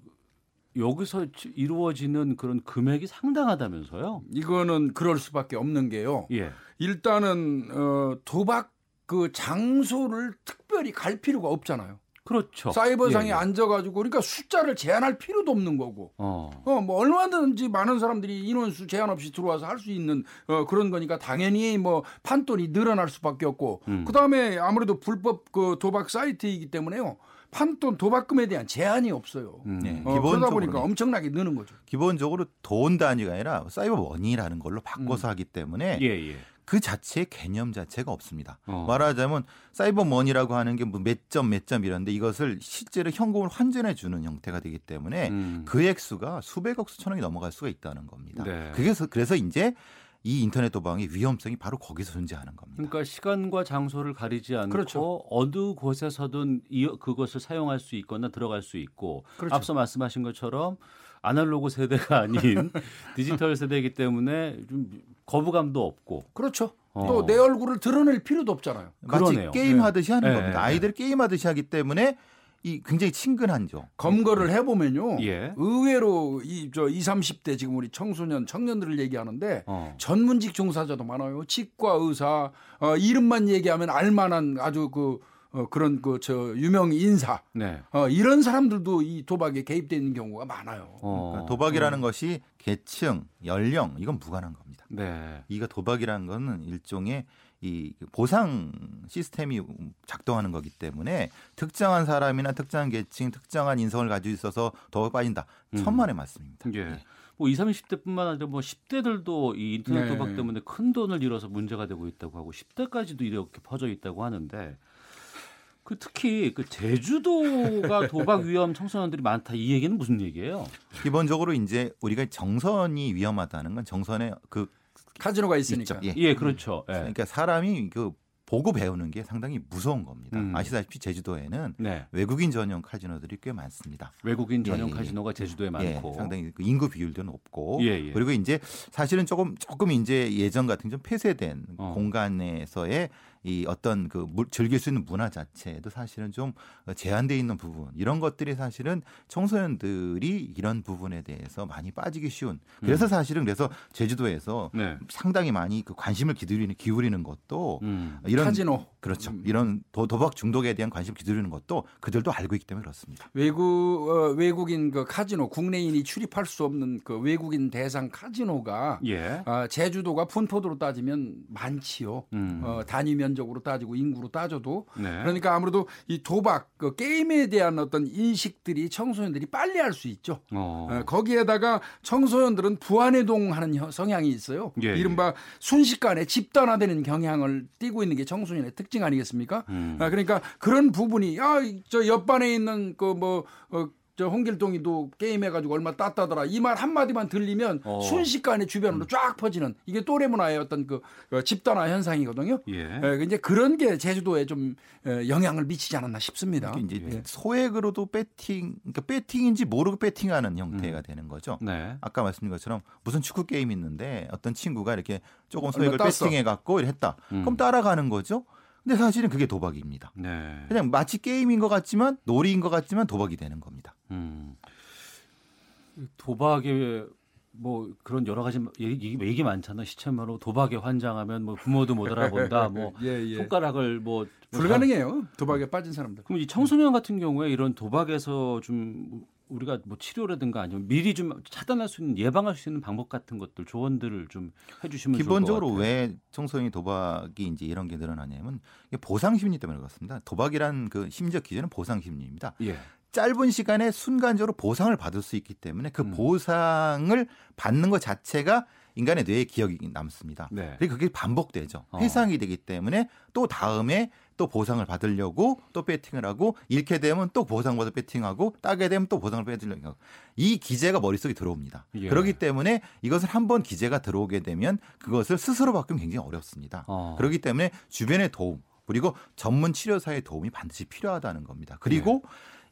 여기서 지- 이루어지는 그런 금액이 상당하다면서요? 이거는 그럴 수밖에 없는 게요. 예. 일단은 어, 도박 그 장소를 특별히 갈 필요가 없잖아요. 그렇죠. 사이버상에 예, 예. 앉아가지고 그러니까 숫자를 제한할 필요도 없는 거고. 어. 어, 뭐 얼마든지 많은 사람들이 인원수 제한 없이 들어와서 할 수 있는 어, 그런 거니까 당연히 뭐 판돈이 늘어날 수밖에 없고. 음. 그 다음에 아무래도 불법 그 도박 사이트이기 때문에요. 판돈 도박금에 대한 제한이 없어요. 음. 네. 어, 그러다 보니까 엄청나게 느는 거죠. 기본적으로 돈 단위가 아니라 사이버 머니라는 걸로 바꿔서 하기 때문에 예, 예. 그 자체의 개념 자체가 없습니다. 어. 말하자면 사이버 머니라고 하는 게뭐몇점 몇 점 이런데 이것을 실제로 현금을 환전해 주는 형태가 되기 때문에 음. 그 액수가 수백억 수천 억이 넘어갈 수가 있다는 겁니다. 네. 그래서 그래서 이제 이 인터넷 도박의 위험성이 바로 거기서 존재하는 겁니다. 그러니까 시간과 장소를 가리지 않고 그렇죠. 어느 곳에서든 이, 그것을 사용할 수 있거나 들어갈 수 있고 그렇죠. 앞서 말씀하신 것처럼 아날로그 세대가 아닌 디지털 세대이기 때문에 좀 거부감도 없고 그렇죠. 어. 또내 얼굴을 드러낼 필요도 없잖아요. 마치 그러네요. 게임 하듯이 하는 네. 겁니다. 네. 아이들 게임 하듯이 하기 때문에 이 굉장히 친근한죠. 검거를 해보면요. 예. 의외로 이저 20, 30대 지금 우리 청소년 청년들을 얘기하는데 어. 전문직 종사자도 많아요. 치과 의사 어, 이름만 얘기하면 알만한 아주 그 어, 그런 그 저 유명 인사 네. 어, 이런 사람들도 이 도박에 개입되어 있는 경우가 많아요. 어. 그러니까 도박이라는 것이 계층, 연령 이건 무관한 겁니다. 네. 이가 도박이라는 거는 일종의 이 보상 시스템이 작동하는 거기 때문에 특정한 사람이나 특정한 계층, 특정한 인성을 가지고 있어서 도박 빠진다. 음. 천만의 말씀입니다. 예. 뭐 20, 30대뿐만 아니라 뭐 10대들도 이 인터넷 네. 도박 때문에 큰 돈을 잃어서 문제가 되고 있다고 하고 10대까지도 이렇게 퍼져 있다고 하는데 그 특히 그 제주도가 도박 위험 청소년들이 많다 이 얘기는 무슨 얘기예요? 기본적으로 이제 우리가 정선이 위험하다는 건 정선에 그 카지노가 있으니까. 예. 예, 그렇죠. 예. 그러니까 사람이 그 보고 배우는 게 상당히 무서운 겁니다. 음. 아시다시피 제주도에는 네. 외국인 전용 카지노들이 꽤 많습니다. 외국인 전용 예, 예. 카지노가 제주도에 예, 많고 상당히 그 인구 비율도 높고 예, 예. 그리고 이제 사실은 조금 조금 이제 예전 같은 좀 폐쇄된 어. 공간에서의 이 어떤 그 물- 즐길 수 있는 문화 자체도 사실은 좀 제한돼 있는 부분 이런 것들이 사실은 청소년들이 이런 부분에 대해서 많이 빠지기 쉬운 그래서 사실은 그래서 제주도에서 음. 네. 상당히 많이 그 관심을 기울이는 기울이는 것도 음. 이런 카지노. 그렇죠 음. 이런 도, 도박 중독에 대한 관심을 기울이는 것도 그들도 알고 있기 때문에 그렇습니다. 외국 어, 외국인 그 카지노 국내인이 출입할 수 없는 그 외국인 대상 카지노가 예. 아, 제주도가 분포도로 따지면 많지요. 음. 어, 단위 면 적으로 따지고 인구로 따져도 네. 그러니까 아무래도 이 도박 그 게임에 대한 어떤 인식들이 청소년들이 빨리 할 수 있죠. 어. 어, 거기에다가 청소년들은 부안해동하는 혀- 성향이 있어요. 예, 이른바 순식간에 집단화되는 경향을 띠고 있는 게 청소년의 특징 아니겠습니까? 음. 아, 그러니까 그런 부분이 야저 옆반에 있는 그뭐 어, 저 홍길동이도 게임해가지고 얼마 땄다더라 이 말 한마디만 들리면 어. 순식간에 주변으로 쫙 퍼지는 이게 또래 문화의 어떤 그 어, 집단화 현상이거든요. 예. 예, 이제 그런 게 제주도에 좀 에, 영향을 미치지 않았나 싶습니다. 이제 예. 소액으로도 배팅, 그러니까 배팅인지 모르고 배팅하는 형태가 음. 되는 거죠. 네. 아까 말씀드린 것처럼 무슨 축구 게임 있는데 어떤 친구가 이렇게 조금 소액을. 배팅해 갖고 했다. 음. 그럼 따라가는 거죠. 근데 사실은 그게 도박입니다. 네. 그냥 마치 게임인 것 같지만 놀이인 것 같지만 도박이 되는 겁니다. 음. 도박에 뭐 그런 여러 가지 얘기, 얘기 많잖아. 시체만으로 도박에 환장하면 뭐 부모도 못 알아본다. 뭐 예, 예. 손가락을 뭐 불가능해요. 도박에 빠진 사람들. 그럼 이 청소년 같은 경우에 이런 도박에서 좀 우리가 뭐 치료라든가 아니면 미리 좀 차단할 수 있는 예방할 수 있는 방법 같은 것들 조언들을 좀 해주시면 기본적으로. 왜 청소년이 도박이 이제 이런 게 늘어나냐면 보상 심리 때문에 그렇습니다. 도박이란 그 심리적 기준은 보상 심리입니다. 예. 짧은 시간에 순간적으로 보상을 받을 수 있기 때문에 그 음. 보상을 받는 것 자체가 인간의 뇌에 기억이 남습니다. 네. 그리고 그게 반복되죠. 어. 회상이 되기 때문에 또 다음에 또 보상을 받으려고 또 배팅을 하고 잃게 되면 또 보상받아 배팅하고 따게 되면 또 보상을 받으려고 하고 이 기제가 머릿속에 들어옵니다. 예. 그렇기 때문에 이것을 한 번 기제가 들어오게 되면 그것을 스스로 바꾸면 굉장히 어렵습니다. 어. 그렇기 때문에 주변의 도움 그리고 전문 치료사의 도움이 반드시 필요하다는 겁니다. 그리고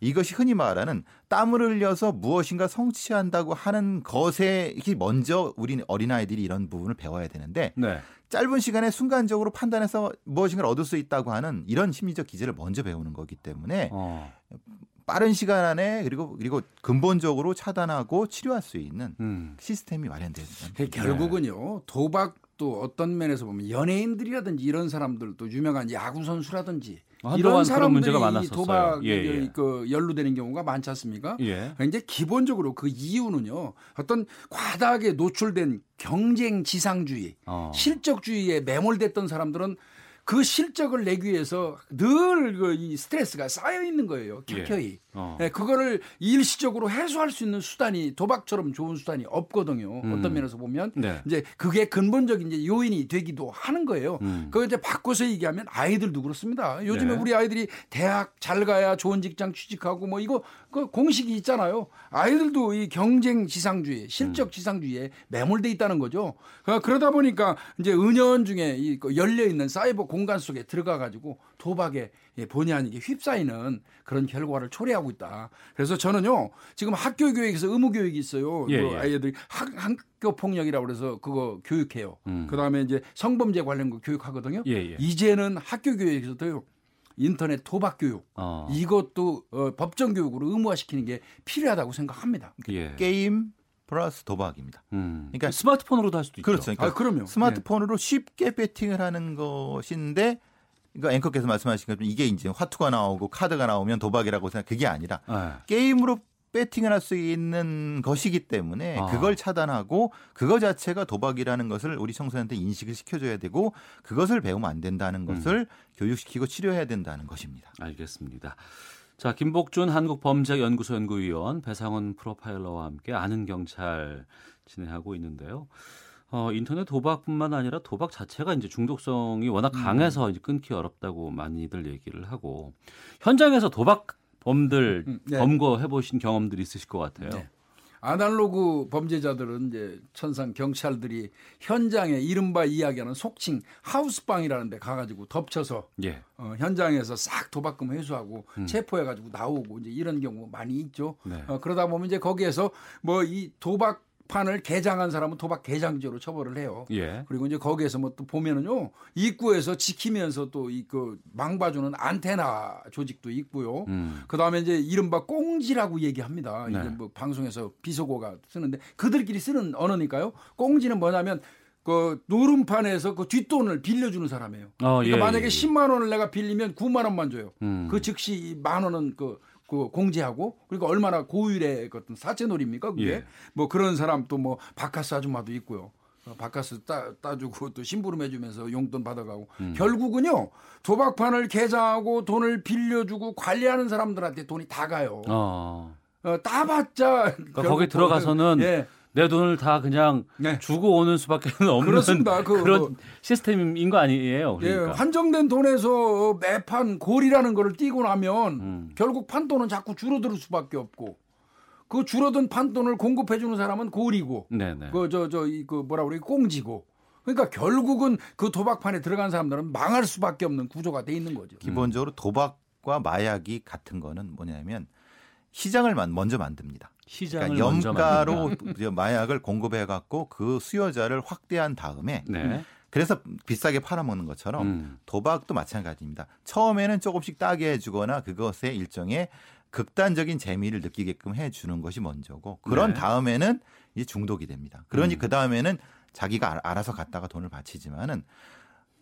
이것이 흔히 말하는 땀을 흘려서 무엇인가 성취한다고 하는 것에 이게 먼저 우리 어린아이들이 이런 부분을 배워야 되는데 네. 짧은 시간에 순간적으로 판단해서 무엇인가를 얻을 수 있다고 하는 이런 심리적 기제를 먼저 배우는 거기 때문에 어. 빠른 시간 안에 그리고 그리고 근본적으로 차단하고 치료할 수 있는 음. 시스템이 마련돼야 그 됩니다. 결국은요 도박 도 어떤 면에서 보면 연예인들이라든지 이런 사람들도 유명한 야구 선수라든지 이런 사람들이 문제가 이 많았었어요. 도박 예, 예. 그 연루되는 경우가 많지 않습니까? 예. 이제 기본적으로 그 이유는요 어떤 과다하게 노출된 경쟁 지상주의, 어. 실적주의에 매몰됐던 사람들은 그 실적을 내기 위해서 늘이 스트레스가 쌓여 있는 거예요. 켜켜이. 어. 네, 그거를 일시적으로 해소할 수 있는 수단이 도박처럼 좋은 수단이 없거든요. 음. 어떤 면에서 보면 네. 이제 그게 근본적인 이제 요인이 되기도 하는 거예요. 음. 그거 이제 바꿔서 얘기하면 아이들도 그렇습니다. 요즘에 네. 우리 아이들이 대학 잘 가야 좋은 직장 취직하고 뭐 이거 그 공식이 있잖아요. 아이들도 이 경쟁 지상주의, 실적 지상주의에 매몰돼 있다는 거죠. 그- 그러다 보니까 이제 은연 중에 이그 열려 있는 사이버 공간 속에 들어가 가지고 도박에 예, 본의 아니게 휩싸이는 그런 결과를 초래하고 있다. 그래서 저는요 지금 학교 교육에서 의무 교육이 있어요. 예, 그 예. 아이들이 학, 학교 폭력이라고 그래서 그거 교육해요. 음. 그다음에 이제 성범죄 관련 거 교육하거든요. 예, 예. 이제는 학교 교육에서도요. 인터넷 도박 교육 어. 이것도 어, 법정 교육으로 의무화시키는 게 필요하다고 생각합니다. 예. 게임 플러스 도박입니다. 음. 그러니까 스마트폰으로도 할 수도 있죠. 그렇죠. 그러니까 아 그럼요. 스마트폰으로 쉽게 배팅을 하는 것인데 그러니까 앵커께서 말씀하신 것처럼 이게 이제 화투가 나오고 카드가 나오면 도박이라고 생각 그게 아니라 네. 게임으로 배팅을 할 수 있는 것이기 때문에 아. 그걸 차단하고 그거 자체가 도박이라는 것을 우리 청소년한테 인식을 시켜줘야 되고 그것을 배우면 안 된다는 것을 교육시키고 치료해야 된다는 것입니다. 알겠습니다. 자, 김복준 한국범죄연구소 연구위원, 배상훈 프로파일러와 함께 아는 경찰 진행하고 있는데요. 어, 인터넷 도박뿐만 아니라 도박 자체가 이제 중독성이 워낙 강해서 이제 끊기 어렵다고 많이들 얘기를 하고 현장에서 도박범들 음, 네. 검거해 보신 경험들이 있으실 것 같아요. 네. 아날로그 범죄자들은 이제 천상 경찰들이 현장에 이른바 이야기하는 속칭 하우스방이라는 데 가가지고 덮쳐서 예. 어, 현장에서 싹 도박금 회수하고 음. 체포해가지고 나오고 이제 이런 경우 많이 있죠. 네. 어, 그러다 보면 이제 거기에서 뭐 이 도박 판을 개장한 사람은 도박 개장죄로 처벌을 해요. 예. 그리고 이제 거기에서 뭐 또 보면은요 입구에서 지키면서 또 이 그 망봐주는 안테나 조직도 있고요. 음. 그 다음에 이제 이른바 꽁지라고 얘기합니다. 네. 이제 뭐 방송에서 비속어가 쓰는데 그들끼리 쓰는 언어니까요. 꽁지는 뭐냐면 그 노름판에서 그 뒷돈을 빌려주는 사람이에요. 어, 그러니까 예, 만약에 예, 예. 10만 원을 내가 빌리면 9만 원만 줘요. 음. 그 즉시 이만 원은 그, 그 공제하고 그리고 얼마나 고율의 그 어떤 사채놀입니까 그게 예. 뭐 그런 사람 또 뭐 바카스 아줌마도 있고요. 어, 바카스 따, 따주고 또 심부름 해주면서 용돈 받아가고 음. 결국은요 도박판을 개장하고 돈을 빌려주고 관리하는 사람들한테 돈이 다 가요. 어. 어, 따봤자 그러니까 거기 들어가서는 예. 내 돈을 다 그냥 네. 주고 오는 수밖에 없는 그렇습니다. 그, 런 뭐, 시스템인 거 아니에요? 예, 그러니까. 한정된 돈에서 매판 골이라는 거를 띄고 나면 음. 결국 판돈은 자꾸 줄어들 수밖에 없고 그 줄어든 판돈을 공급해 주는 사람은 골이고. 그 저 저 이 그 뭐라 그래 꽁지고 그러니까 결국은 그 도박판에 들어간 사람들은 망할 수밖에 없는 구조가 돼 있는 거죠. 기본적으로 도박과 마약이 같은 거는 뭐냐면 시장을 만- 먼저 만듭니다. 시장을 그러니까 염가로. 마약을 공급해 갖고 그 수요자를 확대한 다음에 네. 그래서 비싸게 팔아먹는 것처럼 음. 도박도 마찬가지입니다. 처음에는 조금씩 따게 해주거나 그것에 일종의 극단적인 재미를 느끼게끔 해주는 것이 먼저고 그런 네. 다음에는 이제 중독이 됩니다. 그러니 음. 그 다음에는 자기가 알- 알아서 갔다가 돈을 바치지만은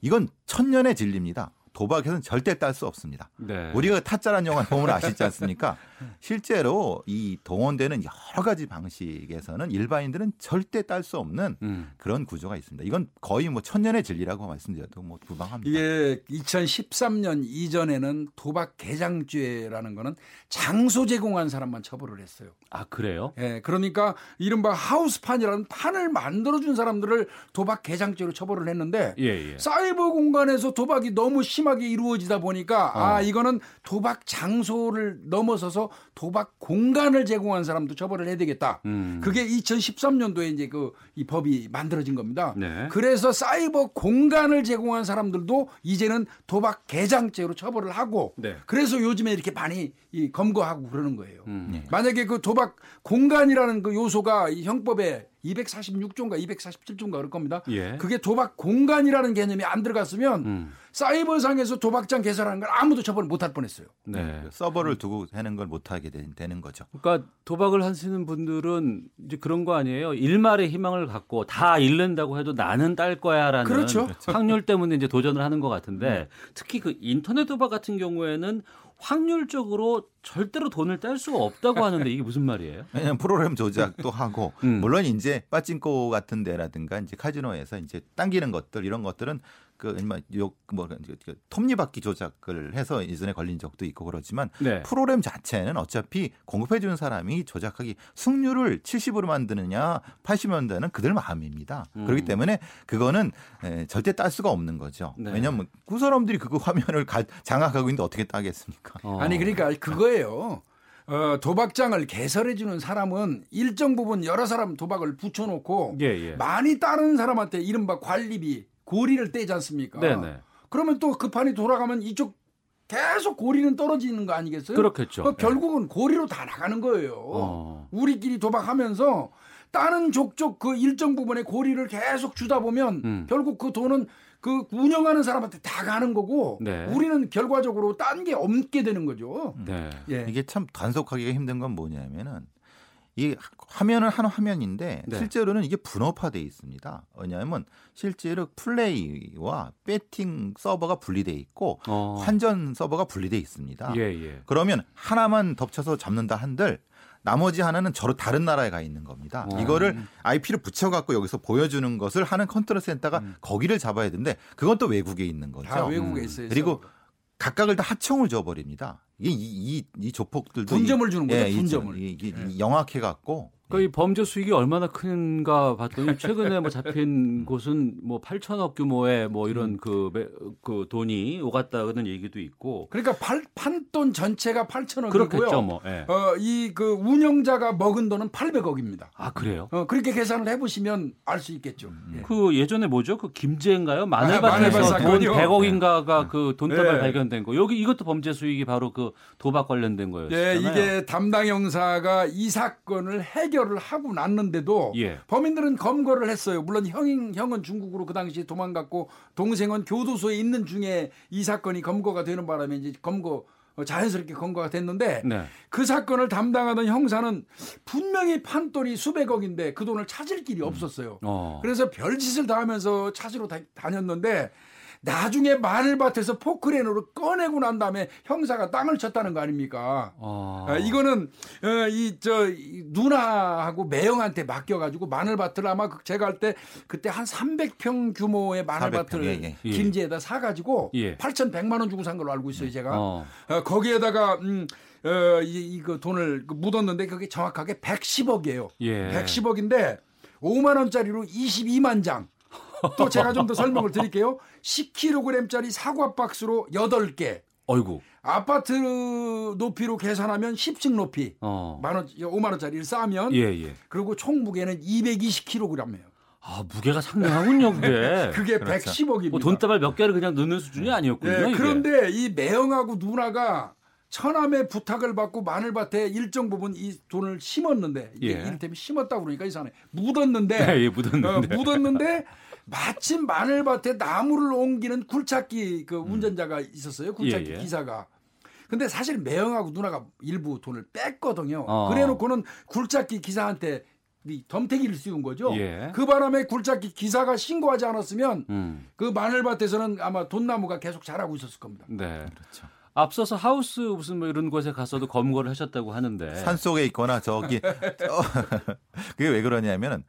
이건 천년의 진리입니다. 도박에서는 절대 딸 수 없습니다. 네. 우리가 타짜란 영화 보면 아시지 않습니까? 실제로 이 동원되는 여러 가지 방식에서는 일반인들은 절대 딸 수 없는 음. 그런 구조가 있습니다. 이건 거의 뭐 천년의 진리라고 말씀드려도 뭐 부방합니다. 이게 2013년 이전에는 도박 개장죄라는 거는 장소 제공한 사람만 처벌을 했어요. 아 그래요? 예, 그러니까 이른바 하우스판이라는 판을 만들어 준 사람들을 도박 개장죄로 처벌을 했는데 예 예. 사이버 공간에서 도박이 너무 심 하게 이루어지다 보니까 어. 아 이거는 도박 장소를 넘어서서 도박 공간을 제공한 사람도 처벌을 해야 되겠다. 음. 그게 2013년도에 이제 그 이 법이 만들어진 겁니다. 네. 그래서 사이버 공간을 제공한 사람들도 이제는 도박 개장죄로 처벌을 하고 네. 그래서 요즘에 이렇게 많이 이 검거하고 그러는 거예요. 음. 네. 만약에 그 도박 공간이라는 그 요소가 이 형법에 246조인가 247조인가 그럴 겁니다. 예. 그게 도박 공간이라는 개념이 안 들어갔으면 음. 사이버상에서 도박장 개설하는 걸 아무도 처벌 못할 뻔했어요. 네. 서버를 두고 하는 걸 못하게 되- 되는 거죠. 그러니까 도박을 하시는 분들은 이제 그런 거 아니에요. 일말의 희망을 갖고 다 잃는다고 해도 나는 딸 거야라는 그렇죠. 확률 때문에 이제 도전을 하는 것 같은데 특히 그 인터넷 도박 같은 경우에는 확률적으로 절대로 돈을 뗄 수가 없다고 하는데 이게 무슨 말이에요? 왜냐하면 프로그램 조작도 하고 음. 물론 이제 빠찡코 같은 데라든가 이제 카지노에서 이제 당기는 것들 이런 것들은 그 얼마 요뭐 톱니바퀴 조작을 해서 예전에 걸린 적도 있고 그렇지만 네. 프로그램 자체는 어차피 공급해 주는 사람이 조작하기 승률을 70으로 만드느냐 80면 되는 그들 마음입니다. 음. 그렇기 때문에 그거는 에, 절대 딸 수가 없는 거죠. 네. 왜냐하면 그 사람들이 그거 화면을 가- 장악하고 있는데 어떻게 따겠습니까? 어. 아니 그러니까 그거예요. 어, 도박장을 개설해 주는 사람은 일정 부분 여러 사람 도박을 붙여놓고 예, 예. 많이 따른 사람한테 이른바 관리비 고리를 떼지 않습니까? 네네. 그러면 또 그 판이 돌아가면 이쪽 계속 고리는 떨어지는 거 아니겠어요? 그렇겠죠. 그 결국은 고리로 다 나가는 거예요. 어. 우리끼리 도박하면서 따는 족족 그 일정 부분의 고리를 계속 주다 보면 음. 결국 그 돈은 그 운영하는 사람한테 다 가는 거고 네. 우리는 결과적으로 딴 게 없게 되는 거죠. 네. 예. 이게 참 단속하기가 힘든 건 뭐냐면은 이 화면은 한 화면인데 네. 실제로는 이게 분업화돼 있습니다. 왜냐하면 실제로 플레이와 배팅 서버가 분리돼 있고 어. 환전 서버가 분리돼 있습니다. 예, 예. 그러면 하나만 덮쳐서 잡는다 한들 나머지 하나는 저로 다른 나라에 가 있는 겁니다. 어. 이거를 IP를 붙여갖고 여기서 보여주는 것을 하는 컨트롤 센터가 거기를 잡아야 되는데 그건 또 외국에 있는 거죠. 다 외국에 음. 있어요. 그리고 각각을 다 하청을 줘버립니다. 이게 이, 이, 이 조폭들도 분점을 이- 주는 거죠, 이- 분점을. 이- 이게 영악해 갖고 그러니까 이 범죄 수익이 얼마나 큰가 봤더니 최근에 뭐 잡힌 곳은 뭐 8천억 규모의 뭐 이런 그, 매- 그 돈이 오갔다는 얘기도 있고 그러니까 팔, 판돈 전체가 8천억이고요. 그렇겠죠, 뭐. 예. 어, 이 그 운영자가 먹은 돈은 800억입니다. 아 그래요? 어, 그렇게 계산을 해보시면 알 수 있겠죠. 예. 그 예전에 뭐죠? 그 김제인가요? 아, 마늘밭 마늘밭에서 돈 사건이요. 100억인가가 그 돈다발 네. 발견된 거. 여기 이것도 범죄 수익이 바로 그 도박 관련된 거였잖아요. 예, 이게 담당 형사가 이 사건을 해결 을 하고 났는데도 예. 범인들은 검거를 했어요. 물론 형, 형은 중국으로 그 당시에 도망갔고 동생은 교도소에 있는 중에 이 사건이 검거가 되는 바람에 이제 검거 어, 자연스럽게 검거가 됐는데 네. 그 사건을 담당하던 형사는 분명히 판돈이 수백억인데 그 돈을 찾을 길이 없었어요. 어. 그래서 별짓을 다 하면서 찾으러 다, 다녔는데 나중에 마늘밭에서 포크레인으로 꺼내고 난 다음에 형사가 땅을 쳤다는 거 아닙니까? 어. 아, 이거는 어, 이저 누나하고 매형한테 맡겨가지고 마늘밭을 아마 그 제가 할 때 그때 한 300평 규모의 마늘밭을 400평, 예, 예. 예. 김제에다 사가지고 예. 8,100만 원 주고 산 걸로 알고 있어요 제가. 어. 어, 거기에다가 음, 어, 이, 이거 돈을 그 묻었는데 그게 정확하게 110억이에요. 예. 110억인데 5만 원짜리로 22만 장. 또 제가 좀 더 설명을 드릴게요. 10kg짜리 사과 박스로 8개. 어이구. 아파트 높이로 계산하면 10층 높이. 어. 만 원, 5만 원짜리를 싸면 예, 예. 그리고 총 무게는 220kg이에요. 아, 무게가 상당하군요, 그게. 그게 그렇죠. 110억입니다. 뭐 돈다발 몇 개를 그냥 넣는 수준이 아니었군요. 예, 이게. 그런데 이 매형하고 누나가 처남의 부탁을 받고 마늘밭에 일정 부분 이 돈을 심었는데 이게 예. 이를테면 심었다 그러니까 이 산에 묻었는데 예, 예, 묻었는데. 어, 묻었는데 마침 마늘밭에 나무를 옮기는 굴착기 그 운전자가 있었어요 굴착기 음. 예, 예. 기사가 근데 사실 매형하고 누나가 일부 돈을 뺐거든요 어. 그래놓고는 굴착기 기사한테 이 덤태기를 씌운 거죠 예. 그 바람에 굴착기 기사가 신고하지 않았으면 음. 그 마늘밭에서는 아마 돈나무가 계속 자라고 있었을 겁니다. 네. 그렇죠. 앞서서 하우스 무슨 뭐 이런 곳에 가서도 검거를 하셨다고 하는데. 산 속에 있거나 저기 저- 그게 왜 그러냐면은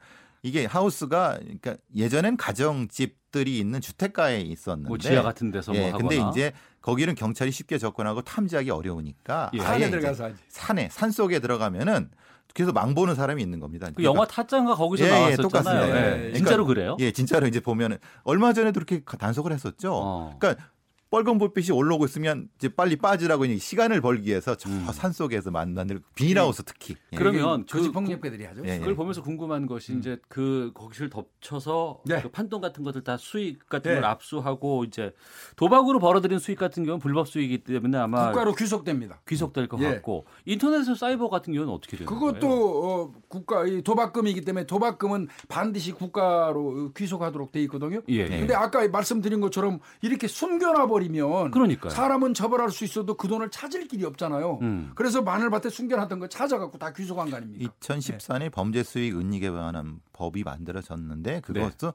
이게 하우스가 그러니까 예전엔 가정집들이 있는 주택가에 있었는데 뭐 지하 같은 데서 뭐 예, 하거나. 근데 이제 거기는 경찰이 쉽게 접근하고 탐지하기 어려우니까 예. 산에 들어가서 하지. 산에 산 속에 들어가면은 그래서 망 보는 사람이 있는 겁니다. 그 영화 타짜가 거기서 예, 예, 나왔었잖아요. 똑같습니다. 예, 예. 진짜로 그러니까 그래요? 예, 진짜로 이제 보면은 얼마 전에도 그렇게 단속을 했었죠. 어. 그러니까 빨간 불빛이 올라오고 있으면 이제 빨리 빠지라고 이제 시간을 벌기 위해서 저 음. 산속에서 만나는 비닐하우스 특히. 예. 그러면 그 조직폭력배들이 하죠. 예, 예. 그걸 보면서 궁금한 것이 이제 그 거기를 덮쳐서 네. 그 판돈 같은 것들 다 수익 같은 네. 걸 압수하고 이제 도박으로 벌어들인 수익 같은 경우는 불법 수익이기 때문에 아마 국가로 귀속됩니다. 귀속될 것 예. 같고 인터넷에서 사이버 같은 경우는 어떻게 되는 거예요? 그것도 어, 국가 이 도박금이기 때문에 도박금은 반드시 국가로 귀속하도록 돼 있거든요. 예. 예. 근데 아까 말씀드린 것처럼 이렇게 숨겨놔 버 리면 그러니까요. 사람은 처벌할 수 있어도 그 돈을 찾을 길이 없잖아요. 음. 그래서 마늘밭에 숨겨놨던 거 찾아갖고 다 귀속한 거 아닙니까? 2014년에 범죄 수익 은닉에 관한 법이 만들어졌는데 네. 그것도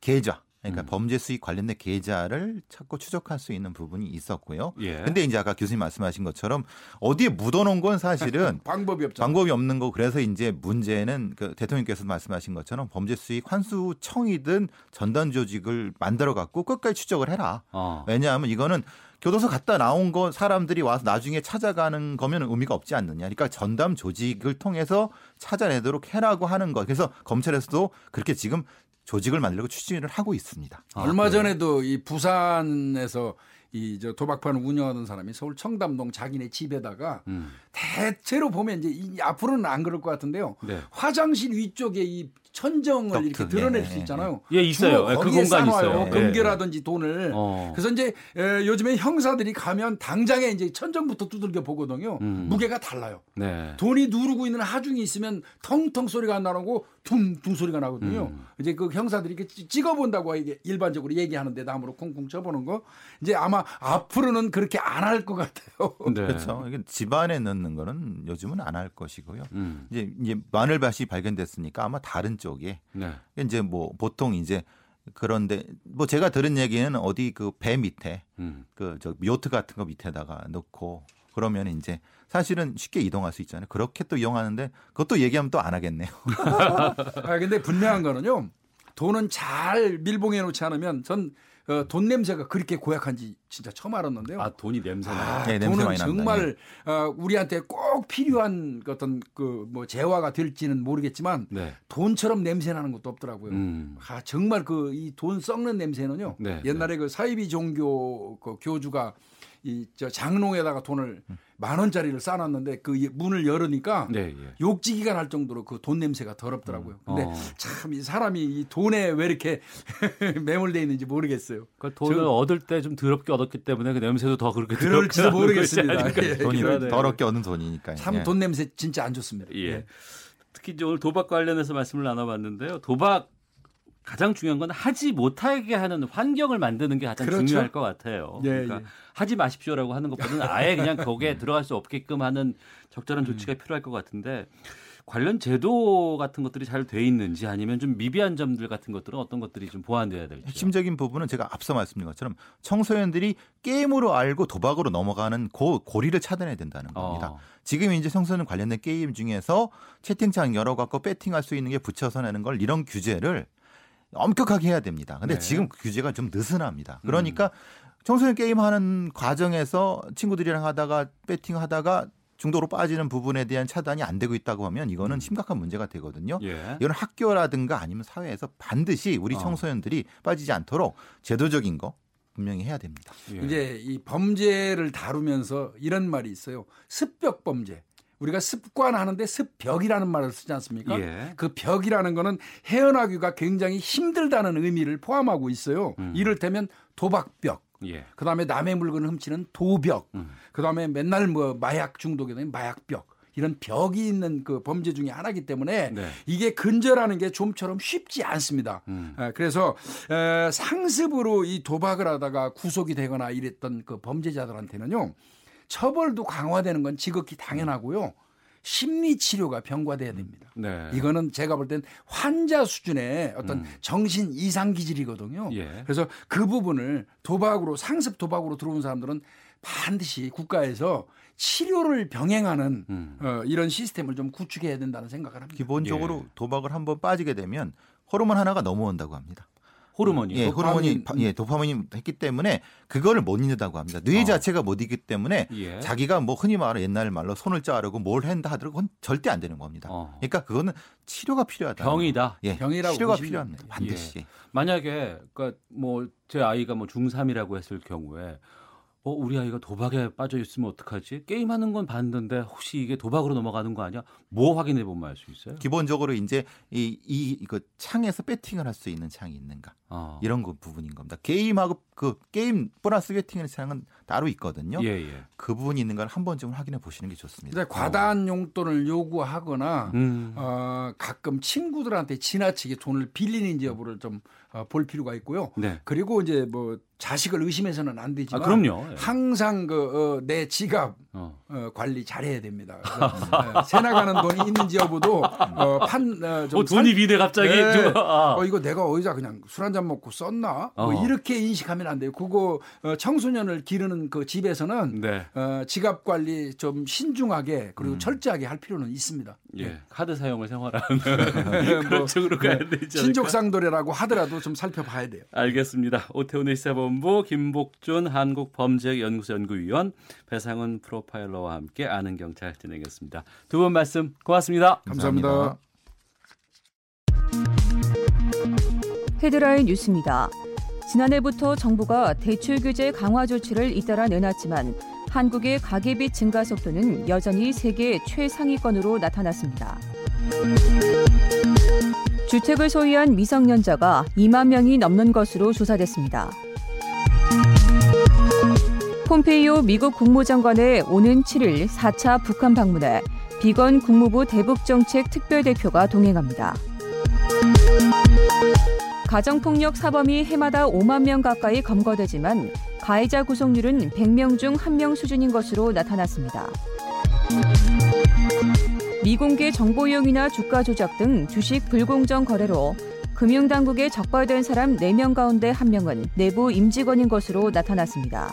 계좌 그러니까 음. 범죄 수익 관련된 계좌를 찾고 추적할 수 있는 부분이 있었고요. 예. 근데 이제 아까 교수님 말씀하신 것처럼 어디에 묻어놓은 건 사실은 방법이 없죠. 방법이 없는 거 그래서 이제 문제는 그 대통령께서 말씀하신 것처럼 범죄 수익 환수청이든 전단 조직을 만들어 갖고 끝까지 추적을 해라. 어. 왜냐하면 이거는 교도소 갔다 나온 거 사람들이 와서 나중에 찾아가는 거면 의미가 없지 않느냐. 그러니까 전담 조직을 통해서 찾아내도록 해라고 하는 거. 그래서 검찰에서도 그렇게 지금 조직을 만들고 추진을 하고 있습니다. 아, 얼마 그래요? 전에도 이 부산에서 이 저 도박판을 운영하던 사람이 서울 청담동 자기네 집에다가 음. 대체로 보면 이제 이 앞으로는 안 그럴 것 같은데요. 네. 화장실 위쪽에 이 천정을 덕트, 이렇게 드러낼 예, 수 예, 있잖아요. 예, 있어요. 주로 예, 그 싸놔요. 있어요. 예. 금괴라든지 돈을. 어. 그래서 이제 에, 요즘에 형사들이 가면 당장에 이제 천정부터 두들겨 보거든요. 음. 무게가 달라요. 네. 돈이 누르고 있는 하중이 있으면 텅텅 소리가 안 나고 퉁퉁 소리가 나거든요. 음. 이제 그 형사들이 이렇게 찌- 찍어본다고 이게 일반적으로 얘기하는데 나무로 쿵쿵 쳐보는 거 이제 아마 앞으로는 그렇게 안 할 것 같아요. 네. 그렇죠. 이게 집안에 넣는 거는 요즘은 안 할 것이고요. 음. 이제 이제 마늘밭이 발견됐으니까 아마 다른 쪽에 네. 이제 뭐 보통 이제 그런데 뭐 제가 들은 얘기는 어디 그 배 밑에 음. 그저 요트 같은 거 밑에다가 넣고 그러면 이제 사실은 쉽게 이동할 수 있잖아요. 그렇게 또 이용하는데 그것도 얘기하면 또 안 하겠네요. 아 근데 분명한 거는요. 돈은 잘 밀봉해 놓지 않으면 전 어, 돈 냄새가 그렇게 고약한지 진짜 처음 알았는데요. 아 돈이 냄새 나. 아, 네, 냄새 돈은 납니다. 정말 어, 우리한테 꼭 필요한 그 어떤 그 뭐 재화가 될지는 모르겠지만 네. 돈처럼 냄새 나는 것도 없더라고요. 음. 아, 정말 그 이 돈 썩는 냄새는요. 네, 옛날에 그 사이비 종교 그 교주가 이 저 장롱에다가 돈을 만 원짜리를 쌓아놨는데 그이 문을 열으니까 네, 예. 욕지기가 날 정도로 그 돈 냄새가 더럽더라고요. 근데 어. 참이 사람이 이 돈에 왜 이렇게 매몰돼 있는지 모르겠어요. 그러니까 돈을 저- 얻을 때 좀 더럽게 얻었기 때문에 그 냄새도 더 그렇게 그럴지도 모르겠습니다. 예, 돈이 하네요. 더럽게 얻은 돈이니까요. 참 예. 돈 냄새 진짜 안 좋습니다. 예. 특히 이제 오늘 도박 관련해서 말씀을 나눠봤는데요. 도박 가장 중요한 건 하지 못하게 하는 환경을 만드는 게 가장 그렇죠. 중요할 것 같아요. 예, 그러니까 예. 하지 마십시오라고 하는 것보다는 아예 그냥 거기에 들어갈 수 없게끔 하는 적절한 조치가 필요할 것 같은데 관련 제도 같은 것들이 잘 돼 있는지 아니면 좀 미비한 점들 같은 것들은 어떤 것들이 좀 보완돼야 될지. 핵심적인 부분은 제가 앞서 말씀드린 것처럼 청소년들이 게임으로 알고 도박으로 넘어가는 고, 고리를 차단해야 된다는 겁니다. 어. 지금 이제 청소년 관련된 게임 중에서 채팅창 열어갖고 배팅할 수 있는 게 붙여서 내는 걸 이런 규제를 엄격하게 해야 됩니다. 근데 네. 지금 그 규제가 좀 음. 느슨합니다. 그러니까 청소년 게임 하는 과정에서 친구들이랑 하다가 배팅 하다가 중도로 빠지는 부분에 대한 차단이 안 되고 있다고 하면 이거는 심각한 문제가 되거든요. 예. 이건 학교라든가 아니면 사회에서 반드시 우리 어. 청소년들이 빠지지 않도록 제도적인 거 분명히 해야 됩니다. 예. 이제 이 범죄를 다루면서 이런 말이 있어요. 습벽 범죄. 우리가 습관하는데 습벽이라는 말을 쓰지 않습니까? 예. 그 벽이라는 거는 헤어나기가 굉장히 힘들다는 의미를 포함하고 있어요. 음. 이를테면 도박벽, 예. 그다음에 남의 물건을 훔치는 도벽, 음. 그다음에 맨날 뭐 마약 중독에 대한 마약벽. 이런 벽이 있는 그 범죄 중에 하나이기 때문에 네. 이게 근절하는 게 좀처럼 쉽지 않습니다. 음. 아, 그래서 에, 상습으로 이 도박을 하다가 구속이 되거나 이랬던 그 범죄자들한테는요 처벌도 강화되는 건 지극히 당연하고요 심리 치료가 병과돼야 됩니다. 네. 이거는 제가 볼 땐 환자 수준의 어떤 음. 정신 이상 기질이거든요. 예. 그래서 그 부분을 도박으로 상습 도박으로 들어온 사람들은 반드시 국가에서 치료를 병행하는 음. 어, 이런 시스템을 좀 구축해야 된다는 생각을 합니다. 기본적으로 예. 도박을 한번 빠지게 되면 호르몬 하나가 넘어온다고 합니다. 호르몬이. 예, 호르몬이. 파- 예, 도파민이 했기 때문에 그거를 못 잊는다고 합니다. 뇌 어. 자체가 못 잊기 때문에 예. 자기가 뭐 흔히 말하는 옛날 말로 손을 자르고 뭘 한다 하더라도 그건 절대 안 되는 겁니다. 어. 그러니까 그거는 치료가 필요하다. 병이다. 예, 병이라고 치료가 필요합니다. 반드시. 만약에 그러니까 뭐 제 아이가 뭐 중3이라고 했을 경우에 어 우리 아이가 도박에 빠져 있으면 어떡하지? 게임하는 건 봤는데 혹시 이게 도박으로 넘어가는 거 아니야? 뭐 확인해 보면 알 수 있어요? 기본적으로 이제 이, 이 이거 창에서 배팅을 할 수 있는 창이 있는가 어. 이런 거 부분인 겁니다. 게임하고 그 게임 보너스 배팅하는 창은 따로 있거든요. 예, 예. 그 부분이 있는 걸 한 번쯤 확인해 보시는 게 좋습니다. 근데 과다한 용돈을 요구하거나 음. 어, 가끔 친구들한테 지나치게 돈을 빌리는지 여부를 좀볼 필요가 있고요. 네. 그리고 이제 뭐 자식을 의심해서는 안 아, 되지만 그럼요. 예. 항상 그내 지갑 어. 어, 관리 잘해야 됩니다. 그래서, 어, 새 나가는 돈이 있는지 여부도 어, 판, 어, 좀 어, 돈이 비대 갑자기 네. 좀, 아. 어, 이거 내가 어디다 그냥 술 한 잔 먹고 썼나? 어. 뭐 이렇게 인식하면 안 돼요. 그거 어, 청소년을 기르는 그 집에서는 네. 어, 지갑 관리 좀 신중하게 그리고 음. 철저하게 할 필요는 있습니다. 예. 카드 사용을 생활하는 뭐, 그런 쪽으로 가야 네, 않을까? 신족상도래라고 하더라도 좀 살펴봐야 돼요. 알겠습니다. 오태훈의 시사본부 김복준 한국범죄연구소 연구위원 배상훈 프로파일러와 함께 아는 경찰 진행했습니다. 두 분 말씀 고맙습니다. 감사합니다. 헤드라인 뉴스입니다. 지난해부터 정부가 대출 규제 강화 조치를 잇따라 내놨지만 한국의 가계비 증가 속도는 여전히 세계 최상위권으로 나타났습니다. 주택을 소유한 미성년자가 2만 명이 넘는 것으로 조사됐습니다. 폼페이오 미국 국무장관의 오는 7일 4차 북한 방문에 비건 국무부 대북정책 특별대표가 동행합니다. 가정폭력 사범이 해마다 5만 명 가까이 검거되지만 가해자 구속률은 100명 중 1명 수준인 것으로 나타났습니다. 미공개 정보 이용이나 주가 조작 등 주식 불공정 거래로 금융당국에 적발된 사람 4명 가운데 1명은 내부 임직원인 것으로 나타났습니다.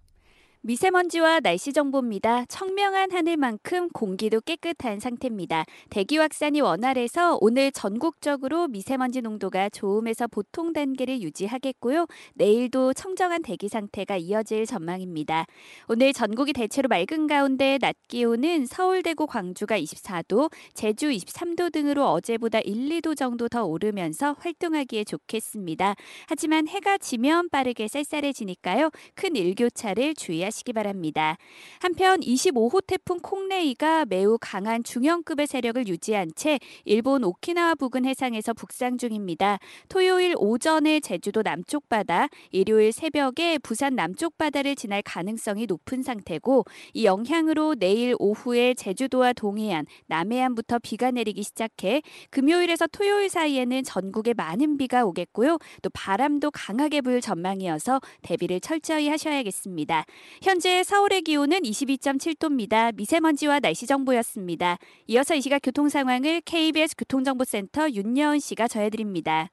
미세먼지와 날씨 정보입니다. 청명한 하늘만큼 공기도 깨끗한 상태입니다. 대기 확산이 원활해서 오늘 전국적으로 미세먼지 농도가 좋음에서 보통 단계를 유지하겠고요. 내일도 청정한 대기 상태가 이어질 전망입니다. 오늘 전국이 대체로 맑은 가운데 낮 기온은 서울, 대구, 광주가 24도, 제주 23도 등으로 어제보다 1, 2도 정도 더 오르면서 활동하기에 좋겠습니다. 하지만 해가 지면 빠르게 쌀쌀해지니까요. 큰 일교차를 주의하시 기 하시기 바랍니다. 한편 25호 태풍 콩레이가 매우 강한 중형급의 세력을 유지한 채 일본 오키나와 부근 해상에서 북상 중입니다. 토요일 오전에 제주도 남쪽 바다, 일요일 새벽에 부산 남쪽 바다를 지날 가능성이 높은 상태고 이 영향으로 내일 오후에 제주도와 동해안, 남해안부터 비가 내리기 시작해 금요일에서 토요일 사이에는 전국에 많은 비가 오겠고요. 또 바람도 강하게 불 전망이어서 대비를 철저히 하셔야겠습니다. 현재 서울의 기온은 22.7도입니다. 미세먼지와 날씨 정보였습니다. 이어서 이 시각 교통 상황을 KBS 교통정보센터 윤여은 씨가 전해드립니다.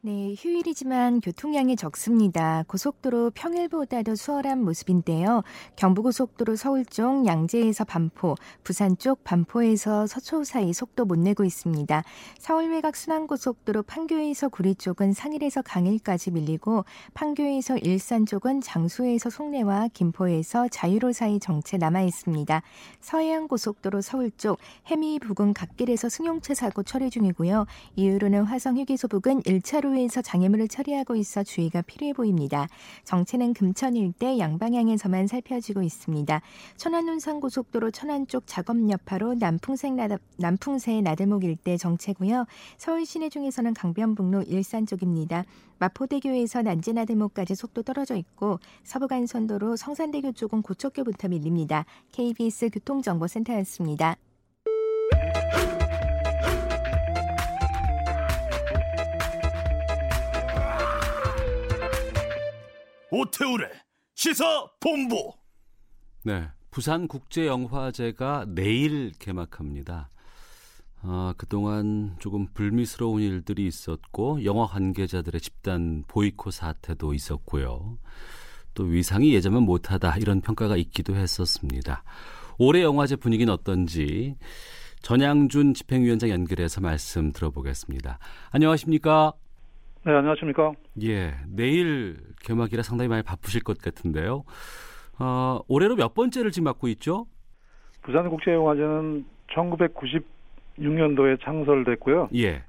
네, 휴일이지만 교통량이 적습니다. 고속도로 평일보다도 수월한 모습인데요. 경부고속도로 서울 쪽 양재에서 반포, 부산 쪽 반포에서 서초 사이 속도 못 내고 있습니다. 서울 외곽 순환고속도로 판교에서 구리 쪽은 상일에서 강일까지 밀리고 판교에서 일산 쪽은 장수에서 송내와 김포에서 자유로 사이 정체 남아 있습니다. 서해안 고속도로 서울 쪽 해미 부근 갓길에서 승용차 사고 처리 중이고요. 이후로는 화성 휴게소 부근 1차로 도로에서 장애물을 처리하고 있어 주의가 필요해 보입니다. 정체는 금천 일대 양방향에서만 살펴지고 있습니다. 천안운산 고속도로 천안 쪽 작업 여파로 남풍생 나다, 남풍새 나들목 일대 정체고요. 서울 시내 중에서는 강변북로 일산 쪽입니다. 마포대교에서 난지나들목까지 속도 떨어져 있고 서부간선도로 성산대교 쪽은 고척교부터 밀립니다. KBS 교통정보센터였습니다. 오태우래 시사 본부. 네, 부산 국제 영화제가 내일 개막합니다. 아, 그동안 조금 불미스러운 일들이 있었고 영화 관계자들의 집단 보이콧 사태도 있었고요. 또 위상이 예전만 못하다 이런 평가가 있기도 했었습니다. 올해 영화제 분위기는 어떤지 전양준 집행위원장 연결해서 말씀 들어보겠습니다. 안녕하십니까? 네, 안녕하십니까? 예, 내일 개막이라 상당히 많이 바쁘실 것 같은데요. 어, 올해로 몇 번째를 지금 맡고 있죠? 부산국제영화제는 1996년도에 창설됐고요. 예.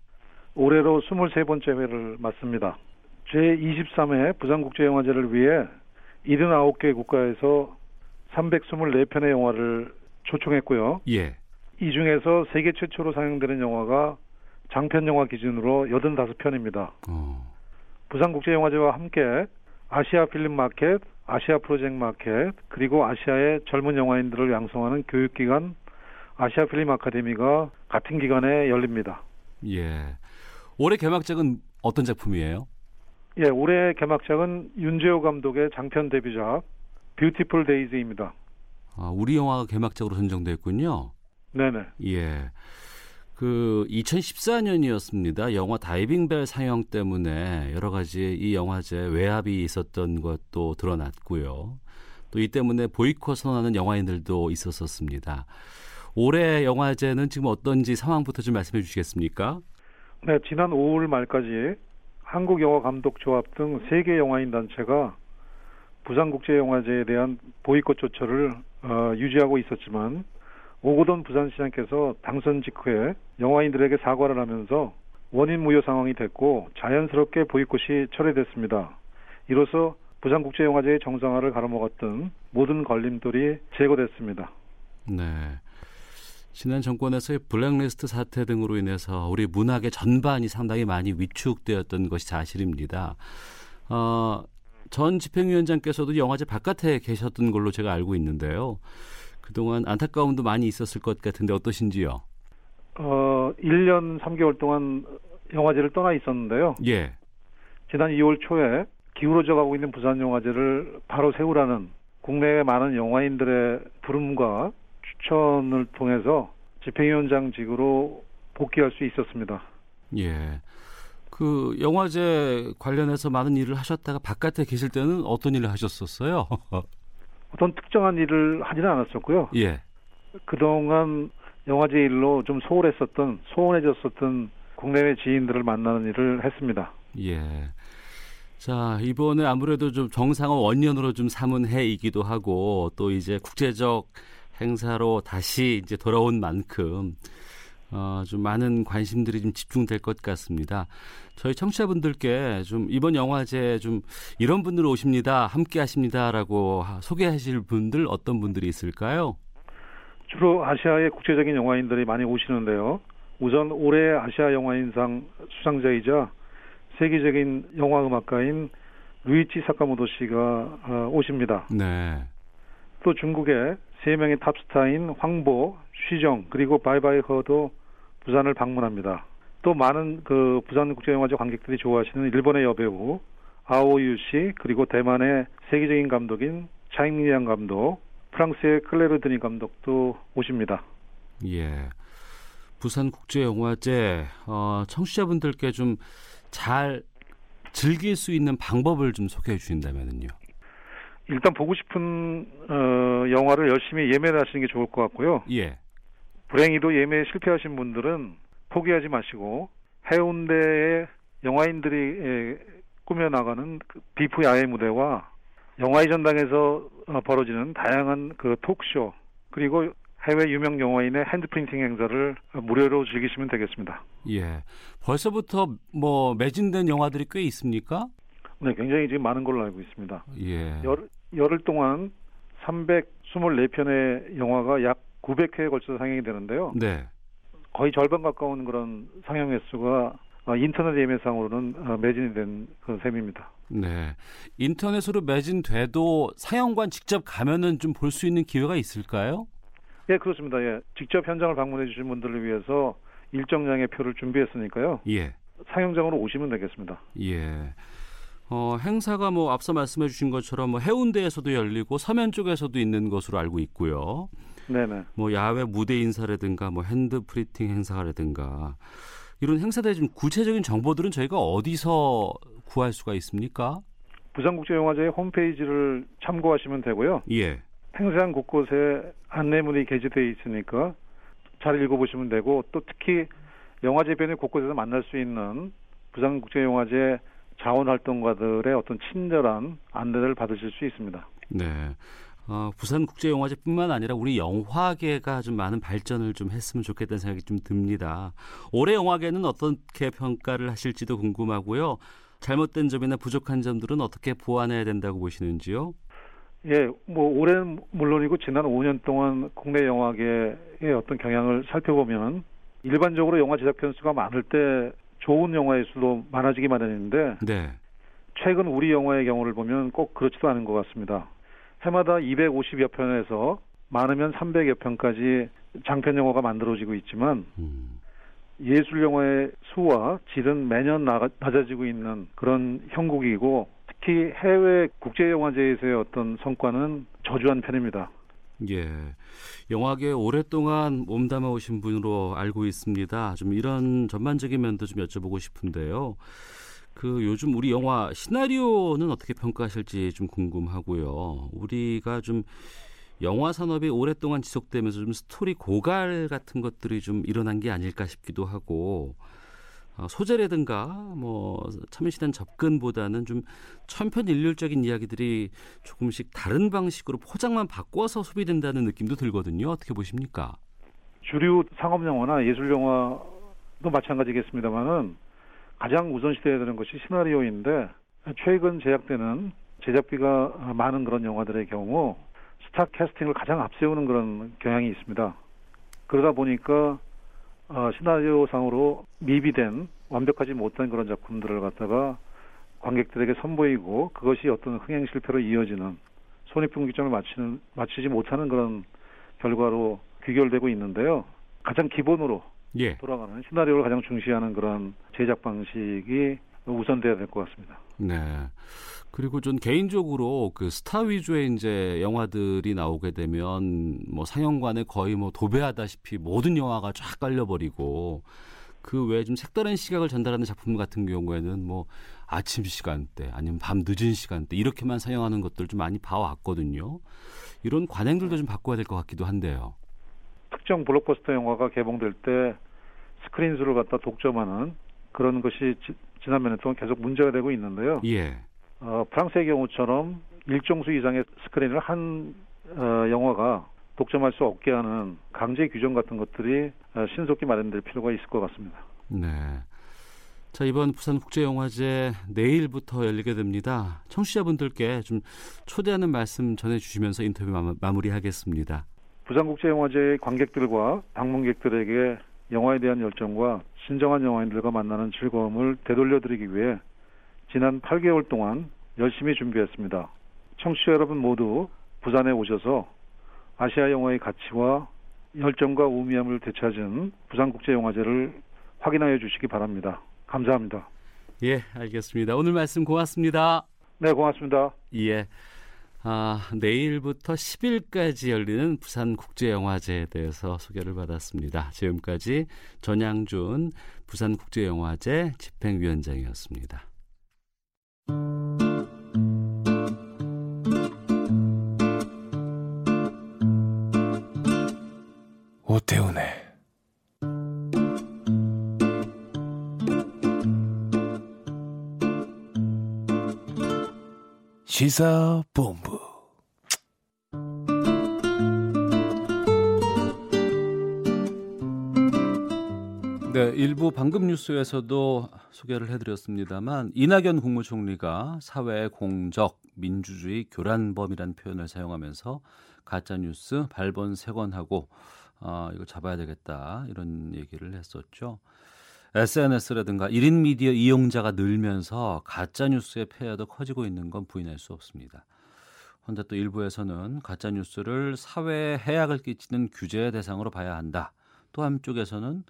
올해로 23번째 회를 맡습니다. 제23회 부산국제영화제를 위해 79개 국가에서 324편의 영화를 초청했고요. 예. 이 중에서 세계 최초로 상영되는 영화가 장편 영화 기준으로 85편입니다. 어. 부산국제영화제와 함께 아시아 필름 마켓, 아시아 프로젝트 마켓, 그리고 아시아의 젊은 영화인들을 양성하는 교육기관 아시아 필름 아카데미가 같은 기간에 열립니다. 예. 올해 개막작은 어떤 작품이에요? 예, 올해 개막작은 윤재호 감독의 장편 데뷔작 Beautiful Days입니다. 아, 우리 영화가 개막작으로 선정됐군요. 네네. 예. 그 2014년이었습니다. 영화 다이빙벨 상영 때문에 여러 가지 이 영화제 외압이 있었던 것도 드러났고요. 또 이 때문에 보이콧 선언하는 영화인들도 있었었습니다. 올해 영화제는 지금 어떤지 상황부터 좀 말씀해 주시겠습니까? 네, 지난 5월 말까지 한국영화감독조합 등 세계 영화인 단체가 부산국제영화제에 대한 보이콧 조처를 어, 유지하고 있었지만 오고돈 부산시장께서 당선 직후에 영화인들에게 사과를 하면서 원인 무효 상황이 됐고 자연스럽게 보이콧이 철회됐습니다. 이로써 부산국제영화제의 정상화를 가로막았던 모든 걸림돌이 제거됐습니다. 네. 지난 정권에서의 블랙리스트 사태 등으로 인해서 우리 문학의 전반이 상당히 많이 위축되었던 것이 사실입니다. 어, 전 집행위원장께서도 영화제 바깥에 계셨던 걸로 제가 알고 있는데요. 그동안 안타까움도 많이 있었을 것 같은데 어떠신지요? 어, 1년 3개월 동안 영화제를 떠나 있었는데요. 예. 지난 2월 초에 기울어져 가고 있는 부산 영화제를 바로 세우라는 국내의 많은 영화인들의 부름과 추천을 통해서 집행위원장직으로 복귀할 수 있었습니다. 예. 그 영화제 관련해서 많은 일을 하셨다가 바깥에 계실 때는 어떤 일을 하셨었어요? 어떤 특정한 일을 하지는 않았었고요. 예. 그동안 영화제 일로 좀 소홀했었던 소원해졌었던 국내외 지인들을 만나는 일을 했습니다. 예. 자, 이번에 아무래도 좀 정상화 원년으로 좀 삼은 해이기도 하고 또 이제 국제적 행사로 다시 이제 돌아온 만큼 어, 좀 많은 관심들이 좀 집중될 것 같습니다. 저희 청취자분들께 좀 이번 영화제 좀 이런 분들 오십니다, 함께 하십니다라고 소개하실 분들 어떤 분들이 있을까요? 주로 아시아의 국제적인 영화인들이 많이 오시는데요. 우선 올해 아시아 영화인상 수상자이자 세계적인 영화 음악가인 루이치 사카모토 씨가 어, 오십니다. 네. 또 중국의 세 명의 탑스타인 황보, 쉬정 그리고 바이바이 허도 부산을 방문합니다. 또 많은 그 부산 국제영화제 관객들이 좋아하시는 일본의 여배우 아오유 씨 그리고 대만의 세계적인 감독인 차잉리양 감독, 프랑스의 클레르 드니 감독도 오십니다. 예. 부산 국제 영화제 어, 청취자분들께 좀 잘 즐길 수 있는 방법을 좀 소개해 주신다면요. 일단 보고 싶은 어, 영화를 열심히 예매를 하시는 게 좋을 것 같고요. 예. 불행히도 예매에 실패하신 분들은 포기하지 마시고 해운대의 영화인들이 에, 꾸며 나가는 그 비프 야외 무대와 영화의 전당에서 어, 벌어지는 다양한 그 톡쇼 그리고 해외 유명 영화인의 핸드프린팅 행사를 무료로 즐기시면 되겠습니다. 예. 벌써부터 뭐 매진된 영화들이 꽤 있습니까? 네, 굉장히 지금 많은 걸로 알고 있습니다. 예. 열, 열흘 동안 324편의 영화가 약 900회에 걸쳐 상영이 되는데요. 네. 거의 절반 가까운 그런 상영 횟수가 어, 인터넷 예매상으로는 어, 매진이 된 그런 셈입니다. 네. 인터넷으로 매진돼도 상영관 직접 가면은 좀 볼 수 있는 기회가 있을까요? 예, 그렇습니다. 예. 직접 현장을 방문해 주신 분들을 위해서 일정량의 표를 준비했으니까요. 예. 상영장으로 오시면 되겠습니다. 예. 어, 행사가 뭐 앞서 말씀해 주신 것처럼 뭐 해운대에서도 열리고 서면 쪽에서도 있는 것으로 알고 있고요. 네네. 뭐 야외 무대 인사라든가 뭐 hand printing 행사라든가 이런 행사들의 좀 구체적인 정보들은 저희가 어디서 구할 수가 있습니까? 부산국제영화제의 홈페이지를 참고하시면 되고요. 예. 행사장 곳곳에 안내문이 게재되어 있으니까 잘 읽어보시면 되고 또 특히 영화제 변의 곳곳에서 만날 수 있는 부산국제영화제 자원활동가들의 어떤 친절한 안내를 받으실 수 있습니다. 네. 어, 부산 국제 영화제뿐만 아니라 우리 영화계가 좀 많은 발전을 좀 했으면 좋겠다는 생각이 좀 듭니다. 올해 영화계는 어떻게 평가를 하실지도 궁금하고요. 잘못된 점이나 부족한 점들은 어떻게 보완해야 된다고 보시는지요? 예, 뭐 올해는 물론이고 지난 5년 동안 국내 영화계의 어떤 경향을 살펴보면 일반적으로 영화 제작 편수가 많을 때 좋은 영화의 수도 많아지기 마련인데 네. 최근 우리 영화의 경우를 보면 꼭 그렇지도 않은 것 같습니다. 해마다 250여 편에서 많으면 300여 편까지 장편 영화가 만들어지고 있지만 음. 예술 영화의 수와 질은 매년 나, 낮아지고 있는 그런 형국이고 특히 해외 국제 영화제에서의 어떤 성과는 저조한 편입니다. 예. 영화계 오랫동안 몸담아 오신 분으로 알고 있습니다. 좀 이런 전반적인 면도 좀 여쭤보고 싶은데요. 그 요즘 우리 영화 시나리오는 어떻게 평가하실지 좀 궁금하고요. 우리가 좀 영화 산업이 오랫동안 지속되면서 좀 스토리 고갈 같은 것들이 좀 일어난 게 아닐까 싶기도 하고 어, 소재라든가 뭐 참신한 접근보다는 좀 천편일률적인 이야기들이 조금씩 다른 방식으로 포장만 바꿔서 소비된다는 느낌도 들거든요. 어떻게 보십니까? 주류 상업 영화나 예술 영화도 마찬가지겠습니다만은 가장 우선시돼야 되는 것이 시나리오인데 최근 제작되는 제작비가 많은 그런 영화들의 경우 스타 캐스팅을 가장 앞세우는 그런 경향이 있습니다. 그러다 보니까 어, 시나리오상으로 미비된 완벽하지 못한 그런 작품들을 갖다가 관객들에게 선보이고 그것이 어떤 흥행 실패로 이어지는 손익분기점을 맞추는 맞추지 못하는 그런 결과로 귀결되고 있는데요. 가장 기본으로 예. 돌아가는 시나리오를 가장 중시하는 그런 제작 방식이 우선돼야 될 것 같습니다. 네. 그리고 전 개인적으로 그 스타 위주의 이제 영화들이 나오게 되면 뭐 상영관에 거의 뭐 도배하다시피 모든 영화가 쫙 깔려버리고 그 외에 좀 색다른 시각을 전달하는 작품 같은 경우에는 뭐 아침 시간대 아니면 밤 늦은 시간대 이렇게만 상영하는 것들 좀 많이 봐왔거든요. 이런 관행들도 좀 바꿔야 될 것 같기도 한데요. 특정 블록버스터 영화가 개봉될 때 스크린 수를 갖다 독점하는 그런 것이 지, 지난 몇 년 동안 계속 문제가 되고 있는데요. 예. 어, 프랑스의 경우처럼 일정 수 이상의 스크린을 한 어, 영화가 독점할 수 없게 하는 강제 규정 같은 것들이 어, 신속히 마련될 필요가 있을 것 같습니다. 네. 자, 이번 부산국제영화제 내일부터 열리게 됩니다. 청취자분들께 좀 초대하는 말씀 전해주시면서 인터뷰 마무리 하겠습니다. 부산국제영화제의 관객들과 방문객들에게 영화에 대한 열정과 진정한 영화인들과 만나는 즐거움을 되돌려드리기 위해 지난 8개월 동안 열심히 준비했습니다. 청취자 여러분 모두 부산에 오셔서 아시아 영화의 가치와 열정과 우미함을 되찾은 부산국제영화제를 확인하여 주시기 바랍니다. 감사합니다. 예, 알겠습니다. 오늘 말씀 고맙습니다. 네, 고맙습니다. 예. 아, 내일부터 10일까지 열리는 부산국제영화제에 대해서 소개를 받았습니다. 지금까지 전양준 부산국제영화제 집행위원장이었습니다. 오태훈의 시사본부 네, 일부 방금 뉴스에서도 소개를 해드렸습니다만 이낙연 국무총리가 사회 공적 민주주의 교란범이라는 표현을 사용하면서 가짜 뉴스 발본색원하고 어, 이거 잡아야 되겠다 이런 얘기를 했었죠. SNS라든가 1인 미디어 이용자가 늘면서 가짜 뉴스의 폐해도 커지고 있는 건 부인할 수 없습니다. 헌데 또 일부에서는 가짜 뉴스를 사회에 해악을 끼치는 규제의 대상으로 봐야 한다. 또 한쪽에서는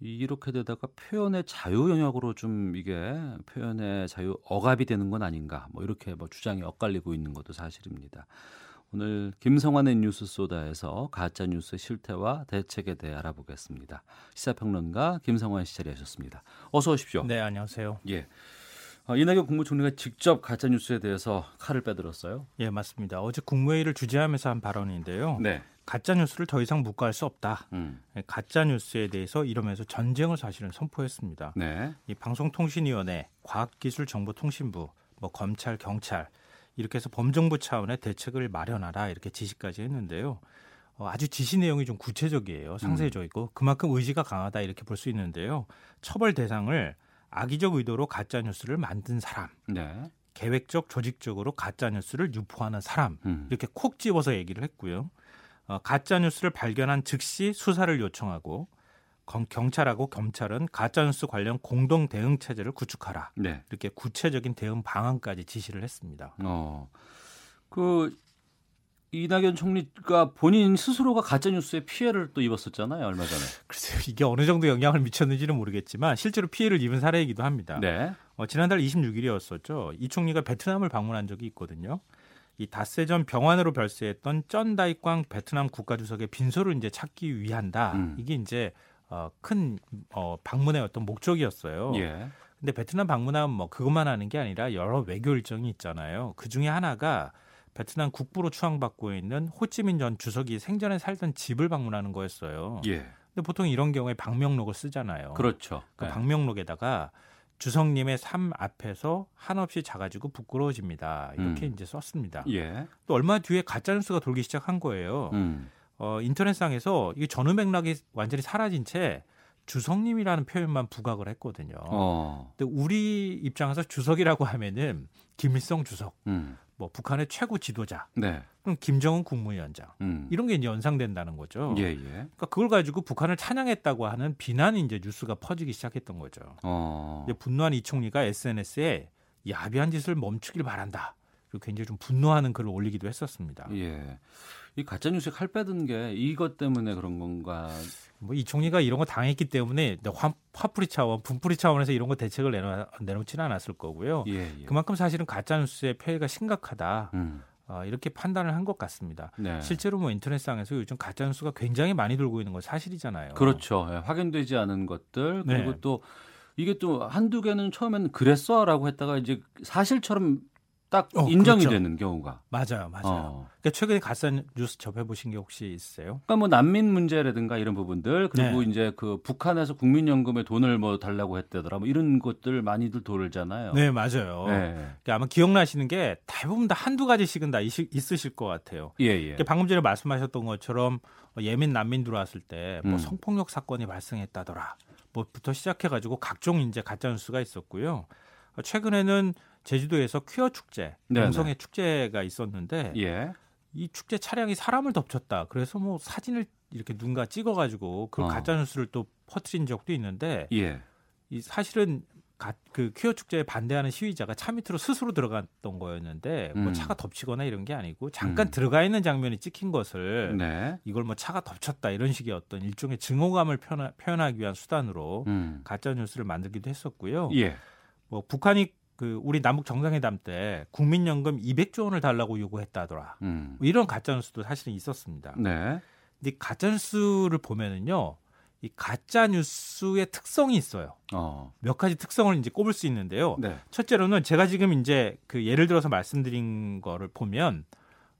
이렇게 되다가 표현의 자유 영역으로 좀 이게 표현의 자유 억압이 되는 건 아닌가 뭐 이렇게 뭐 주장이 엇갈리고 있는 것도 사실입니다. 오늘 김성환의 뉴스 소다에서 가짜 뉴스 실태와 대책에 대해 알아보겠습니다. 시사평론가 김성환 씨 자리하셨습니다. 어서 오십시오. 네, 안녕하세요. 예. 어, 이낙연 국무총리가 직접 가짜 뉴스에 대해서 칼을 빼들었어요. 예, 맞습니다. 어제 국무회의를 주재하면서 한 발언인데요. 네. 가짜 뉴스를 더 이상 묵과할 수 없다. 음. 예, 가짜 뉴스에 대해서 이러면서 전쟁을 사실은 선포했습니다. 네. 이 방송통신위원회, 과학기술정보통신부, 뭐 검찰, 경찰 이렇게 해서 범정부 차원의 대책을 마련하라 이렇게 지시까지 했는데요. 어, 아주 지시 내용이 좀 구체적이에요. 상세적이고 그만큼 의지가 강하다 이렇게 볼 수 있는데요. 처벌 대상을 악의적 의도로 가짜 뉴스를 만든 사람, 네. 계획적 조직적으로 가짜 뉴스를 유포하는 사람 음. 이렇게 콕 집어서 얘기를 했고요. 어, 가짜 뉴스를 발견한 즉시 수사를 요청하고 검- 경찰하고 검찰은 가짜 뉴스 관련 공동 대응 체제를 구축하라. 네. 이렇게 구체적인 대응 방안까지 지시를 했습니다. 어. 그 이낙연 총리가 본인 스스로가 가짜 뉴스에 피해를 또 입었었잖아요, 얼마 전에. 글쎄요, 이게 어느 정도 영향을 미쳤는지는 모르겠지만 실제로 피해를 입은 사례이기도 합니다. 네. 어, 지난달 26일이었었죠. 이 총리가 베트남을 방문한 적이 있거든요. 이 닷새 전 병환으로 별세했던 쩐다이꽝 베트남 국가주석의 빈소를 이제 찾기 위한다. 음. 이게 이제 어, 큰 어, 방문의 어떤 목적이었어요. 예. 근데 베트남 방문하면 뭐 그것만 하는 게 아니라 여러 외교 일정이 있잖아요. 그 중에 하나가 베트남 국부로 추앙받고 있는 호찌민 전 주석이 생전에 살던 집을 방문하는 거였어요. 예. 근데 보통 이런 경우에 방명록을 쓰잖아요. 그렇죠. 그 네. 방명록에다가 주성님의 삶 앞에서 한없이 작아지고 부끄러워집니다. 이렇게 음. 이제 썼습니다. 예. 또 얼마 뒤에 가짜 뉴스가 돌기 시작한 거예요. 음. 어, 인터넷상에서 이 전후 맥락이 완전히 사라진 채 주성님이라는 표현만 부각을 했거든요. 어. 근데 우리 입장에서 주석이라고 하면은 김일성 주석, 음. 뭐 북한의 최고 지도자, 네. 그럼 김정은 국무위원장 음. 이런 게 이제 연상된다는 거죠. 예, 예. 그러니까 그걸 가지고 북한을 찬양했다고 하는 비난이 이제 뉴스가 퍼지기 시작했던 거죠. 어. 이제 분노한 이 총리가 SNS에 야비한 짓을 멈추길 바란다. 그리고 굉장히 좀 분노하는 글을 올리기도 했었습니다. 예. 이 가짜 뉴스에 칼 빼든 게 이것 때문에 그런 건가? 뭐 이 총리가 이런 거 당했기 때문에 화, 화풀이 차원, 분풀이 차원에서 이런 거 대책을 내놓, 내놓지는 않았을 거고요. 예, 예. 그만큼 사실은 가짜 뉴스의 폐해가 심각하다. 음. 어, 이렇게 판단을 한 것 같습니다. 네. 실제로 뭐 인터넷상에서 요즘 가짜 뉴스가 굉장히 많이 돌고 있는 건 사실이잖아요. 그렇죠. 예, 확인되지 않은 것들 그리고 네. 또 이게 또 한두 개는 처음에는 그랬어라고 했다가 이제 사실처럼 딱 어, 인정이 그렇죠. 되는 경우가. 맞아요, 맞아요. 어. 그러니까 최근에 가짜 뉴스 접해 보신 게 혹시 있으세요? 그러니까 뭐 난민 문제라든가 이런 부분들 그리고 네. 이제 그 북한에서 국민연금에 돈을 뭐 달라고 했다더라 뭐 이런 것들 많이들 돌잖아요. 네, 맞아요. 네. 그러니까 아마 기억나시는 게 대부분 다 한두 가지씩은 다 있, 있으실 것 같아요. 예, 예. 그러니까 방금 전에 말씀하셨던 것처럼 예민 난민 들어왔을 때뭐 음. 성폭력 사건이 발생했다더라. 뭐부터 시작해가지고 각종 이제 가짜 뉴스가 있었고요. 어, 최근에는 제주도에서 퀴어 축제. 동성애 축제가 있었는데 예. 이 축제 차량이 사람을 덮쳤다. 그래서 뭐 사진을 이렇게 누군가 찍어가지고 그 어. 가짜 뉴스를 또 퍼뜨린 적도 있는데 예. 이 사실은 가, 그 퀴어 축제에 반대하는 시위자가 차 밑으로 스스로 들어갔던 거였는데 뭐 음. 차가 덮치거나 이런 게 아니고 잠깐 음. 들어가 있는 장면이 찍힌 것을 네. 이걸 뭐 차가 덮쳤다 이런 식의 어떤 일종의 증오감을 표현하, 표현하기 위한 수단으로 음. 가짜 뉴스를 만들기도 했었고요. 예. 뭐 북한이 그 우리 남북 정상회담 때 국민연금 200조 원을 달라고 요구했다더라. 음. 뭐 이런 가짜 뉴스도 사실은 있었습니다. 네. 근데 가짜 뉴스를 보면은요. 이 가짜 뉴스의 특성이 있어요. 어. 몇 가지 특성을 이제 꼽을 수 있는데요. 네. 첫째로는 제가 지금 이제 그 예를 들어서 말씀드린 거를 보면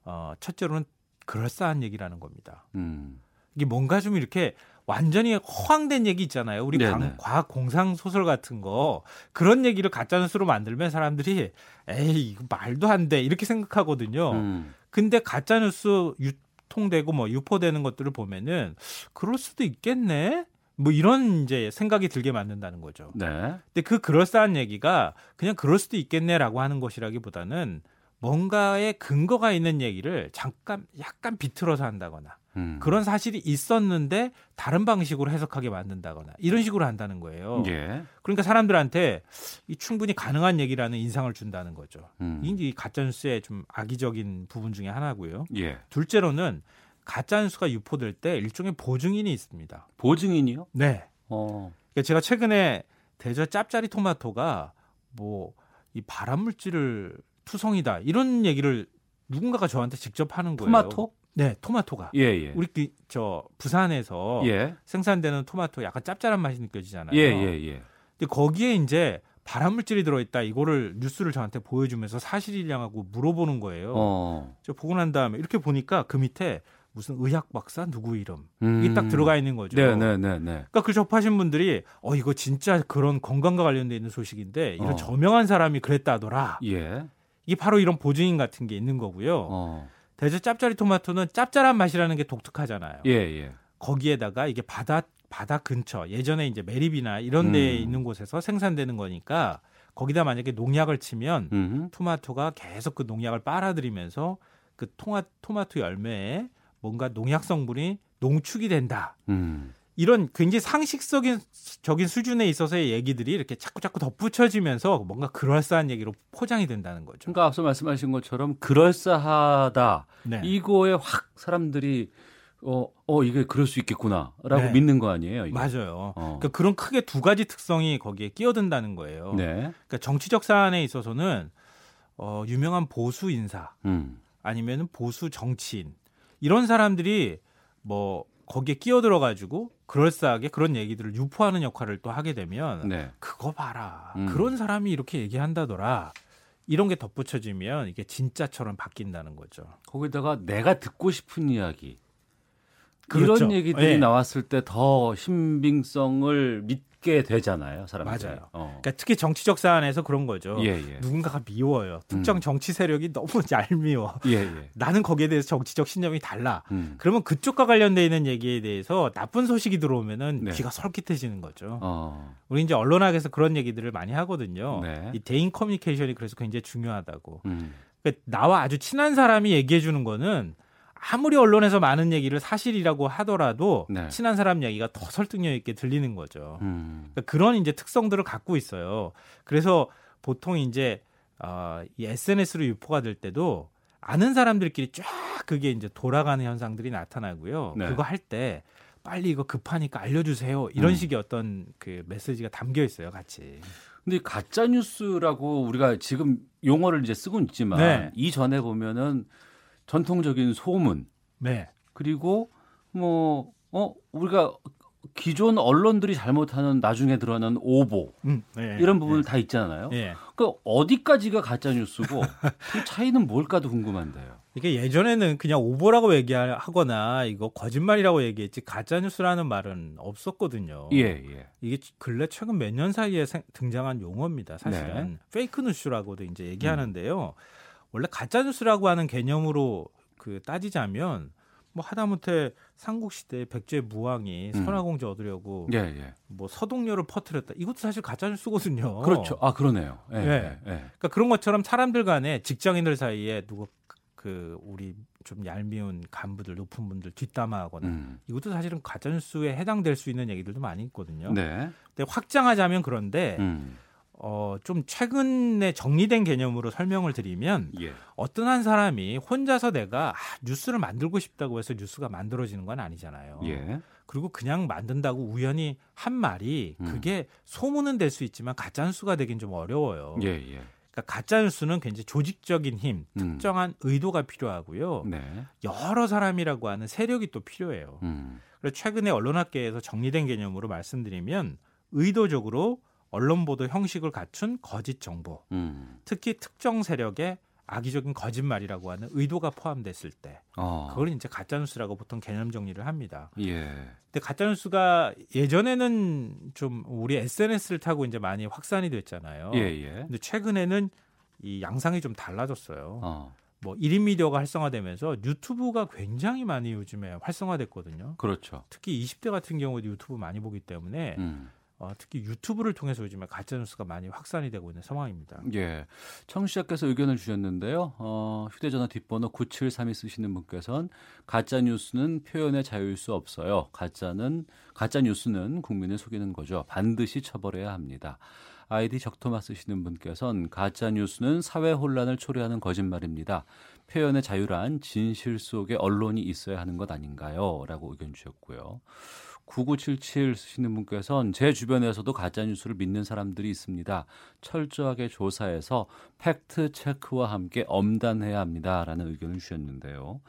어 첫째로는 그럴싸한 얘기라는 겁니다. 음. 이게 뭔가 좀 이렇게 완전히 허황된 얘기 있잖아요. 우리. 광- 과학 공상 소설 같은 거 그런 얘기를 가짜 뉴스로 만들면 사람들이 에이 이거 말도 안 돼 이렇게 생각하거든요. 음. 근데 가짜 뉴스 유통되고 뭐 유포되는 것들을 보면은 그럴 수도 있겠네. 뭐 이런 이제 생각이 들게 만든다는 거죠. 네. 근데 그 그럴싸한 얘기가 그냥 그럴 수도 있겠네라고 하는 것이라기보다는 뭔가의 근거가 있는 얘기를 잠깐 약간 비틀어서 한다거나 음. 그런 사실이 있었는데 다른 방식으로 해석하게 만든다거나 이런 식으로 한다는 거예요. 예. 그러니까 사람들한테 이 충분히 가능한 얘기라는 인상을 준다는 거죠. 음. 이게 이 가짜 뉴스의 좀 악의적인 부분 중에 하나고요. 예. 둘째로는 가짜 뉴스가 유포될 때 일종의 보증인이 있습니다. 보증인이요? 네. 어. 그러니까 제가 최근에 대저 짭짜리 토마토가 뭐 이 발암 물질을 투성이다 이런 얘기를 누군가가 저한테 직접 하는 거예요. 토마토? 네, 토마토가. 예, 예. 우리 그, 저 부산에서 예. 생산되는 토마토 약간 짭짤한 맛이 느껴지잖아요. 예, 예, 예. 근데 거기에 이제 발암 물질이 들어있다 이거를 뉴스를 저한테 보여주면서 사실이냐고 물어보는 거예요. 어. 저 보고 난 다음에 이렇게 보니까 그 밑에 무슨 의학 박사 누구 이름 음. 이게 딱 들어가 있는 거죠. 네, 네, 네, 네. 그러니까 그 접하신 분들이 어 이거 진짜 그런 건강과 관련돼 있는 소식인데 이런 어. 저명한 사람이 그랬다더라. 예. 이게 바로 이런 보증인 같은 게 있는 거고요. 어. 대저 짭짜리 토마토는 짭짤한 맛이라는 게 독특하잖아요. 예, 예. 거기에다가 이게 바다 바다 근처 예전에 이제 매립이나 이런 데에 음. 있는 곳에서 생산되는 거니까 거기다 만약에 농약을 치면 음. 토마토가 계속 그 농약을 빨아들이면서 그 토마, 토마토 열매에 뭔가 농약 성분이 농축이 된다. 음. 이런 굉장히 상식적인 적인 수준에 있어서의 얘기들이 이렇게 자꾸 자꾸 덧붙여지면서 뭔가 그럴싸한 얘기로 포장이 된다는 거죠. 그러니까 앞서 말씀하신 것처럼 그럴싸하다. 네. 이거에 확 사람들이 어, 어 이게 그럴 수 있겠구나라고 네. 믿는 거 아니에요? 이게? 맞아요. 어. 그러니까 그런 크게 두 가지 특성이 거기에 끼어든다는 거예요. 네. 그러니까 정치적 사안에 있어서는 어, 유명한 보수 인사 음. 아니면 보수 정치인 이런 사람들이 뭐 거기에 끼어들어 가지고 그럴싸하게 그런 얘기들을 유포하는 역할을 또 하게 되면 네. 그거 봐라 음. 그런 사람이 이렇게 얘기한다더라 이런 게 덧붙여지면 이게 진짜처럼 바뀐다는 거죠. 거기다가 내가 듣고 싶은 이야기 그렇죠. 이런 얘기들이 예. 나왔을 때 더 신빙성을 믿 게 되잖아요, 사람들이. 맞아요. 어. 그러니까 특히 정치적 사안에서 그런 거죠. 예, 예. 누군가가 미워요. 특정 음. 정치 세력이 너무 얄미워. 예, 예. 나는 거기에 대해서 정치적 신념이 달라. 음. 그러면 그쪽과 관련돼 있는 얘기에 대해서 나쁜 소식이 들어오면은 네. 귀가 설깃해지는 거죠. 어. 우리 이제 언론학에서 그런 얘기들을 많이 하거든요. 네. 이 대인 커뮤니케이션이 그래서 굉장히 중요하다고. 음. 그러니까 나와 아주 친한 사람이 얘기해 주는 거는 아무리 언론에서 많은 얘기를 사실이라고 하더라도 네. 친한 사람 얘기가 더 설득력 있게 들리는 거죠. 음. 그러니까 그런 이제 특성들을 갖고 있어요. 그래서 보통 이제 어, 이 SNS로 유포가 될 때도 아는 사람들끼리 쫙 그게 이제 돌아가는 현상들이 나타나고요. 네. 그거 할 때 빨리 이거 급하니까 알려주세요. 이런 음. 식의 어떤 그 메시지가 담겨 있어요, 같이. 근데 가짜 뉴스라고 우리가 지금 용어를 이제 쓰고 있지만 네. 이전에 보면은 전통적인 소문 네. 그리고 뭐 어 우리가 기존 언론들이 잘못하는 나중에 드러난 오보 음, 네. 이런 부분을 다 있잖아요. 예. 그 어디까지가 가짜 뉴스고 그 차이는 뭘까도 궁금한데요. 이게 예전에는 그냥 오보라고 얘기하거나 이거 거짓말이라고 얘기했지 가짜 뉴스라는 말은 없었거든요. 예, 예. 이게 근래 최근 몇 년 사이에 생- 등장한 용어입니다. 사실은 네. 페이크 뉴스라고도 이제 얘기하는데요. 원래 가짜 뉴스라고 하는 개념으로 그 따지자면 뭐 하다못해 삼국시대 백제 무왕이 음. 선화공주 얻으려고 예, 예. 뭐 서동료를 퍼뜨렸다. 이것도 사실 가짜 뉴스거든요. 그렇죠. 아 그러네요. 예, 예. 예, 예. 그러니까 그런 것처럼 사람들 간에 직장인들 사이에 누구 그 우리 좀 얄미운 간부들 높은 분들 뒷담화하거나 음. 이것도 사실은 가짜 뉴스에 해당될 수 있는 얘기들도 많이 있거든요. 네. 근데 확장하자면 그런데 음. 어, 좀 최근에 정리된 개념으로 설명을 드리면 예. 어떤 한 사람이 혼자서 내가 아, 뉴스를 만들고 싶다고 해서 뉴스가 만들어지는 건 아니잖아요. 예. 그리고 그냥 만든다고 우연히 한 말이 음. 그게 소문은 될 수 있지만 가짜 뉴스가 되긴 좀 어려워요. 예, 예. 그러니까 가짜 뉴스는 굉장히 조직적인 힘, 음. 특정한 의도가 필요하고요. 네. 여러 사람이라고 하는 세력이 또 필요해요. 음. 그래서 최근에 언론학계에서 정리된 개념으로 말씀드리면 의도적으로 언론 보도 형식을 갖춘 거짓 정보, 음. 특히 특정 세력의 악의적인 거짓말이라고 하는 의도가 포함됐을 때, 어. 그걸 이제 가짜 뉴스라고 보통 개념 정리를 합니다. 예. 근데 가짜 뉴스가 예전에는 좀 우리 SNS를 타고 이제 많이 확산이 됐잖아요. 예, 예. 근데 최근에는 이 양상이 좀 달라졌어요. 어. 뭐 1인 미디어가 활성화되면서 유튜브가 굉장히 많이 요즘에 활성화됐거든요. 그렇죠. 특히 20대 같은 경우도 유튜브 많이 보기 때문에 음. 어, 특히 유튜브를 통해서 요즘에 가짜 뉴스가 많이 확산이 되고 있는 상황입니다. 예. 청취자께서 의견을 주셨는데요. 어, 휴대전화 뒷번호 9732 쓰시는 분께서는 가짜 뉴스는 표현의 자유일 수 없어요. 가짜는 가짜 뉴스는 국민을 속이는 거죠. 반드시 처벌해야 합니다. 아이디 적토마 쓰시는 분께서는 가짜 뉴스는 사회 혼란을 초래하는 거짓말입니다. 표현의 자유란 진실 속에 언론이 있어야 하는 것 아닌가요? 라고 의견 주셨고요. 9977 쓰시는 분께서는 제 주변에서도 가짜 뉴스를 믿는 사람들이 있습니다. 철저하게 조사해서 팩트 체크와 함께 엄단해야 합니다 라는 의견을 주셨는데요.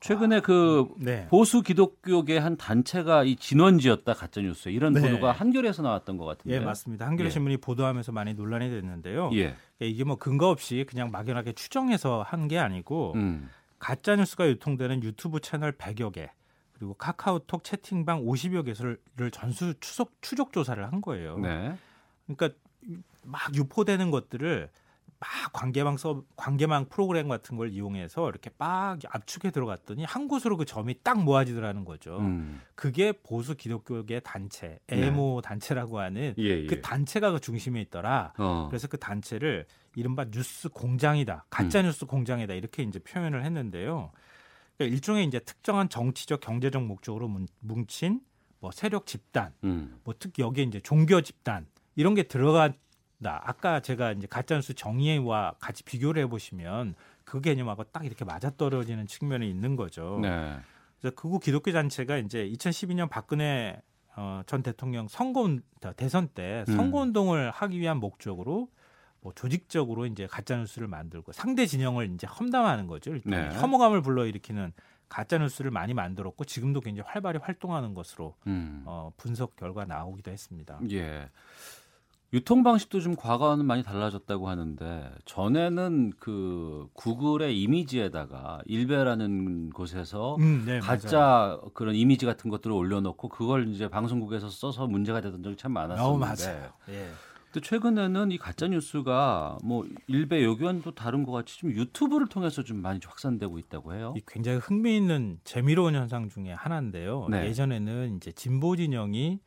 최근에 그 네. 보수 기독교계 한 단체가 이 진원지였다 가짜 뉴스 이런 네. 보도가 한겨레에서 나왔던 것 같은데. 예, 맞습니다. 한겨레 예. 신문이 보도하면서 많이 논란이 됐는데요. 예. 이게 뭐 근거 없이 그냥 막연하게 추정해서 한 게 아니고 음. 가짜 뉴스가 유통되는 유튜브 채널 100여 개 그리고 카카오톡 채팅방 50여 개를 전수 추적 추적 조사를 한 거예요. 네. 그러니까 막 유포되는 것들을 막 관계망 서 관계망 프로그램 같은 걸 이용해서 이렇게 막 압축해 들어갔더니 한 곳으로 그 점이 딱 모아지더라는 거죠. 음. 그게 보수 기독교계 단체 네. 에모 단체라고 하는 예, 예. 그 단체가 그 중심에 있더라. 어. 그래서 그 단체를 이른바 뉴스 공장이다, 가짜 뉴스 공장이다 이렇게 이제 표현을 했는데요. 그러니까 일종의 이제 특정한 정치적 경제적 목적으로 문- 뭉친 뭐 세력 집단, 음. 뭐 특히 여기에 이제 종교 집단 이런 게 들어간다. 아까 제가 이제 가짜뉴스 정의와 같이 비교를 해보시면 그 개념하고 딱 이렇게 맞아떨어지는 측면이 있는 거죠. 네. 그래서 극우 기독교 단체가 이제 2012년 박근혜 어, 전 대통령 선거 대선 때 음. 선거 운동을 하기 위한 목적으로 뭐 조직적으로 이제 가짜 뉴스를 만들고 상대 진영을 이제 험담하는 거죠. 일단 네. 혐오감을 불러일으키는 가짜 뉴스를 많이 만들었고 지금도 굉장히 활발히 활동하는 것으로 음. 어, 분석 결과 나오기도 했습니다. 예. 유통 방식도 좀 과거와는 많이 달라졌다고 하는데 전에는 그 구글의 이미지에다가 일베라는 곳에서 음, 네, 가짜 그런 이미지 같은 것들을 올려놓고 그걸 이제 방송국에서 써서 문제가 되던 적이 참 많았었는데. 어, 맞아요. 예. 근데 최근에는 이 가짜 뉴스가 뭐 일베 여기와도 다른 것 같이 좀 유튜브를 통해서 좀 많이 확산되고 있다고 해요. 이 굉장히 흥미있는 재미로운 현상 중에 하나인데요. 네. 예전에는 이제 진보 진영이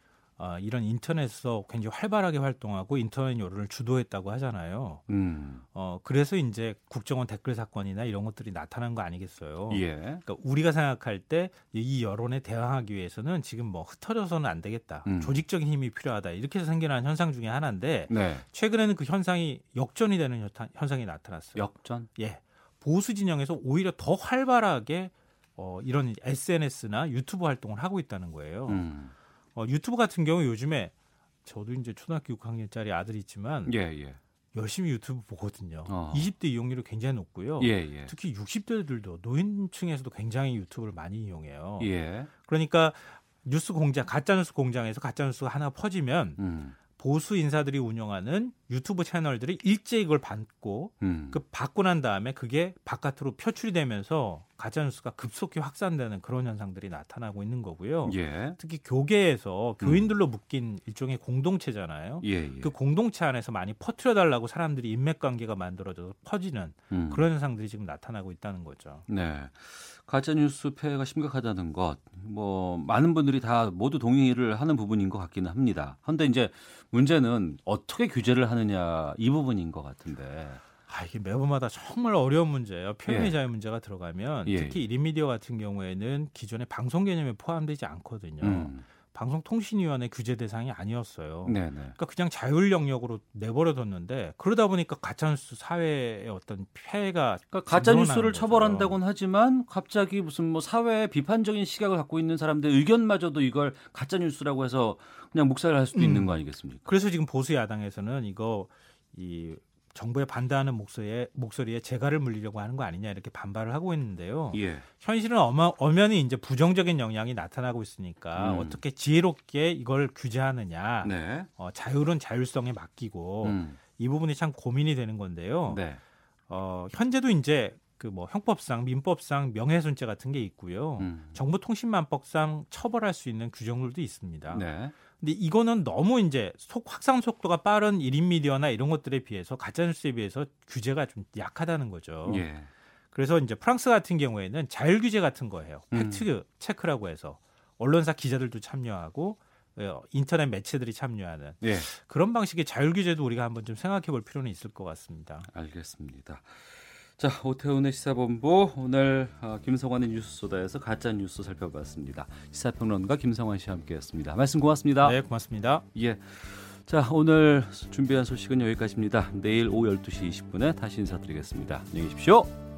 어, 이런 인터넷에서 굉장히 활발하게 활동하고 인터넷 여론을 주도했다고 하잖아요. 음. 어, 그래서 이제 국정원 댓글 사건이나 이런 것들이 나타난 거 아니겠어요. 예. 그러니까 우리가 생각할 때 이 여론에 대항하기 위해서는 지금 뭐 흩어져서는 안 되겠다. 음. 조직적인 힘이 필요하다. 이렇게 해서 생겨난 현상 중에 하나인데 네. 최근에는 그 현상이 역전이 되는 현상- 현상이 나타났어요. 역전. 예. 보수 진영에서 오히려 더 활발하게 어, 이런 SNS나 유튜브 활동을 하고 있다는 거예요. 음. 어, 유튜브 같은 경우 요즘에 저도 이제 초등학교 6학년짜리 아들이 있지만 예, 예. 열심히 유튜브 보거든요. 어. 20대 이용률이 굉장히 높고요. 예, 예. 특히 60대들도 노인층에서도 굉장히 유튜브를 많이 이용해요. 예. 그러니까 뉴스 공장, 가짜 뉴스 공장에서 가짜 뉴스가 하나 퍼지면 음. 보수 인사들이 운영하는 유튜브 채널들이 일제히 이걸 받고 음. 그 받고 난 다음에 그게 바깥으로 표출이 되면서 가짜 뉴스가 급속히 확산되는 그런 현상들이 나타나고 있는 거고요. 예. 특히 교계에서 교인들로 묶인 일종의 공동체잖아요. 예, 예. 그 공동체 안에서 많이 퍼뜨려 달라고 사람들이 인맥 관계가 만들어져서 퍼지는 음. 그런 현상들이 지금 나타나고 있다는 거죠. 네. 가짜 뉴스 폐해가 심각하다는 것, 뭐 많은 분들이 다 모두 동의를 하는 부분인 것 같기는 합니다. 그런데 이제 문제는 어떻게 규제를 하느냐 이 부분인 것 같은데. 아, 이게 매번마다 정말 어려운 문제예요. 표현의 예. 자유 문제가 들어가면 예. 특히 1인 미디어 같은 경우에는 기존의 방송 개념에 포함되지 않거든요. 음. 방송통신위원회 규제 대상이 아니었어요. 네네. 그러니까 그냥 자율 영역으로 내버려 뒀는데 그러다 보니까 가짜뉴스 사회의 어떤 폐해가 그러니까 가짜 뉴스를 늘어나는 거죠. 처벌한다고는 하지만 갑자기 무슨 뭐 사회에 비판적인 시각을 갖고 있는 사람들 의견마저도 이걸 가짜 뉴스라고 해서 그냥 묵살을 할 수도 음. 있는 거 아니겠습니까? 그래서 지금 보수 야당에서는 이거 이 정부에 반대하는 목소리에 목소리에 재갈을 물리려고 하는 거 아니냐 이렇게 반발을 하고 있는데요. 예. 현실은 어마, 엄연히 이제 부정적인 영향이 나타나고 있으니까 음. 어떻게 지혜롭게 이걸 규제하느냐. 네. 어, 자율은 자율성에 맡기고 음. 이 부분이 참 고민이 되는 건데요. 네. 어, 현재도 이제 그 뭐 형법상, 민법상 명예훼손죄 같은 게 있고요. 음. 정보통신망법상 처벌할 수 있는 규정들도 있습니다. 네. 근데 이거는 너무 이제 속 확산 속도가 빠른 1인 미디어나 이런 것들에 비해서 가짜 뉴스에 비해서 규제가 좀 약하다는 거죠. 예. 그래서 이제 프랑스 같은 경우에는 자율 규제 같은 거예요. 음. 팩트 체크라고 해서 언론사 기자들도 참여하고 어, 인터넷 매체들이 참여하는 예. 그런 방식의 자율 규제도 우리가 한번 좀 생각해 볼 필요는 있을 것 같습니다. 알겠습니다. 자, 오태훈의 시사본부 오늘 어, 김성환의 뉴스소다에서 가짜 뉴스 살펴봤습니다. 시사평론가 김성환 씨와 함께했습니다. 말씀 고맙습니다. 네, 고맙습니다. 예. 자, 오늘 준비한 소식은 여기까지입니다. 내일 오후 12시 20분에 다시 인사드리겠습니다. 안녕히 계십시오.